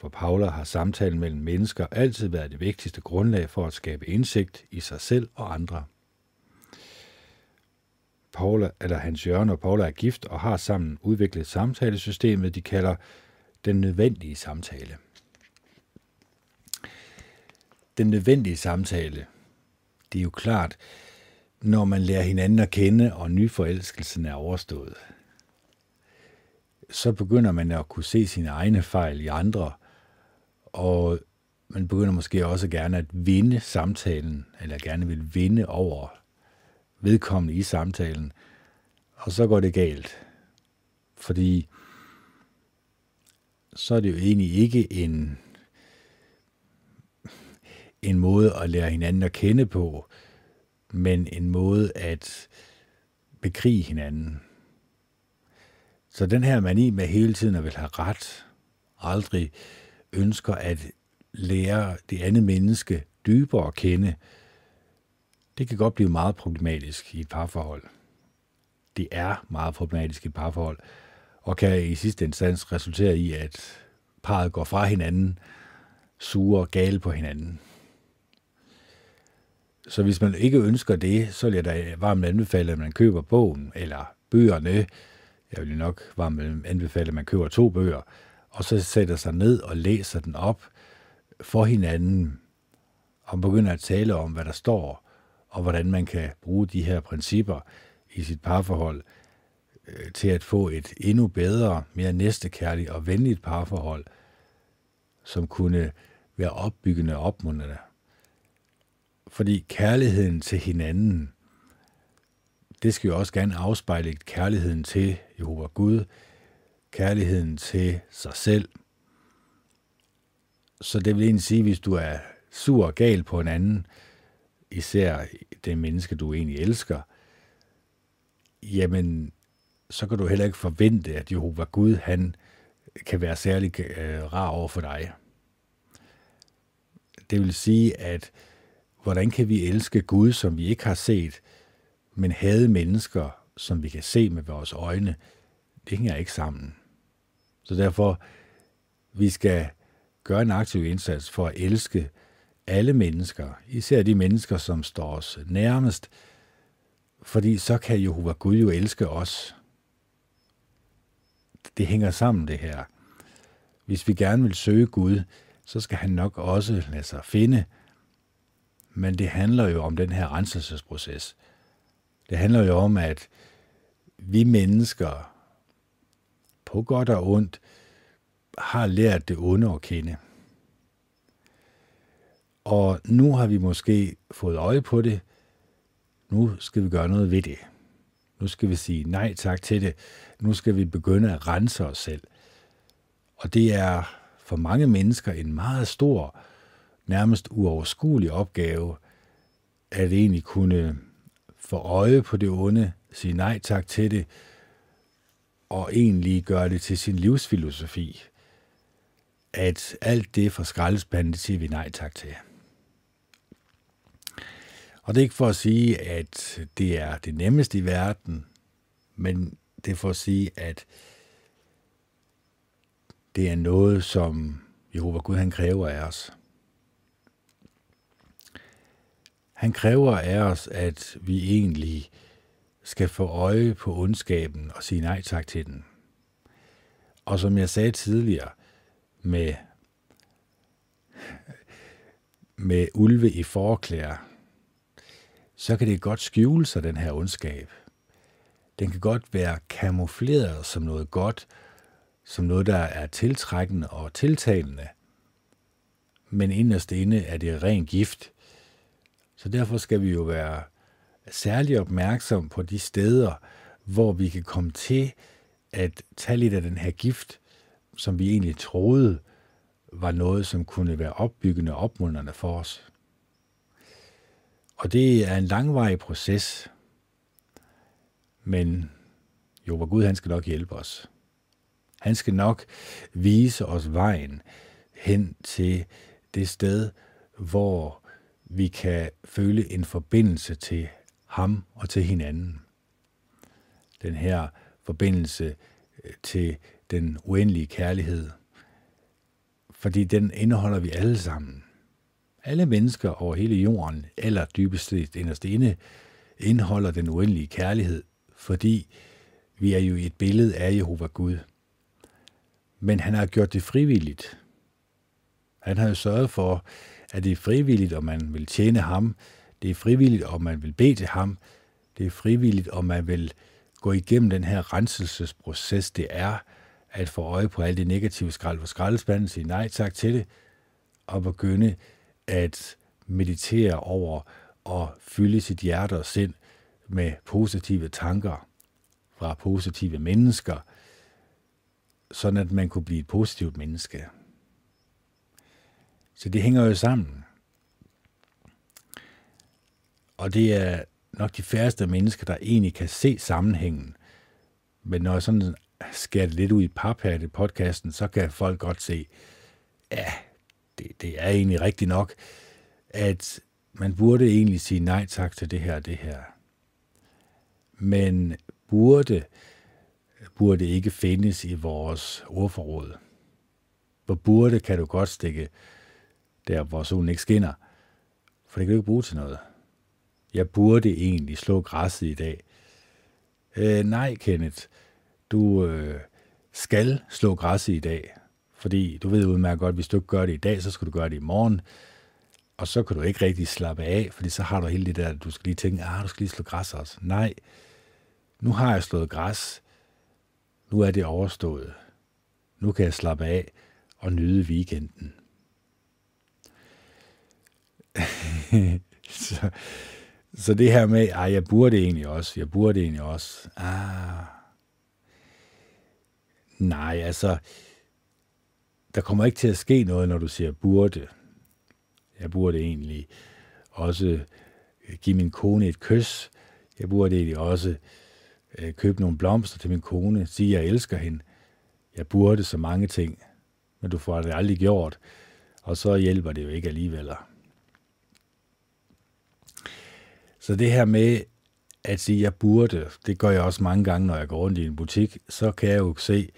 For Paula har samtalen mellem mennesker altid været det vigtigste grundlag for at skabe indsigt i sig selv og andre. Paula, eller Hans Jørgen og Paula er gift og har sammen udviklet samtalesystemet, de kalder den nødvendige samtale. Den nødvendige samtale det er jo klart, når man lærer hinanden at kende, og nyforelskelsen er overstået, så begynder man at kunne se sine egne fejl i andre, og man begynder måske også gerne at vinde samtalen, eller gerne vil vinde over vedkommende i samtalen, og så går det galt. Fordi så er det jo egentlig ikke en en måde at lære hinanden at kende på, men en måde at bekrige hinanden. Så den her mani med hele tiden at vil have ret, aldrig ønsker at lære det andet menneske dybere at kende, det kan godt blive meget problematisk i et parforhold. Det er meget problematisk i et parforhold, og kan i sidste instans resultere i, at parret går fra hinanden, sure og gale på hinanden. Så hvis man ikke ønsker det, så vil jeg da varmt anbefale, at man køber bogen eller bøgerne. Jeg vil nok varmt anbefale, at man køber to bøger, og så sætter sig ned og læser den op for hinanden, og begynder at tale om, hvad der står, og hvordan man kan bruge de her principper i sit parforhold øh, til at få et endnu bedre, mere næstekærligt og venligt parforhold, som kunne være opbyggende og opmuntrende fordi kærligheden til hinanden, det skal jo også gerne afspejle kærligheden til Jehova Gud, kærligheden til sig selv. Så det vil egentlig sige, hvis du er sur og gal på en anden, især det menneske, du egentlig elsker, jamen, så kan du heller ikke forvente, at Jehova Gud, han kan være særlig øh, rar over for dig. Det vil sige, at Hvordan kan vi elske Gud, som vi ikke har set, men hade mennesker, som vi kan se med vores øjne? Det hænger ikke sammen. Så derfor, vi skal gøre en aktiv indsats for at elske alle mennesker, især de mennesker, som står os nærmest, fordi så kan Jehova Gud jo elske os. Det hænger sammen, det her. Hvis vi gerne vil søge Gud, så skal han nok også lade sig finde, men det handler jo om den her renselsesproces. Det handler jo om, at vi mennesker, på godt og ondt, har lært det onde at kende. Og nu har vi måske fået øje på det. Nu skal vi gøre noget ved det. Nu skal vi sige nej tak til det. Nu skal vi begynde at rense os selv. Og det er for mange mennesker en meget stor nærmest uoverskuelig opgave, at egentlig kunne få øje på det onde, sige nej tak til det, og egentlig gøre det til sin livsfilosofi, at alt det fra skraldespanden, det siger vi nej tak til. Og det er ikke for at sige, at det er det nemmeste i verden, men det er for at sige, at det er noget, som Jehova Gud han kræver af os. Han kræver af os, at vi egentlig skal få øje på ondskaben og sige nej tak til den. Og som jeg sagde tidligere, med, med ulve i forklæder, så kan det godt skjule sig, den her ondskab. Den kan godt være kamufleret som noget godt, som noget, der er tiltrækkende og tiltalende. Men inderst inde er det ren gift. Så derfor skal vi jo være særlig opmærksom på de steder, hvor vi kan komme til at tage lidt af den her gift, som vi egentlig troede var noget, som kunne være opbyggende og opmunderende for os. Og det er en langvarig proces, men jo, hvor Gud han skal nok hjælpe os. Han skal nok vise os vejen hen til det sted, hvor vi kan føle en forbindelse til ham og til hinanden. Den her forbindelse øh, til den uendelige kærlighed. Fordi den indeholder vi alle sammen. Alle mennesker over hele jorden, eller dybest set inderst inde, indeholder den uendelige kærlighed, fordi vi er jo et billede af Jehova Gud. Men han har gjort det frivilligt. Han har jo sørget for, er det er frivilligt, om man vil tjene ham. Det er frivilligt, om man vil bede til ham. Det er frivilligt, om man vil gå igennem den her renselsesproces, det er at få øje på alt det negative skrald på skraldespanden, sige nej tak til det, og begynde at meditere over og fylde sit hjerte og sind med positive tanker fra positive mennesker, sådan at man kunne blive et positivt menneske. Så det hænger jo sammen. Og det er nok de færreste mennesker, der egentlig kan se sammenhængen. Men når jeg sådan skærer det lidt ud i pap her i podcasten, så kan folk godt se, ja, det, det er egentlig rigtigt nok, at man burde egentlig sige nej tak til det her og det her. Men burde, burde ikke findes i vores ordforråd. Hvor burde kan du godt stikke der, hvor solen ikke skinner, for det kan du ikke bruge til noget. Jeg burde egentlig slå græsset i dag. Øh, nej, Kenneth, du øh, skal slå græsset i dag, fordi du ved udmærket godt, at hvis du ikke gør det i dag, så skal du gøre det i morgen. Og så kan du ikke rigtig slappe af, fordi så har du hele det der, du skal lige tænke, ah, du skal lige slå græs også. Nej, nu har jeg slået græs. Nu er det overstået. Nu kan jeg slappe af og nyde weekenden. så, så det her med, at jeg burde egentlig også, jeg burde egentlig også. Ah. Nej, altså, der kommer ikke til at ske noget, når du siger burde. Jeg burde egentlig også øh, give min kone et kys. Jeg burde egentlig også øh, købe nogle blomster til min kone, sige, at jeg elsker hende. Jeg burde så mange ting, men du får det aldrig gjort, og så hjælper det jo ikke alligevel. Så det her med at sige, at jeg burde, det gør jeg også mange gange, når jeg går rundt i en butik, så kan jeg jo se,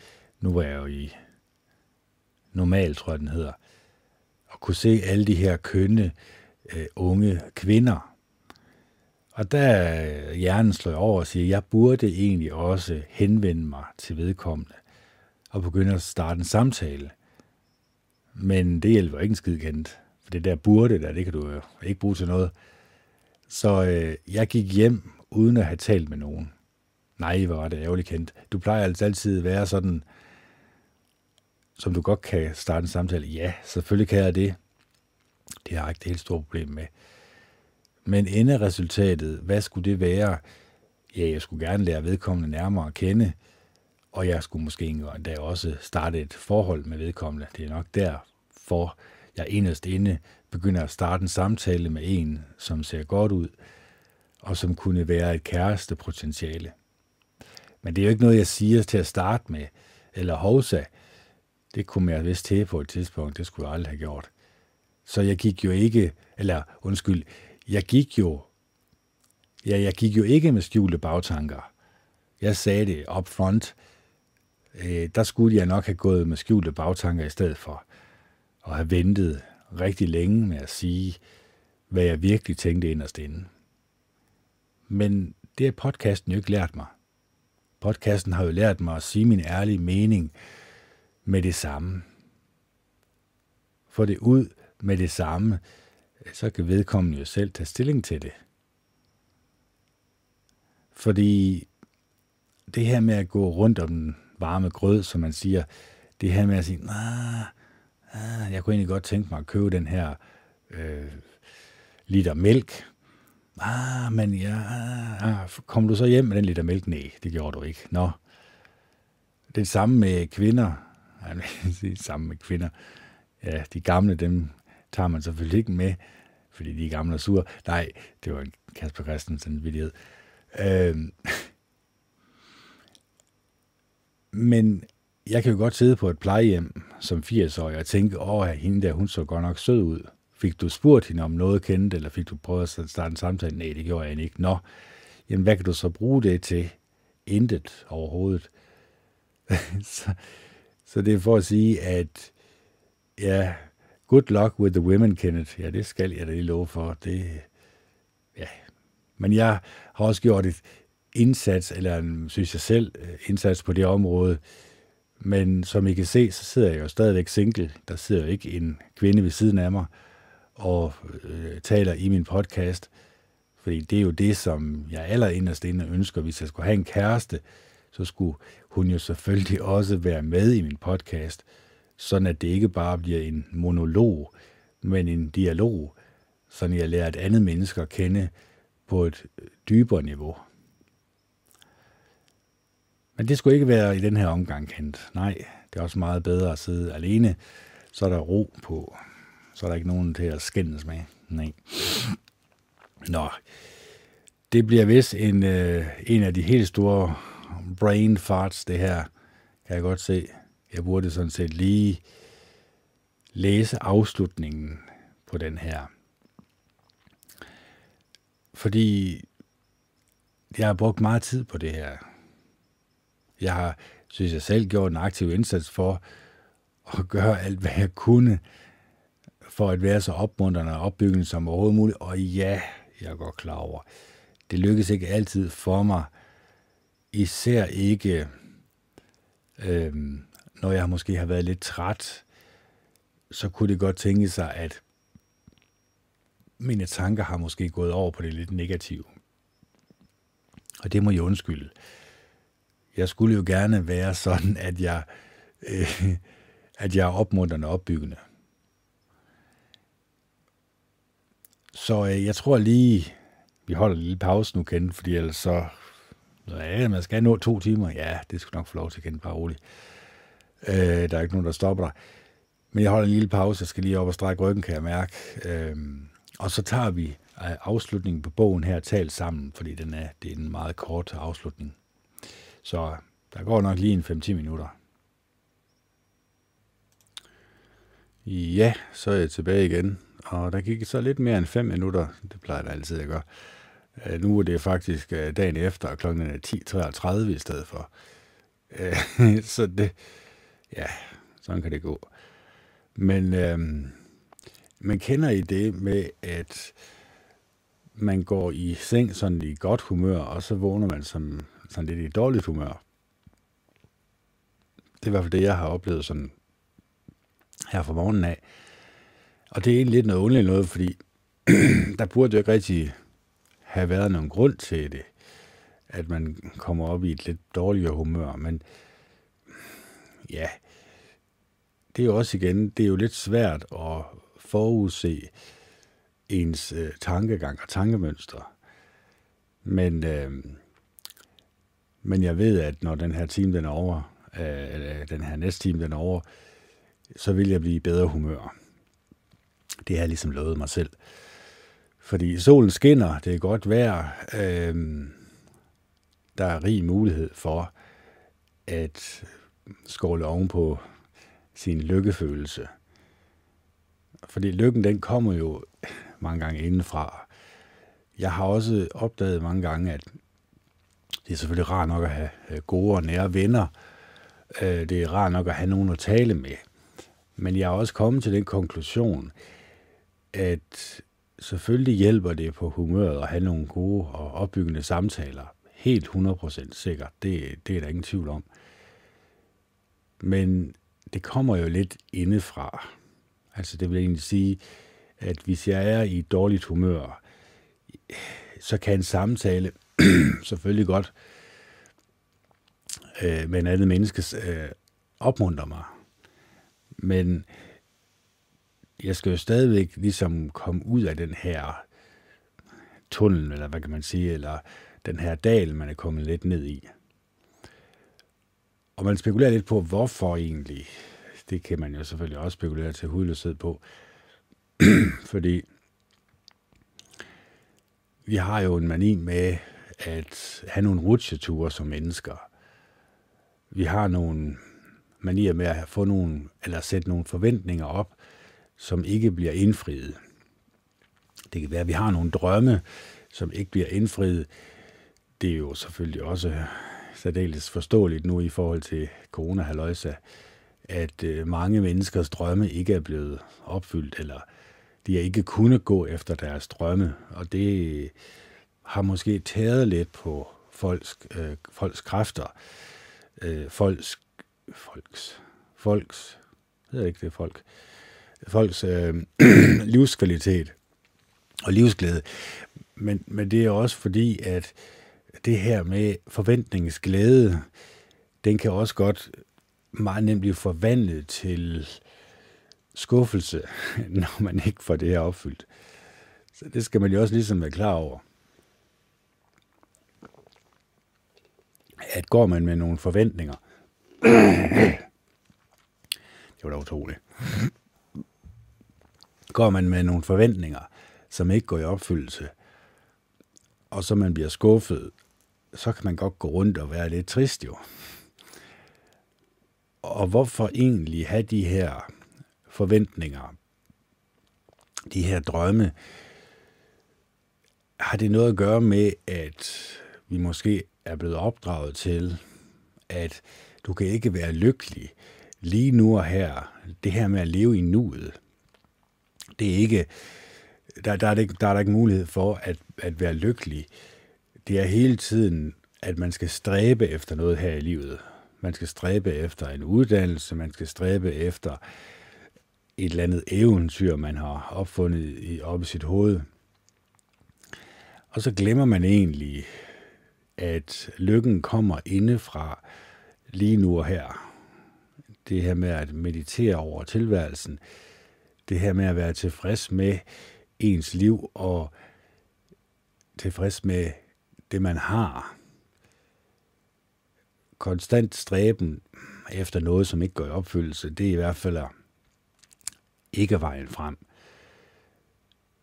nu er jeg jo i normal, tror jeg den hedder, og kunne se alle de her kønne øh, unge kvinder. Og der øh, hjernen slår jeg over og siger, at jeg burde egentlig også henvende mig til vedkommende og begynde at starte en samtale. Men det hjælper ikke en skid kendt. For det der burde der, det kan du jo ikke bruge til noget. Så øh, jeg gik hjem uden at have talt med nogen. Nej, hvor var det ærgerligt kendt. Du plejer altså altid at være sådan, som du godt kan starte en samtale. Ja, selvfølgelig kan jeg det. Det har jeg ikke det helt store problem med. Men enderesultatet, hvad skulle det være? Ja, jeg skulle gerne lære vedkommende nærmere at kende, og jeg skulle måske endda også starte et forhold med vedkommende. Det er nok derfor, jeg inderst inde begynder at starte en samtale med en, som ser godt ud, og som kunne være et kæreste potentiale. Men det er jo ikke noget, jeg siger til at starte med, eller hovsa. Det kunne jeg vist til på et tidspunkt, det skulle jeg aldrig have gjort. Så jeg gik jo ikke, eller undskyld, jeg gik jo, ja, jeg gik jo ikke med skjulte bagtanker. Jeg sagde det up front. Øh, der skulle jeg nok have gået med skjulte bagtanker i stedet for, og have ventet rigtig længe med at sige, hvad jeg virkelig tænkte inderst inde. Men Det har podcasten jo ikke lært mig. Podcasten har jo lært mig at sige min ærlige mening med det samme. Få det ud med det samme, så kan vedkommende jo selv tage stilling til det. Fordi det her med at gå rundt om den varme grød, som man siger, det her med at sige, nah, ah, jeg kunne egentlig godt tænke mig at købe den her øh, liter mælk. Ah, men ja, ah, kom du så hjem med den liter mælk? Nej, det gjorde du ikke. Nå. Det samme med kvinder. det samme med kvinder. Ja, de gamle, dem tager man selvfølgelig ikke med, fordi de er gamle og sure. Nej, det var en Kasper Christensen vidighed. Øh, men jeg kan jo godt sidde på et plejehjem som 80-årig og tænke, åh, hende der, hun så godt nok sød ud. Fik du spurgt hende om noget kendt, eller fik du prøvet at starte en samtale? Nej, det gjorde jeg ikke. Nå, jamen hvad kan du så bruge det til? Intet overhovedet. så, så det er for at sige, at ja, good luck with the women, Kenneth. Ja, det skal jeg da lige love for. Det, ja. Men jeg har også gjort et indsats, eller en, synes jeg selv, øh, indsats på det område, men som I kan se, så sidder jeg jo stadigvæk single. Der sidder jo ikke en kvinde ved siden af mig og øh, taler i min podcast. Fordi det er jo det, som jeg allerinderst inde ønsker. Hvis jeg skulle have en kæreste, så skulle hun jo selvfølgelig også være med i min podcast. Sådan at det ikke bare bliver en monolog, men en dialog. Sådan jeg lærer et andet menneske at kende på et øh, dybere niveau. Men det skulle ikke være i den her omgang, Kent. Nej, det er også meget bedre at sidde alene. Så er der ro på. Så er der ikke nogen til at skændes med. Nej. Nå, det bliver vist en, øh, en af de helt store brain farts, det her. Kan jeg godt se. Jeg burde sådan set lige læse afslutningen på den her. Fordi jeg har brugt meget tid på det her. Jeg har, synes jeg selv, gjort en aktiv indsats for at gøre alt, hvad jeg kunne, for at være så opmuntrende og opbyggende som overhovedet muligt. Og ja, jeg går klar over, det lykkes ikke altid for mig, især ikke, øh, når jeg måske har været lidt træt, så kunne det godt tænke sig, at mine tanker har måske gået over på det lidt negative. Og det må jeg undskylde jeg skulle jo gerne være sådan, at jeg, øh, at jeg er opmuntrende og opbyggende. Så øh, jeg tror lige, vi holder en lille pause nu, Kent, fordi ellers så... Ja, man skal nå to timer. Ja, det skal nok få lov til, Kent, bare roligt. Øh, der er ikke nogen, der stopper dig. Men jeg holder en lille pause. Jeg skal lige op og strække ryggen, kan jeg mærke. Øh, og så tager vi øh, afslutningen på bogen her talt sammen, fordi den er, det er en meget kort afslutning. Så der går nok lige en 5-10 minutter. Ja, så er jeg tilbage igen. Og der gik så lidt mere end 5 minutter. Det plejer det altid at gøre. Øh, nu er det faktisk øh, dagen efter, og klokken er 10.33 i stedet for. Øh, så det, ja, sådan kan det gå. Men uh, man kender i det med, at man går i seng sådan i godt humør, og så vågner man som sådan lidt i dårligt humør. Det er i hvert fald det, jeg har oplevet sådan her fra morgenen af. Og det er egentlig lidt noget underligt noget, fordi der burde jo ikke rigtig have været nogen grund til det, at man kommer op i et lidt dårligere humør. Men ja, det er jo også igen, det er jo lidt svært at forudse ens øh, tankegang og tankemønstre. Men øh, men jeg ved, at når den her time den er over, øh, eller den her næste time den er over, så vil jeg blive i bedre humør. Det har ligesom lovet mig selv. Fordi solen skinner, det er godt vejr, øh, der er rig mulighed for at skåle ovenpå sin lykkefølelse. Fordi lykken, den kommer jo mange gange indenfra. Jeg har også opdaget mange gange, at det er selvfølgelig rart nok at have øh, gode og nære venner. Øh, det er rart nok at have nogen at tale med. Men jeg er også kommet til den konklusion, at selvfølgelig hjælper det på humøret at have nogle gode og opbyggende samtaler. Helt 100% sikkert. Det, det er der ingen tvivl om. Men det kommer jo lidt indefra. Altså det vil egentlig sige, at hvis jeg er i dårligt humør, så kan en samtale selvfølgelig godt øh, med en anden menneske øh, opmuntre mig. Men jeg skal jo stadigvæk ligesom komme ud af den her tunnel, eller hvad kan man sige, eller den her dal, man er kommet lidt ned i. Og man spekulerer lidt på, hvorfor egentlig. Det kan man jo selvfølgelig også spekulere til hudløshed på. Fordi vi har jo en mani med at have nogle rutsjeture som mennesker. Vi har nogle manier med at få nogle, eller sætte nogle forventninger op, som ikke bliver indfriet. Det kan være, at vi har nogle drømme, som ikke bliver indfriet. Det er jo selvfølgelig også særdeles forståeligt nu i forhold til corona -haløjsa, at øh, mange menneskers drømme ikke er blevet opfyldt, eller de har ikke kunnet gå efter deres drømme, og det har måske tæret lidt på folks, øh, folks kræfter, øh, folks, folks, folks, jeg ved ikke det folk, folks øh, livskvalitet og livsglæde. Men, men det er også fordi, at det her med forventningsglæde, den kan også godt meget nemt blive forvandlet til skuffelse, når man ikke får det her opfyldt. Så det skal man jo også ligesom være klar over. At går man med nogle forventninger, det var da utroligt. Går man med nogle forventninger, som ikke går i opfyldelse, og så man bliver skuffet, så kan man godt gå rundt og være lidt trist jo. Og hvorfor egentlig have de her forventninger, de her drømme, har det noget at gøre med, at vi måske er blevet opdraget til, at du kan ikke være lykkelig lige nu og her. Det her med at leve i nuet, det er ikke, der, der, er, ikke, der er der ikke mulighed for at, at være lykkelig. Det er hele tiden, at man skal stræbe efter noget her i livet. Man skal stræbe efter en uddannelse, man skal stræbe efter et eller andet eventyr, man har opfundet i, op i sit hoved. Og så glemmer man egentlig, at lykken kommer indefra lige nu og her. Det her med at meditere over tilværelsen, det her med at være tilfreds med ens liv og tilfreds med det, man har. Konstant stræben efter noget, som ikke går i opfyldelse, det er i hvert fald ikke vejen frem.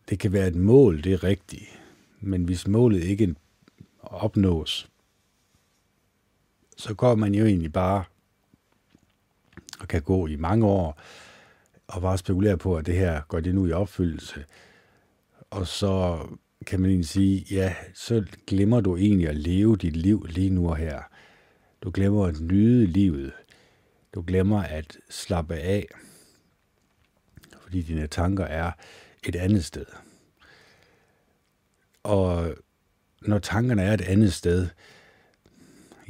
Det kan være et mål, det er rigtigt, men hvis målet ikke opnås, så går man jo egentlig bare og kan gå i mange år og bare spekulere på, at det her går det nu i opfyldelse. Og så kan man egentlig sige, ja, så glemmer du egentlig at leve dit liv lige nu og her. Du glemmer at nyde livet. Du glemmer at slappe af fordi dine tanker er et andet sted. Og når tankerne er et andet sted,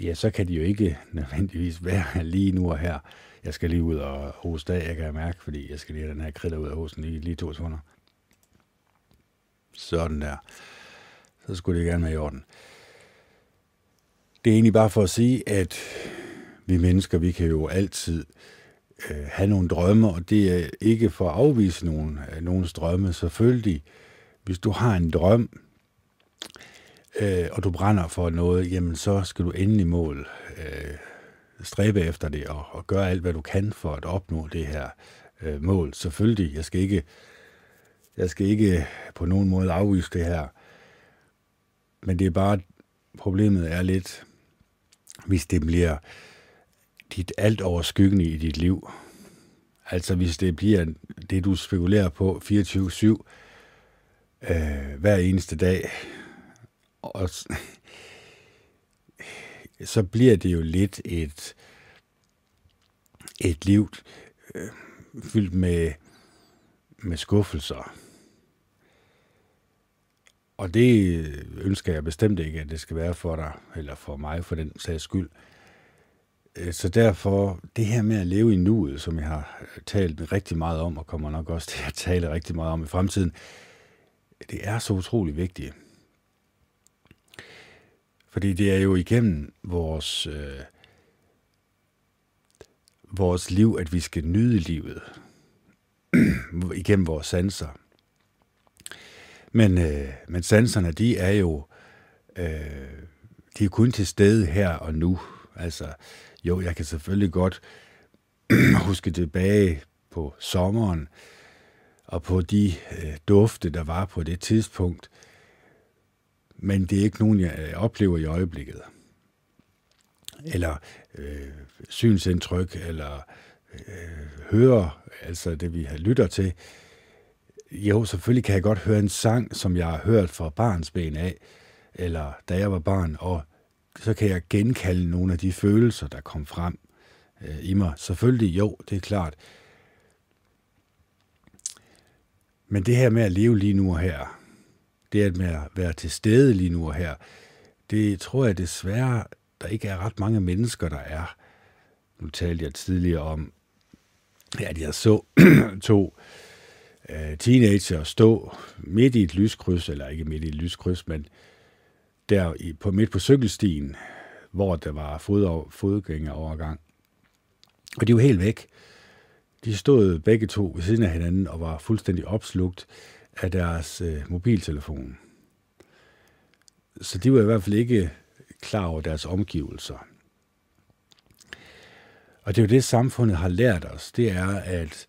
ja, så kan de jo ikke nødvendigvis være lige nu og her. Jeg skal lige ud og hoste af, jeg kan mærke, fordi jeg skal lige have den her kritter ud af hosen lige, lige to sekunder. Sådan der. Så skulle det gerne være i orden. Det er egentlig bare for at sige, at vi mennesker, vi kan jo altid øh, have nogle drømme, og det er ikke for at afvise nogen, øh, nogens drømme. Selvfølgelig, hvis du har en drøm, øh, og du brænder for noget, jamen så skal du endelig mål øh, stræbe efter det, og, og gøre alt, hvad du kan for at opnå det her øh, mål. Selvfølgelig, jeg skal ikke jeg skal ikke på nogen måde afvise det her, men det er bare, problemet er lidt, hvis det bliver dit alt overskyggende i dit liv. Altså hvis det bliver det, du spekulerer på 24-7 øh, hver eneste dag, og så bliver det jo lidt et, et liv øh, fyldt med, med skuffelser. Og det øh, ønsker jeg bestemt ikke, at det skal være for dig, eller for mig for den sags skyld. Øh, så derfor, det her med at leve i nuet, som jeg har øh, talt rigtig meget om, og kommer nok også til at tale rigtig meget om i fremtiden, det er så utrolig vigtigt. Fordi det er jo igennem vores, øh, vores liv, at vi skal nyde livet. igennem vores sanser. Men, øh, men sanserne, de er jo øh, de er kun til stede her og nu. Altså, jo, jeg kan selvfølgelig godt huske tilbage på sommeren, og på de øh, dufte, der var på det tidspunkt. Men det er ikke nogen, jeg øh, oplever i øjeblikket. Eller øh, synsindtryk, eller øh, hører, altså det vi har lytter til. Jo, selvfølgelig kan jeg godt høre en sang, som jeg har hørt fra barns ben af, eller da jeg var barn, og så kan jeg genkalde nogle af de følelser, der kom frem øh, i mig. Selvfølgelig, jo, det er klart. Men det her med at leve lige nu og her, det med at være til stede lige nu og her, det tror jeg desværre, der ikke er ret mange mennesker, der er. Nu talte jeg tidligere om, at jeg så to uh, teenager stå midt i et lyskryds, eller ikke midt i et lyskryds, men der i, på midt på cykelstien, hvor der var fod, fodgængerovergang. Og de var helt væk. De stod begge to ved siden af hinanden og var fuldstændig opslugt af deres øh, mobiltelefon. Så de var i hvert fald ikke klar over deres omgivelser. Og det er jo det, samfundet har lært os. Det er, at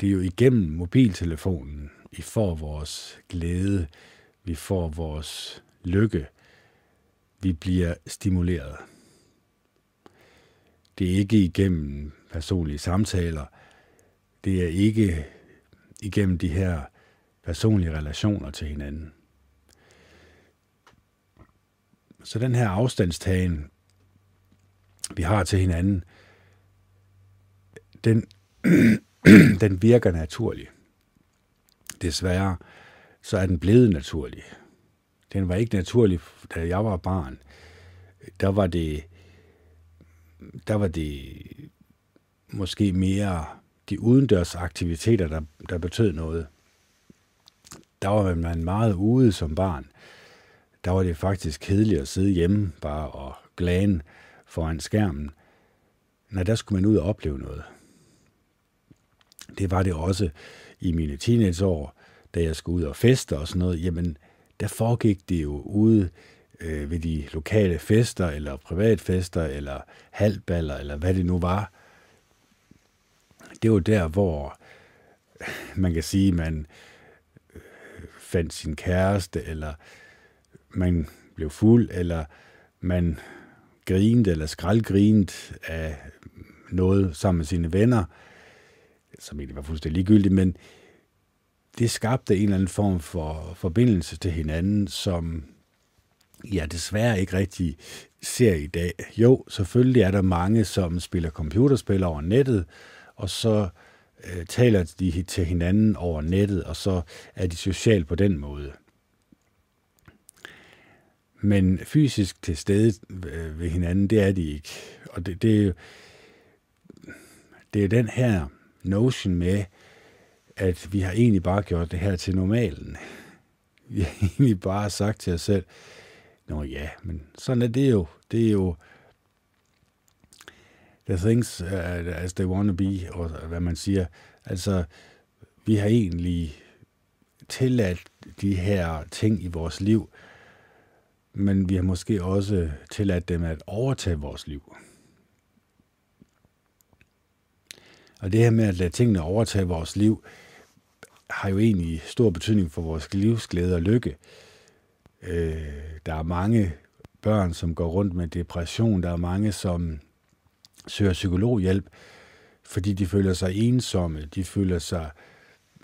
det er jo igennem mobiltelefonen, vi får vores glæde, vi får vores lykke, vi bliver stimuleret. Det er ikke igennem personlige samtaler, det er ikke igennem de her personlige relationer til hinanden. Så den her afstandstagen, vi har til hinanden, den, den virker naturlig. Desværre, så er den blevet naturlig. Den var ikke naturlig, da jeg var barn. Der var det, der var det måske mere de udendørs aktiviteter, der, der betød noget. Der var man meget ude som barn. Der var det faktisk kedeligt at sidde hjemme bare og glane foran skærmen. Nej, der skulle man ud og opleve noget. Det var det også i mine teenageår, da jeg skulle ud og feste og sådan noget. Jamen, der foregik det jo ude øh, ved de lokale fester, eller privatfester, eller halvballer, eller hvad det nu var. Det var der, hvor man kan sige, man øh, fandt sin kæreste, eller man blev fuld, eller man grinede eller skraldgrinede af noget sammen med sine venner, som egentlig var fuldstændig ligegyldigt, men det skabte en eller anden form for forbindelse til hinanden, som jeg desværre ikke rigtig ser i dag. Jo, selvfølgelig er der mange, som spiller computerspil over nettet, og så øh, taler de til hinanden over nettet, og så er de socialt på den måde. Men fysisk til stede øh, ved hinanden, det er de ikke. Og det, det, er, det er den her notion med, at vi har egentlig bare gjort det her til normalen. Vi har egentlig bare sagt til os selv, Nå ja, men sådan er det jo. Det er jo the things uh, as they want to be, og hvad man siger. Altså, vi har egentlig tilladt de her ting i vores liv, men vi har måske også tilladt dem at overtage vores liv. Og det her med at lade tingene overtage vores liv, har jo egentlig stor betydning for vores livsglæde og lykke. Øh, der er mange børn, som går rundt med depression. Der er mange, som søger psykologhjælp, fordi de føler sig ensomme, de føler sig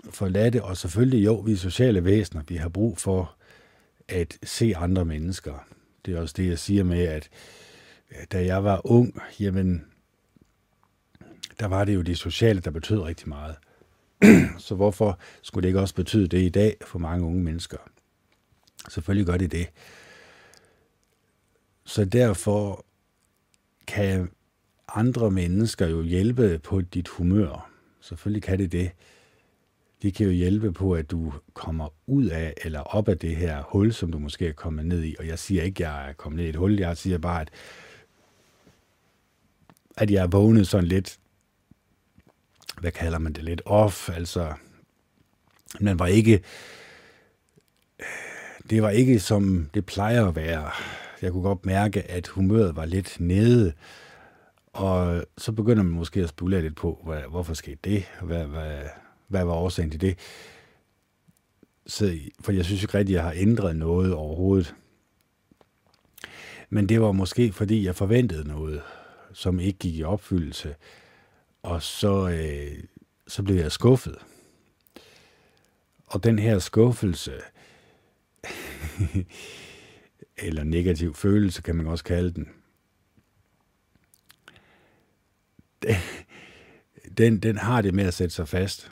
forladte, og selvfølgelig jo, vi er sociale væsener, vi har brug for at se andre mennesker. Det er også det, jeg siger med, at da jeg var ung, jamen, der var det jo det sociale, der betød rigtig meget. Så hvorfor skulle det ikke også betyde det i dag for mange unge mennesker? Selvfølgelig gør det det. Så derfor kan andre mennesker jo hjælpe på dit humør. Selvfølgelig kan det det. De kan jo hjælpe på, at du kommer ud af eller op af det her hul, som du måske er kommet ned i. Og jeg siger ikke, at jeg er kommet ned i et hul. Jeg siger bare, at, at jeg er vågnet sådan lidt, hvad kalder man det, lidt off. Altså, man var ikke, det var ikke som det plejer at være. Jeg kunne godt mærke, at humøret var lidt nede. Og så begynder man måske at spekulere lidt på, hvad, hvorfor skete det? Hvad, hvad, hvad var årsagen til det? Så, for jeg synes ikke rigtigt, at jeg har ændret noget overhovedet. Men det var måske, fordi jeg forventede noget, som ikke gik i opfyldelse. Og så, øh, så blev jeg skuffet. Og den her skuffelse, eller negativ følelse, kan man også kalde den, den, den har det med at sætte sig fast.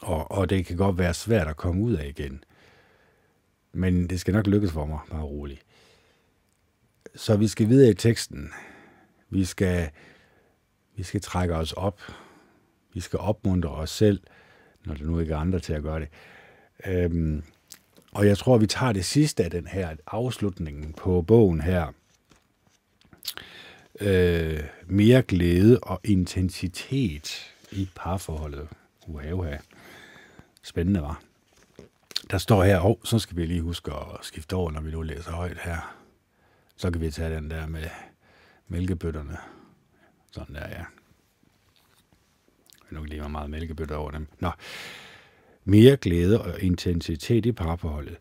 Og, og det kan godt være svært at komme ud af igen. Men det skal nok lykkes for mig, bare roligt. Så vi skal videre i teksten. Vi skal, vi skal trække os op. Vi skal opmuntre os selv, når der nu ikke er andre til at gøre det. Øhm, og jeg tror, vi tager det sidste af den her afslutningen på bogen her. Øh, mere glæde og intensitet i parforholdet. Uha, uha. Spændende, var. Der står her, og oh, så skal vi lige huske at skifte over, når vi nu læser højt her. Så kan vi tage den der med mælkebøtterne. Sådan der, ja. Nu lige meget mælkebøtter over dem. Nå. Mere glæde og intensitet i parforholdet.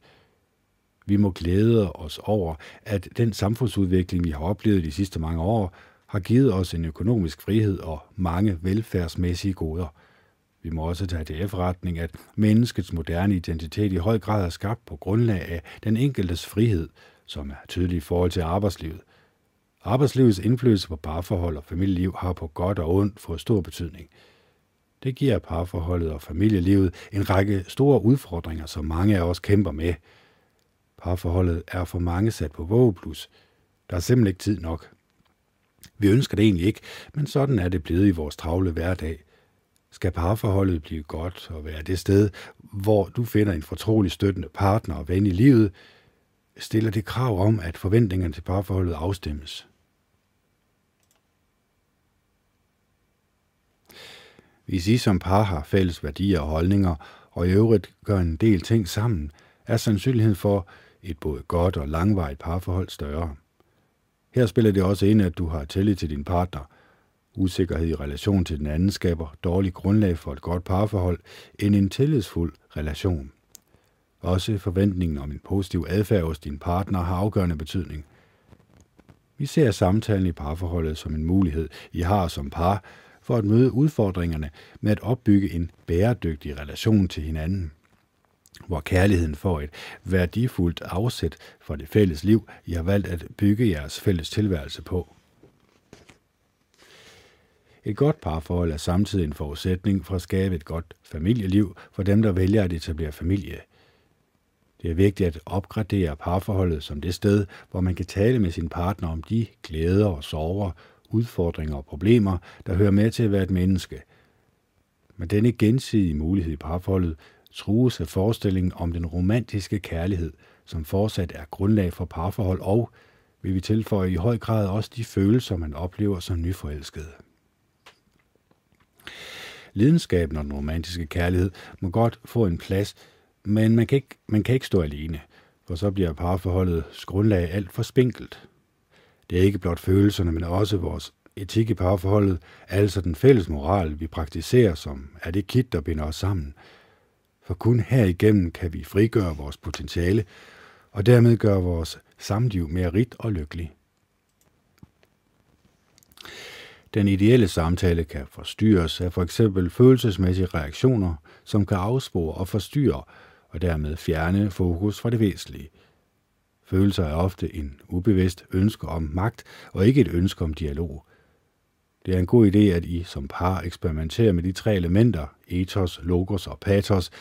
Vi må glæde os over, at den samfundsudvikling, vi har oplevet de sidste mange år, har givet os en økonomisk frihed og mange velfærdsmæssige goder – vi må også tage til efterretning, at menneskets moderne identitet i høj grad er skabt på grundlag af den enkeltes frihed, som er tydelig i forhold til arbejdslivet. Arbejdslivets indflydelse på parforhold og familieliv har på godt og ondt fået stor betydning. Det giver parforholdet og familielivet en række store udfordringer, som mange af os kæmper med. Parforholdet er for mange sat på vågeplus. Der er simpelthen ikke tid nok. Vi ønsker det egentlig ikke, men sådan er det blevet i vores travle hverdag. Skal parforholdet blive godt og være det sted, hvor du finder en fortrolig støttende partner og ven i livet, stiller det krav om, at forventningerne til parforholdet afstemmes. Hvis I som par har fælles værdier og holdninger, og i øvrigt gør en del ting sammen, er sandsynligheden for et både godt og langvarigt parforhold større. Her spiller det også ind, at du har tillid til din partner – Usikkerhed i relation til den anden skaber dårlig grundlag for et godt parforhold end en tillidsfuld relation. Også forventningen om en positiv adfærd hos din partner har afgørende betydning. Vi ser samtalen i parforholdet som en mulighed, I har som par, for at møde udfordringerne med at opbygge en bæredygtig relation til hinanden hvor kærligheden får et værdifuldt afsæt for det fælles liv, I har valgt at bygge jeres fælles tilværelse på. Et godt parforhold er samtidig en forudsætning for at skabe et godt familieliv for dem, der vælger at etablere familie. Det er vigtigt at opgradere parforholdet som det sted, hvor man kan tale med sin partner om de glæder og sorger, udfordringer og problemer, der hører med til at være et menneske. Men denne gensidige mulighed i parforholdet trues af forestillingen om den romantiske kærlighed, som fortsat er grundlag for parforhold og, vil vi tilføje i høj grad også de følelser, man oplever som nyforelskede. Lidenskaben og den romantiske kærlighed må godt få en plads, men man kan ikke, man kan ikke stå alene, for så bliver parforholdets grundlag alt for spinkelt. Det er ikke blot følelserne, men også vores etik i parforholdet, altså den fælles moral, vi praktiserer, som er det kit, der binder os sammen. For kun herigennem kan vi frigøre vores potentiale, og dermed gøre vores samliv mere rigt og lykkelig. Den ideelle samtale kan forstyrres af for eksempel følelsesmæssige reaktioner, som kan afspore og forstyrre, og dermed fjerne fokus fra det væsentlige. Følelser er ofte en ubevidst ønske om magt, og ikke et ønske om dialog. Det er en god idé, at I som par eksperimenterer med de tre elementer, ethos, logos og pathos,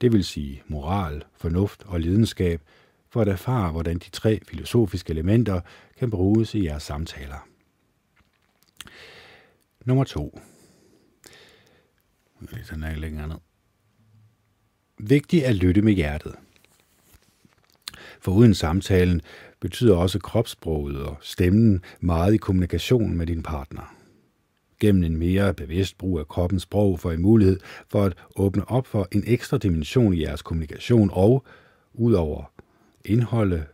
det vil sige moral, fornuft og lidenskab, for at erfare, hvordan de tre filosofiske elementer kan bruges i jeres samtaler. Nummer 2. Den er længere ned. Vigtigt at lytte med hjertet. For uden samtalen betyder også kropssproget og stemmen meget i kommunikation med din partner. Gennem en mere bevidst brug af kroppens sprog får I mulighed for at åbne op for en ekstra dimension i jeres kommunikation og, udover indholdet,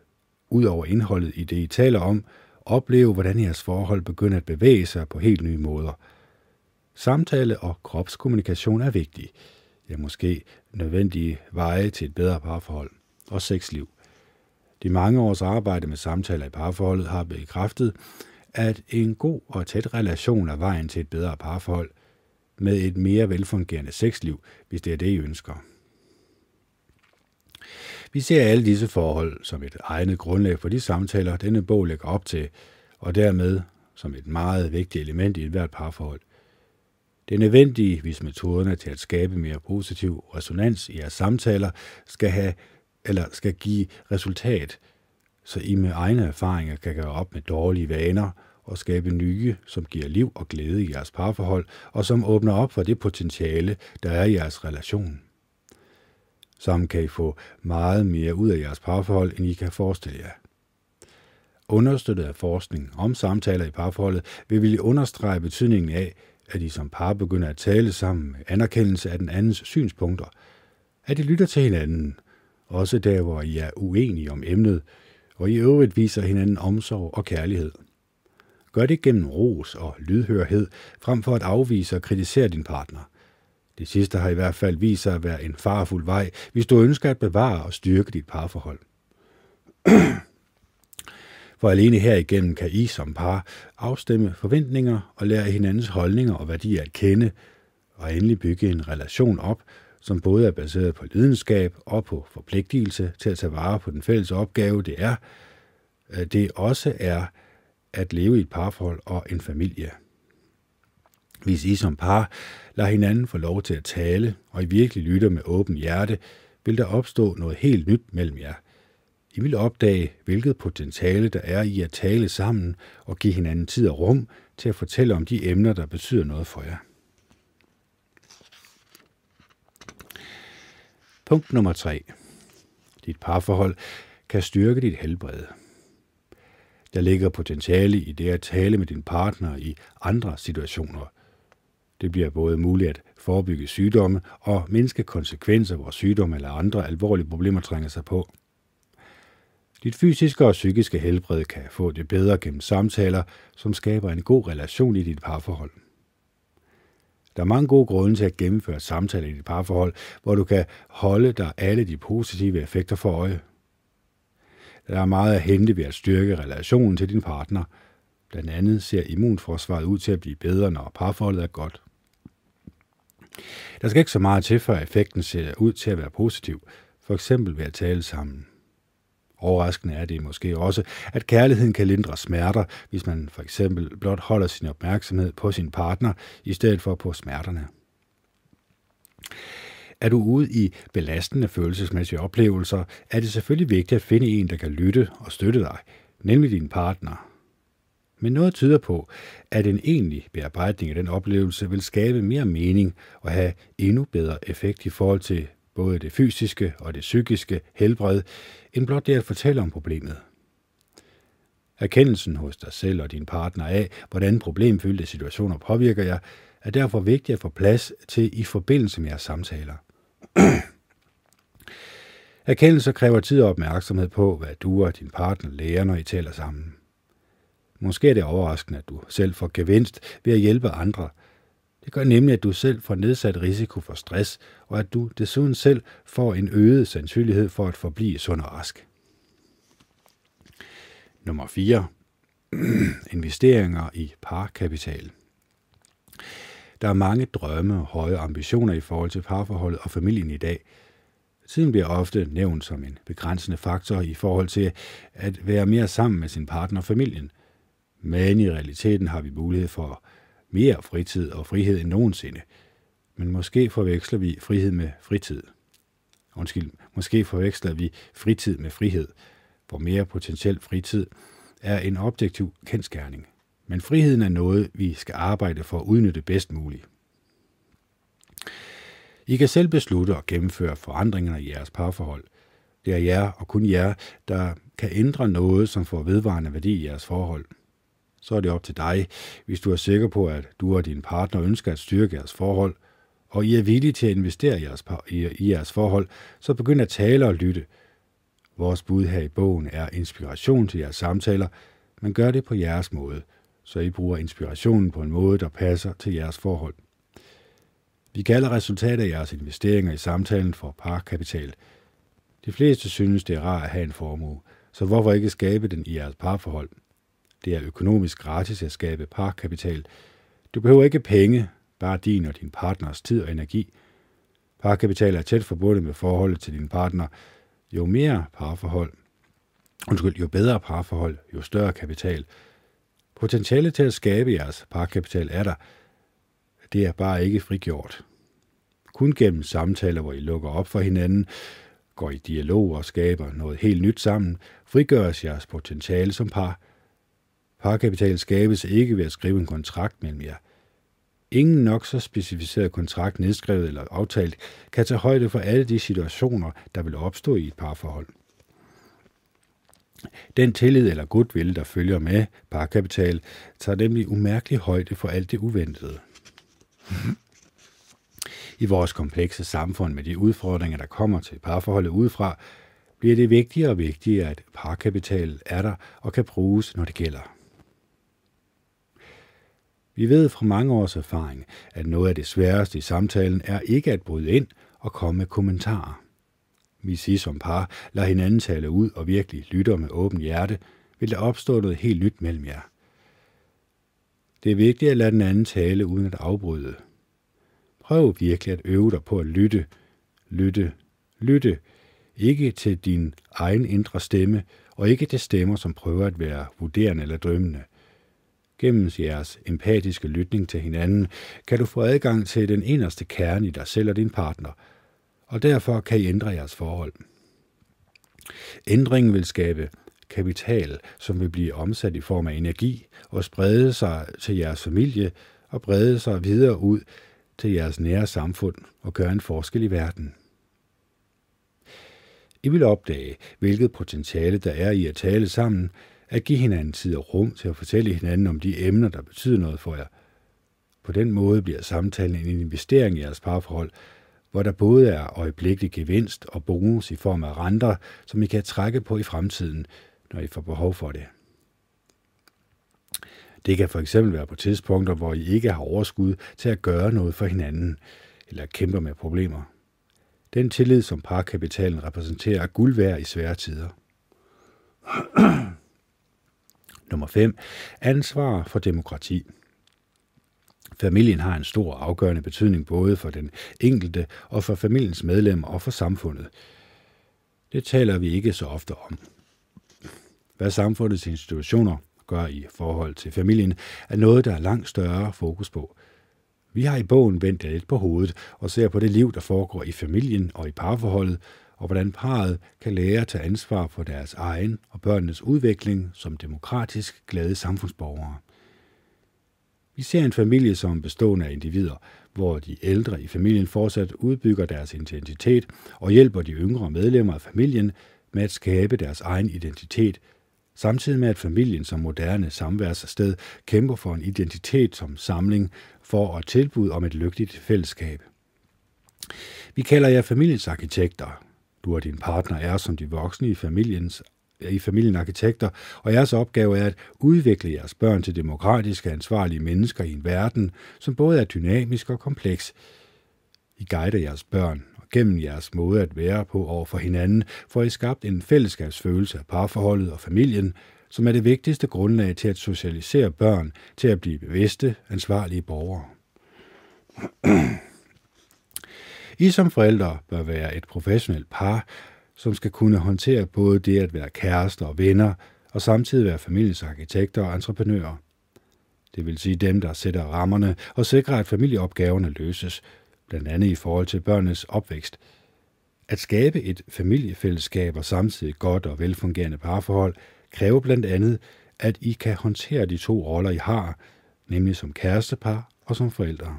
udover indholdet i det, I taler om, opleve, hvordan jeres forhold begynder at bevæge sig på helt nye måder. Samtale og kropskommunikation er vigtig. Ja, måske nødvendige veje til et bedre parforhold og sexliv. De mange års arbejde med samtaler i parforholdet har bekræftet, at en god og tæt relation er vejen til et bedre parforhold med et mere velfungerende sexliv, hvis det er det, I ønsker. Vi ser alle disse forhold som et egnet grundlag for de samtaler, denne bog lægger op til, og dermed som et meget vigtigt element i et hvert parforhold. Det er nødvendigt, hvis metoderne til at skabe mere positiv resonans i jeres samtaler skal, have, eller skal give resultat, så I med egne erfaringer kan gøre op med dårlige vaner og skabe nye, som giver liv og glæde i jeres parforhold, og som åbner op for det potentiale, der er i jeres relation. Sammen kan I få meget mere ud af jeres parforhold, end I kan forestille jer. Understøttet af forskning om samtaler i parforholdet, vil vi understrege betydningen af, at I som par begynder at tale sammen med anerkendelse af den andens synspunkter, at I lytter til hinanden, også der, hvor I er uenige om emnet, og i øvrigt viser hinanden omsorg og kærlighed. Gør det gennem ros og lydhørhed, frem for at afvise og kritisere din partner. Det sidste har i hvert fald vist sig at være en farfuld vej, hvis du ønsker at bevare og styrke dit parforhold. For alene herigennem kan I som par afstemme forventninger og lære hinandens holdninger og værdier at kende, og endelig bygge en relation op, som både er baseret på lidenskab og på forpligtelse til at tage vare på den fælles opgave, det er, det også er at leve i et parforhold og en familie. Hvis I som par lader hinanden få lov til at tale, og I virkelig lytter med åben hjerte, vil der opstå noget helt nyt mellem jer. I vil opdage, hvilket potentiale der er i at tale sammen og give hinanden tid og rum til at fortælle om de emner, der betyder noget for jer. Punkt nummer 3. Dit parforhold kan styrke dit helbred. Der ligger potentiale i det at tale med din partner i andre situationer. Det bliver både muligt at forebygge sygdomme og mindske konsekvenser, hvor sygdomme eller andre alvorlige problemer trænger sig på. Dit fysiske og psykiske helbred kan få det bedre gennem samtaler, som skaber en god relation i dit parforhold. Der er mange gode grunde til at gennemføre samtaler i dit parforhold, hvor du kan holde dig alle de positive effekter for øje. Der er meget at hente ved at styrke relationen til din partner. Blandt andet ser immunforsvaret ud til at blive bedre, når parforholdet er godt. Der skal ikke så meget til, før effekten ser ud til at være positiv, for eksempel ved at tale sammen. Overraskende er det måske også, at kærligheden kan lindre smerter, hvis man for eksempel blot holder sin opmærksomhed på sin partner, i stedet for på smerterne. Er du ude i belastende følelsesmæssige oplevelser, er det selvfølgelig vigtigt at finde en, der kan lytte og støtte dig, nemlig din partner. Men noget tyder på, at en egentlig bearbejdning af den oplevelse vil skabe mere mening og have endnu bedre effekt i forhold til både det fysiske og det psykiske helbred, end blot det at fortælle om problemet. Erkendelsen hos dig selv og din partner af, hvordan problemfyldte situationer påvirker jer, er derfor vigtigt at få plads til i forbindelse med jeres samtaler. Erkendelse kræver tid og opmærksomhed på, hvad du og din partner lærer, når I taler sammen. Måske er det overraskende, at du selv får gevinst ved at hjælpe andre. Det gør nemlig, at du selv får nedsat risiko for stress, og at du desuden selv får en øget sandsynlighed for at forblive sund og rask. Nummer 4. Investeringer i parkapital. Der er mange drømme og høje ambitioner i forhold til parforholdet og familien i dag. Tiden bliver ofte nævnt som en begrænsende faktor i forhold til at være mere sammen med sin partner og familien. Men i realiteten har vi mulighed for mere fritid og frihed end nogensinde. Men måske forveksler vi frihed med fritid. Undskyld, måske forveksler vi fritid med frihed, hvor mere potentiel fritid er en objektiv kendskærning. Men friheden er noget, vi skal arbejde for at udnytte bedst muligt. I kan selv beslutte at gennemføre forandringerne i jeres parforhold. Det er jer og kun jer, der kan ændre noget, som får vedvarende værdi i jeres forhold. Så er det op til dig, hvis du er sikker på, at du og din partner ønsker at styrke jeres forhold, og I er villige til at investere i jeres, i, i jeres forhold, så begynd at tale og lytte. Vores bud her i bogen er inspiration til jeres samtaler, men gør det på jeres måde, så I bruger inspirationen på en måde, der passer til jeres forhold. Vi kalder resultatet af jeres investeringer i samtalen for parkapital. De fleste synes, det er rart at have en formue, så hvorfor ikke skabe den i jeres parforhold? Det er økonomisk gratis at skabe parkapital. Du behøver ikke penge, bare din og din partners tid og energi. Parkapital er tæt forbundet med forholdet til din partner. Jo mere parforhold, undskyld, jo bedre parforhold, jo større kapital. Potentiale til at skabe jeres parkapital er der. Det er bare ikke frigjort. Kun gennem samtaler, hvor I lukker op for hinanden, går i dialog og skaber noget helt nyt sammen, frigøres jeres potentiale som par. Parkapital skabes ikke ved at skrive en kontrakt mellem jer – Ingen nok så specificeret kontrakt, nedskrevet eller aftalt, kan tage højde for alle de situationer, der vil opstå i et parforhold. Den tillid eller goodwill, der følger med parkapital, tager nemlig umærkelig højde for alt det uventede. I vores komplekse samfund med de udfordringer, der kommer til parforholdet udefra, bliver det vigtigere og vigtigere, at parkapital er der og kan bruges, når det gælder. Vi ved fra mange års erfaring, at noget af det sværeste i samtalen er ikke at bryde ind og komme med kommentarer. Hvis I som par lad hinanden tale ud og virkelig lytter med åben hjerte, vil der opstå noget helt nyt mellem jer. Det er vigtigt at lade den anden tale uden at afbryde. Prøv virkelig at øve dig på at lytte, lytte, lytte, ikke til din egen indre stemme, og ikke til stemmer, som prøver at være vurderende eller drømmende. Gennem jeres empatiske lytning til hinanden, kan du få adgang til den eneste kerne i dig selv og din partner, og derfor kan I ændre jeres forhold. Ændringen vil skabe kapital, som vil blive omsat i form af energi og sprede sig til jeres familie og brede sig videre ud til jeres nære samfund og gøre en forskel i verden. I vil opdage, hvilket potentiale der er i at tale sammen, at give hinanden tid og rum til at fortælle hinanden om de emner, der betyder noget for jer. På den måde bliver samtalen en investering i jeres parforhold, hvor der både er øjeblikkelig gevinst og bonus i form af renter, som I kan trække på i fremtiden, når I får behov for det. Det kan for eksempel være på tidspunkter, hvor I ikke har overskud til at gøre noget for hinanden, eller kæmper med problemer. Den tillid, som parkapitalen repræsenterer, er guld værd i svære tider. Nummer 5. Ansvar for demokrati. Familien har en stor afgørende betydning både for den enkelte og for familiens medlemmer og for samfundet. Det taler vi ikke så ofte om. Hvad samfundets institutioner gør i forhold til familien, er noget, der er langt større fokus på. Vi har i bogen vendt det lidt på hovedet og ser på det liv, der foregår i familien og i parforholdet, og hvordan parret kan lære at tage ansvar for deres egen og børnenes udvikling som demokratisk glade samfundsborgere. Vi ser en familie som bestående af individer, hvor de ældre i familien fortsat udbygger deres identitet og hjælper de yngre medlemmer af familien med at skabe deres egen identitet, samtidig med at familien som moderne samværssted kæmper for en identitet som samling for at tilbyde om et lykkeligt fællesskab. Vi kalder jer familiens arkitekter, du og din partner er som de voksne i familiens i familien arkitekter, og jeres opgave er at udvikle jeres børn til demokratiske, ansvarlige mennesker i en verden, som både er dynamisk og kompleks. I guider jeres børn, og gennem jeres måde at være på over for hinanden, får I skabt en fællesskabsfølelse af parforholdet og familien, som er det vigtigste grundlag til at socialisere børn til at blive bevidste, ansvarlige borgere. I som forældre bør være et professionelt par, som skal kunne håndtere både det at være kærester og venner, og samtidig være familiens arkitekter og entreprenører. Det vil sige dem, der sætter rammerne og sikrer, at familieopgaverne løses, blandt andet i forhold til børnenes opvækst. At skabe et familiefællesskab og samtidig godt og velfungerende parforhold kræver blandt andet, at I kan håndtere de to roller, I har, nemlig som kærestepar og som forældre.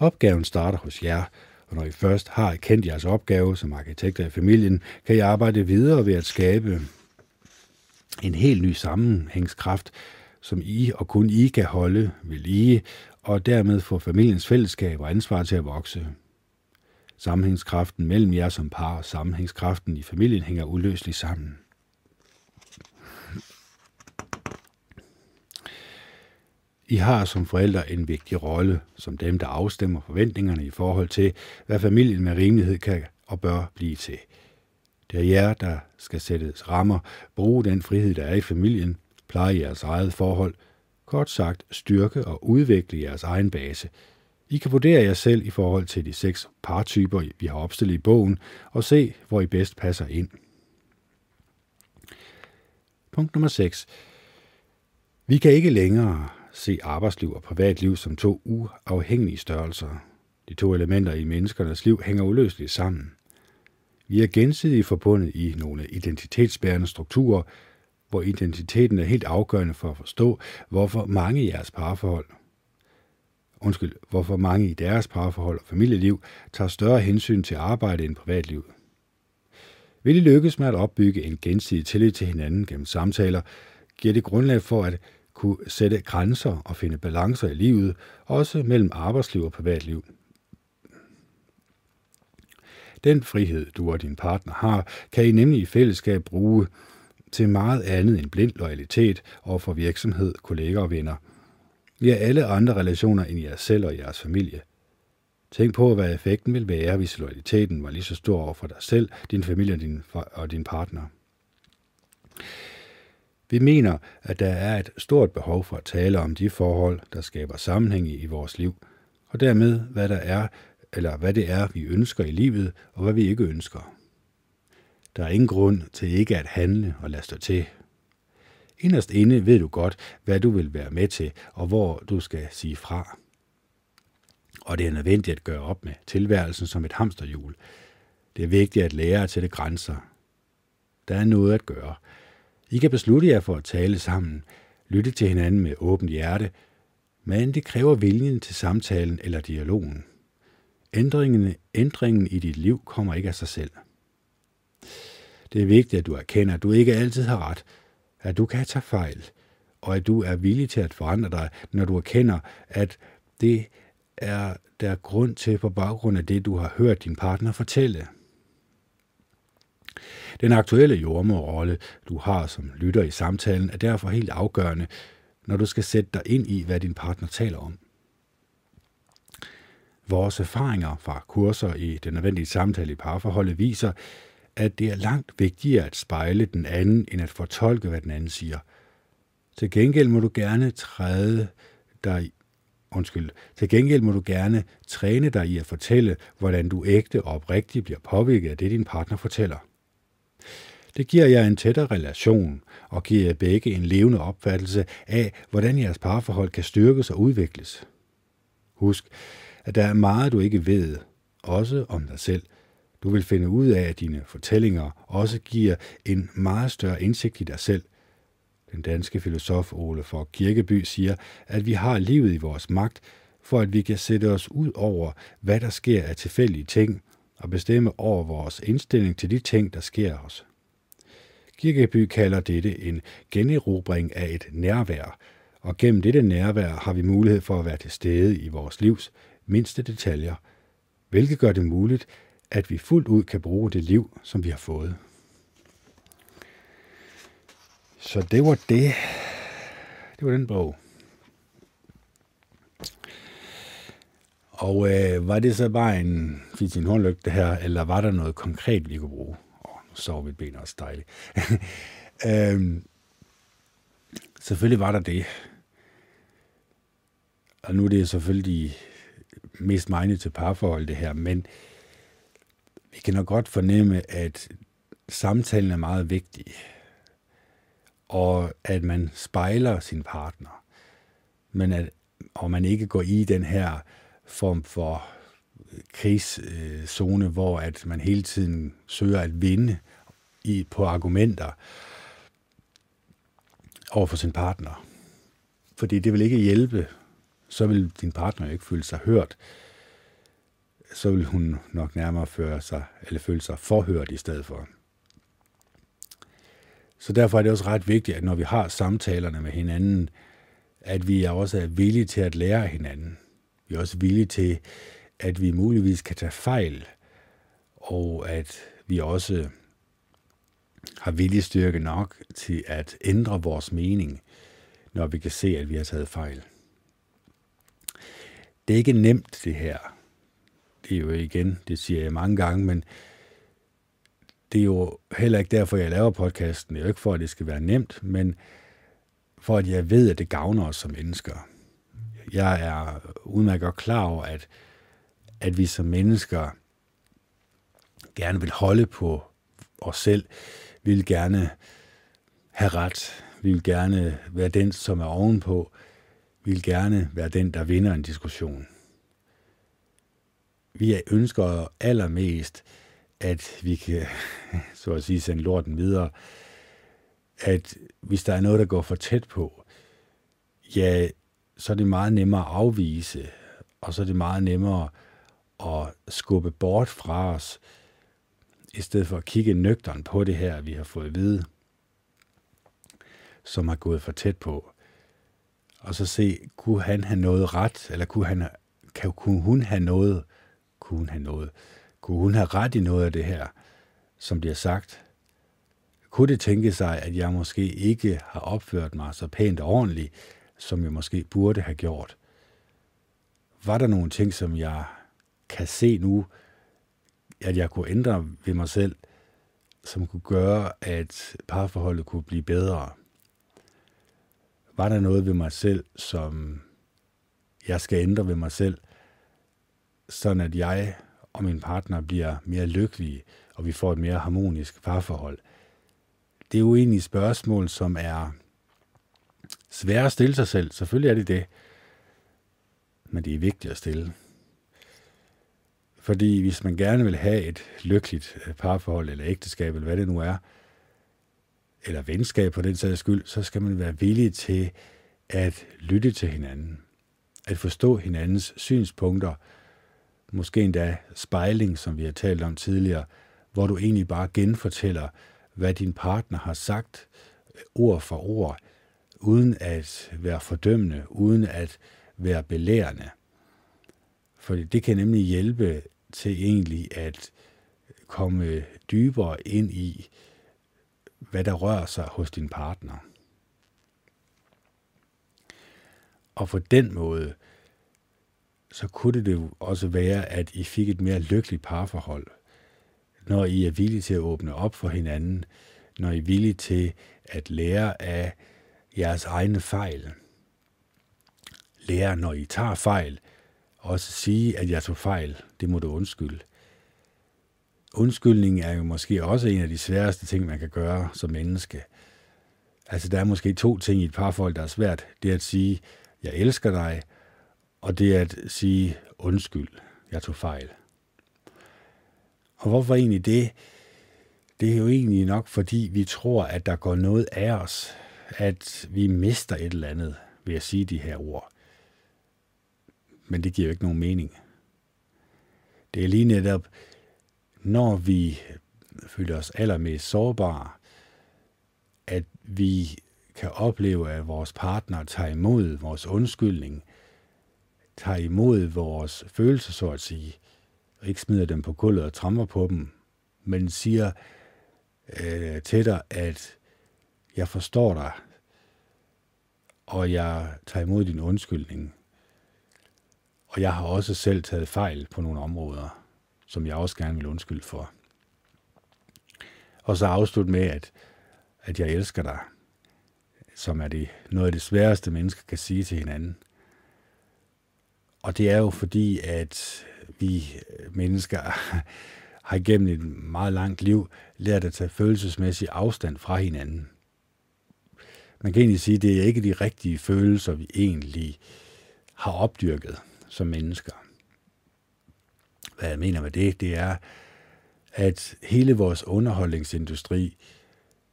Opgaven starter hos jer, og når I først har kendt jeres opgave som arkitekter i familien, kan I arbejde videre ved at skabe en helt ny sammenhængskraft, som I og kun I kan holde ved lige, og dermed få familiens fællesskab og ansvar til at vokse. Sammenhængskraften mellem jer som par og sammenhængskraften i familien hænger uløseligt sammen. I har som forældre en vigtig rolle, som dem, der afstemmer forventningerne i forhold til, hvad familien med rimelighed kan og bør blive til. Det er jer, der skal sætte rammer, bruge den frihed, der er i familien, pleje jeres eget forhold, kort sagt styrke og udvikle jeres egen base. I kan vurdere jer selv i forhold til de seks partyper, vi har opstillet i bogen, og se, hvor I bedst passer ind. Punkt nummer 6. Vi kan ikke længere se arbejdsliv og privatliv som to uafhængige størrelser. De to elementer i menneskernes liv hænger uløseligt sammen. Vi er gensidigt forbundet i nogle identitetsbærende strukturer, hvor identiteten er helt afgørende for at forstå, hvorfor mange i jeres parforhold, undskyld, hvorfor mange i deres parforhold og familieliv tager større hensyn til arbejde end privatliv. Vil I lykkes med at opbygge en gensidig tillid til hinanden gennem samtaler, giver det grundlag for at kunne sætte grænser og finde balancer i livet, også mellem arbejdsliv og privatliv. Den frihed, du og din partner har, kan I nemlig i fællesskab bruge til meget andet end blind loyalitet over for virksomhed, kolleger og venner. Vi har alle andre relationer end jer selv og jeres familie. Tænk på, hvad effekten vil være, hvis loyaliteten var lige så stor over for dig selv, din familie og din, og din partner. Vi mener, at der er et stort behov for at tale om de forhold, der skaber sammenhæng i vores liv, og dermed hvad der er, eller hvad det er, vi ønsker i livet, og hvad vi ikke ønsker. Der er ingen grund til ikke at handle og lade stå til. Inderst inde ved du godt, hvad du vil være med til, og hvor du skal sige fra. Og det er nødvendigt at gøre op med tilværelsen som et hamsterhjul. Det er vigtigt at lære at sætte grænser. Der er noget at gøre, i kan beslutte jer for at tale sammen, lytte til hinanden med åbent hjerte, men det kræver viljen til samtalen eller dialogen. Ændringen, ændringen i dit liv kommer ikke af sig selv. Det er vigtigt, at du erkender, at du ikke altid har ret, at du kan tage fejl, og at du er villig til at forandre dig, når du erkender, at det er der grund til på baggrund af det, du har hørt din partner fortælle. Den aktuelle jordmorrolle, du har som lytter i samtalen, er derfor helt afgørende, når du skal sætte dig ind i, hvad din partner taler om. Vores erfaringer fra kurser i den nødvendige samtale i parforholdet viser, at det er langt vigtigere at spejle den anden, end at fortolke, hvad den anden siger. Til gengæld må du gerne træde dig Undskyld. Til gengæld må du gerne træne dig i at fortælle, hvordan du ægte og oprigtigt bliver påvirket af det, din partner fortæller. Det giver jer en tættere relation og giver jer begge en levende opfattelse af, hvordan jeres parforhold kan styrkes og udvikles. Husk, at der er meget, du ikke ved, også om dig selv. Du vil finde ud af, at dine fortællinger også giver en meget større indsigt i dig selv. Den danske filosof Ole for Kirkeby siger, at vi har livet i vores magt, for at vi kan sætte os ud over, hvad der sker af tilfældige ting, og bestemme over vores indstilling til de ting, der sker os. Kirkeby kalder dette en generobring af et nærvær, og gennem dette nærvær har vi mulighed for at være til stede i vores livs mindste detaljer, hvilket gør det muligt, at vi fuldt ud kan bruge det liv, som vi har fået. Så det var det. Det var den bog. Og øh, var det så bare en fin håndlygte her, eller var der noget konkret, vi kunne bruge? Sover mit ben også dejligt. øhm, selvfølgelig var der det. Og nu er det selvfølgelig mest megnet til parforhold, det her, men vi kan nok godt fornemme, at samtalen er meget vigtig, og at man spejler sin partner, men at, og man ikke går i den her form for krigszone, hvor at man hele tiden søger at vinde i, på argumenter over for sin partner. Fordi det vil ikke hjælpe, så vil din partner ikke føle sig hørt. Så vil hun nok nærmere føre sig, eller føle sig forhørt i stedet for. Så derfor er det også ret vigtigt, at når vi har samtalerne med hinanden, at vi også er villige til at lære hinanden. Vi er også villige til, at vi muligvis kan tage fejl, og at vi også har viljestyrke nok til at ændre vores mening, når vi kan se, at vi har taget fejl. Det er ikke nemt, det her. Det er jo igen, det siger jeg mange gange, men det er jo heller ikke derfor, jeg laver podcasten. Det er jo ikke for, at det skal være nemt, men for at jeg ved, at det gavner os som mennesker. Jeg er udmærket godt klar over, at, at vi som mennesker gerne vil holde på os selv. Vi vil gerne have ret. Vi vil gerne være den, som er ovenpå. Vi vil gerne være den, der vinder en diskussion. Vi ønsker allermest, at vi kan, så at sige, sende lorten videre. At hvis der er noget, der går for tæt på, ja, så er det meget nemmere at afvise, og så er det meget nemmere at skubbe bort fra os, i stedet for at kigge nøgteren på det her, vi har fået at vide, som har gået for tæt på. Og så se, kunne han have noget ret, eller kunne, han, kan, kunne hun have noget, kunne hun have noget, kunne hun have ret i noget af det her, som bliver sagt? Kunne det tænke sig, at jeg måske ikke har opført mig så pænt og ordentligt, som jeg måske burde have gjort? Var der nogle ting, som jeg kan se nu, at jeg kunne ændre ved mig selv, som kunne gøre, at parforholdet kunne blive bedre? Var der noget ved mig selv, som jeg skal ændre ved mig selv, sådan at jeg og min partner bliver mere lykkelige, og vi får et mere harmonisk parforhold? Det er jo egentlig spørgsmål, som er svære at stille sig selv. Selvfølgelig er det det. Men det er vigtigt at stille. Fordi hvis man gerne vil have et lykkeligt øh, parforhold, eller ægteskab, eller hvad det nu er, eller venskab på den sags skyld, så skal man være villig til at lytte til hinanden. At forstå hinandens synspunkter, måske endda spejling, som vi har talt om tidligere, hvor du egentlig bare genfortæller, hvad din partner har sagt, øh, ord for ord, uden at være fordømmende, uden at være belærende. For det kan nemlig hjælpe til egentlig at komme dybere ind i, hvad der rører sig hos din partner. Og på den måde, så kunne det jo også være, at I fik et mere lykkeligt parforhold, når I er villige til at åbne op for hinanden, når I er villige til at lære af jeres egne fejl. Lære, når I tager fejl, også sige, at jeg tog fejl. Det må du undskylde. Undskyldning er jo måske også en af de sværeste ting, man kan gøre som menneske. Altså, der er måske to ting i et parforhold, der er svært. Det er at sige, jeg elsker dig, og det er at sige, undskyld, jeg tog fejl. Og hvorfor egentlig det? Det er jo egentlig nok, fordi vi tror, at der går noget af os, at vi mister et eller andet ved at sige de her ord men det giver jo ikke nogen mening. Det er lige netop, når vi føler os allermest sårbare, at vi kan opleve, at vores partner tager imod vores undskyldning, tager imod vores følelser, så at sige, og ikke smider dem på gulvet og tramper på dem, men siger øh, til dig, at jeg forstår dig, og jeg tager imod din undskyldning. Og jeg har også selv taget fejl på nogle områder, som jeg også gerne vil undskylde for. Og så afslutte med, at, at jeg elsker dig, som er det, noget af det sværeste, mennesker kan sige til hinanden. Og det er jo fordi, at vi mennesker har igennem et meget langt liv lært at tage følelsesmæssig afstand fra hinanden. Man kan egentlig sige, at det er ikke de rigtige følelser, vi egentlig har opdyrket som mennesker. Hvad jeg mener med det, det er, at hele vores underholdningsindustri,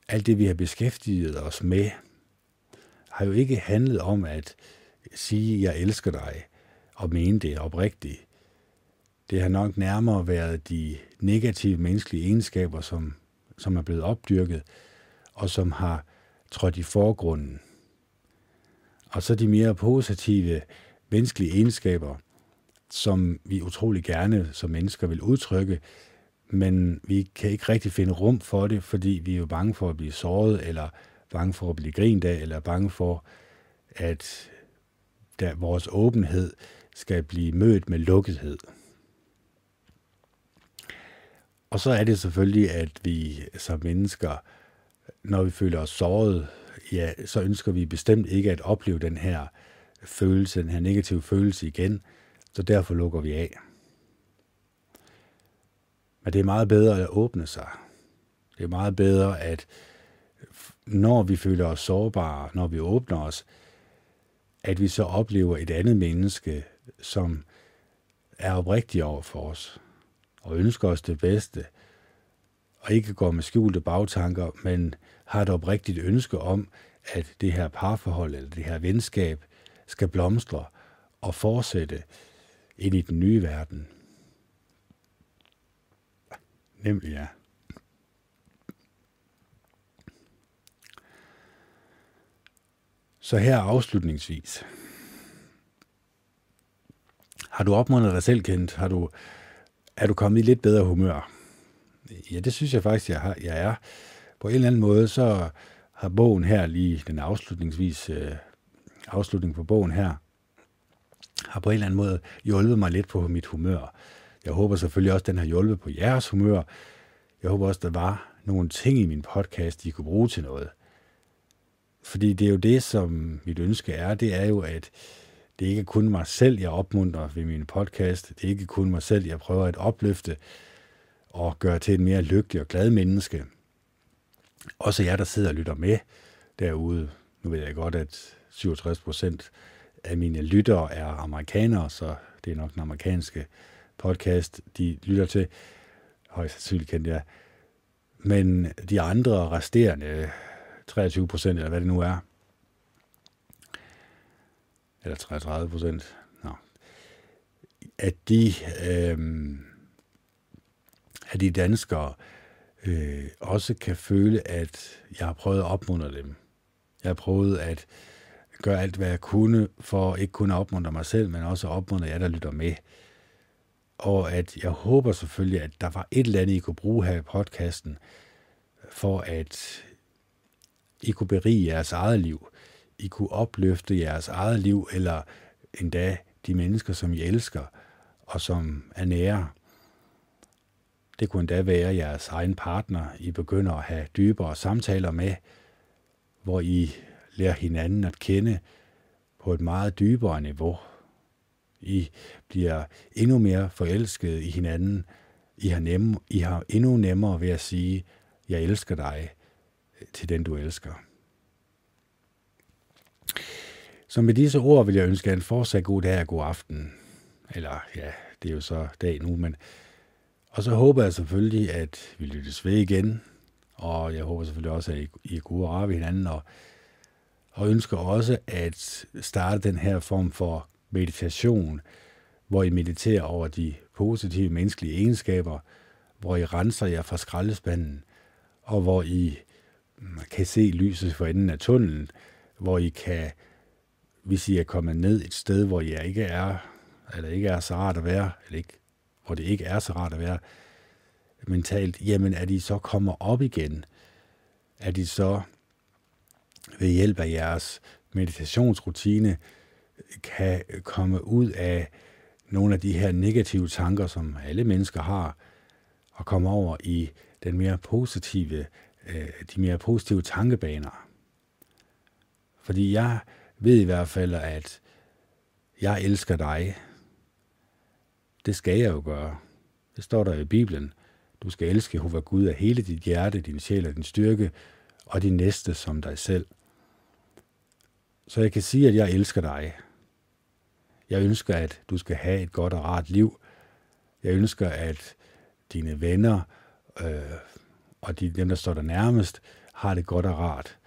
alt det vi har beskæftiget os med, har jo ikke handlet om at sige, jeg elsker dig, og mene det oprigtigt. Det har nok nærmere været de negative menneskelige egenskaber, som, som er blevet opdyrket, og som har trådt i forgrunden. Og så de mere positive menneskelige egenskaber, som vi utrolig gerne som mennesker vil udtrykke, men vi kan ikke rigtig finde rum for det, fordi vi er jo bange for at blive såret, eller bange for at blive grint af, eller bange for, at der, vores åbenhed skal blive mødt med lukkethed. Og så er det selvfølgelig, at vi som mennesker, når vi føler os såret, ja, så ønsker vi bestemt ikke at opleve den her følelse, den her negative følelse igen, så derfor lukker vi af. Men det er meget bedre at åbne sig. Det er meget bedre, at når vi føler os sårbare, når vi åbner os, at vi så oplever et andet menneske, som er oprigtig over for os, og ønsker os det bedste, og ikke går med skjulte bagtanker, men har et oprigtigt ønske om, at det her parforhold eller det her venskab skal blomstre og fortsætte ind i den nye verden. Nemlig ja. Så her afslutningsvis. Har du opmuntret dig selv, kendt? Har du, er du kommet i lidt bedre humør? Ja, det synes jeg faktisk, jeg, har, jeg er. På en eller anden måde, så har bogen her lige, den afslutningsvis, øh, afslutning på bogen her, har på en eller anden måde hjulpet mig lidt på mit humør. Jeg håber selvfølgelig også, at den har hjulpet på jeres humør. Jeg håber også, at der var nogle ting i min podcast, I kunne bruge til noget. Fordi det er jo det, som mit ønske er, det er jo, at det ikke er kun mig selv, jeg opmuntrer ved min podcast. Det er ikke kun mig selv, jeg prøver at opløfte og gøre til et mere lykkelig og glad menneske. Også jer, der sidder og lytter med derude. Nu ved jeg godt, at 67 procent af mine lyttere er amerikanere, så det er nok den amerikanske podcast, de lytter til. Højst sandsynligt kendt jeg. Men de andre resterende 23 procent, eller hvad det nu er, eller 33 procent, no. at de, øh, at de danskere øh, også kan føle, at jeg har prøvet at opmuntre dem. Jeg har prøvet at gøre alt, hvad jeg kunne, for ikke kun at opmuntre mig selv, men også at opmuntre jer, der lytter med. Og at jeg håber selvfølgelig, at der var et eller andet, I kunne bruge her i podcasten, for at I kunne berige jeres eget liv. I kunne opløfte jeres eget liv, eller endda de mennesker, som I elsker, og som er nære. Det kunne endda være jeres egen partner, I begynder at have dybere samtaler med, hvor I lærer hinanden at kende på et meget dybere niveau. I bliver endnu mere forelsket i hinanden. I har, nemme, I har endnu nemmere ved at sige, jeg elsker dig øh, til den, du elsker. Så med disse ord vil jeg ønske en fortsat god dag og god aften. Eller ja, det er jo så dag nu, men... Og så håber jeg selvfølgelig, at vi lyttes ved igen. Og jeg håber selvfølgelig også, at I er gode og rare ved hinanden. Og, og ønsker også at starte den her form for meditation, hvor I mediterer over de positive menneskelige egenskaber, hvor I renser jer fra skraldespanden, og hvor I mm, kan se lyset for enden af tunnelen, hvor I kan, hvis I er kommet ned et sted, hvor I ikke er, eller ikke er så rart at være, eller ikke, hvor det ikke er så rart at være mentalt, jamen at I så kommer op igen, at I så ved hjælp af jeres meditationsrutine kan komme ud af nogle af de her negative tanker, som alle mennesker har, og komme over i den mere positive, øh, de mere positive tankebaner. Fordi jeg ved i hvert fald, at jeg elsker dig. Det skal jeg jo gøre. Det står der i Bibelen. Du skal elske Jehova Gud af hele dit hjerte, din sjæl og din styrke, og din næste som dig selv. Så jeg kan sige, at jeg elsker dig. Jeg ønsker, at du skal have et godt og rart liv, Jeg ønsker, at dine venner øh, og de, dem, der står der nærmest, har det godt og rart.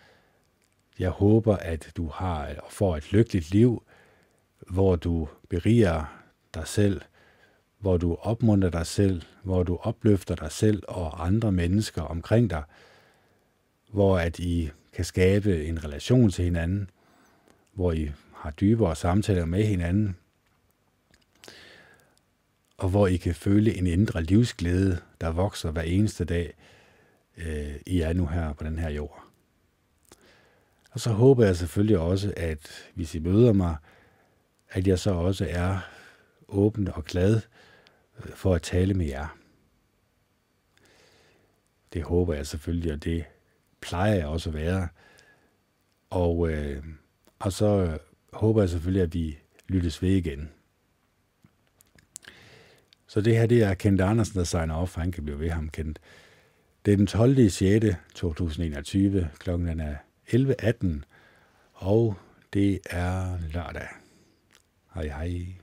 Jeg håber, at du har og får et lykkeligt liv, hvor du beriger dig selv, hvor du opmunter dig selv, hvor du opløfter dig selv og andre mennesker omkring dig, hvor at I kan skabe en relation til hinanden, hvor I har dybere samtaler med hinanden, og hvor I kan føle en indre livsglæde, der vokser hver eneste dag, øh, I er nu her på den her jord. Og så håber jeg selvfølgelig også, at hvis I møder mig, at jeg så også er åben og glad øh, for at tale med jer. Det håber jeg selvfølgelig, og det plejer jeg også at være. Og, øh, og så øh, håber jeg selvfølgelig, at vi lyttes ved igen. Så det her, det er Kent Andersen, der signer off, han kan blive ved ham, Kent. Det er den 12. 6. 2021, klokken er 11.18, og det er lørdag. Hej hej.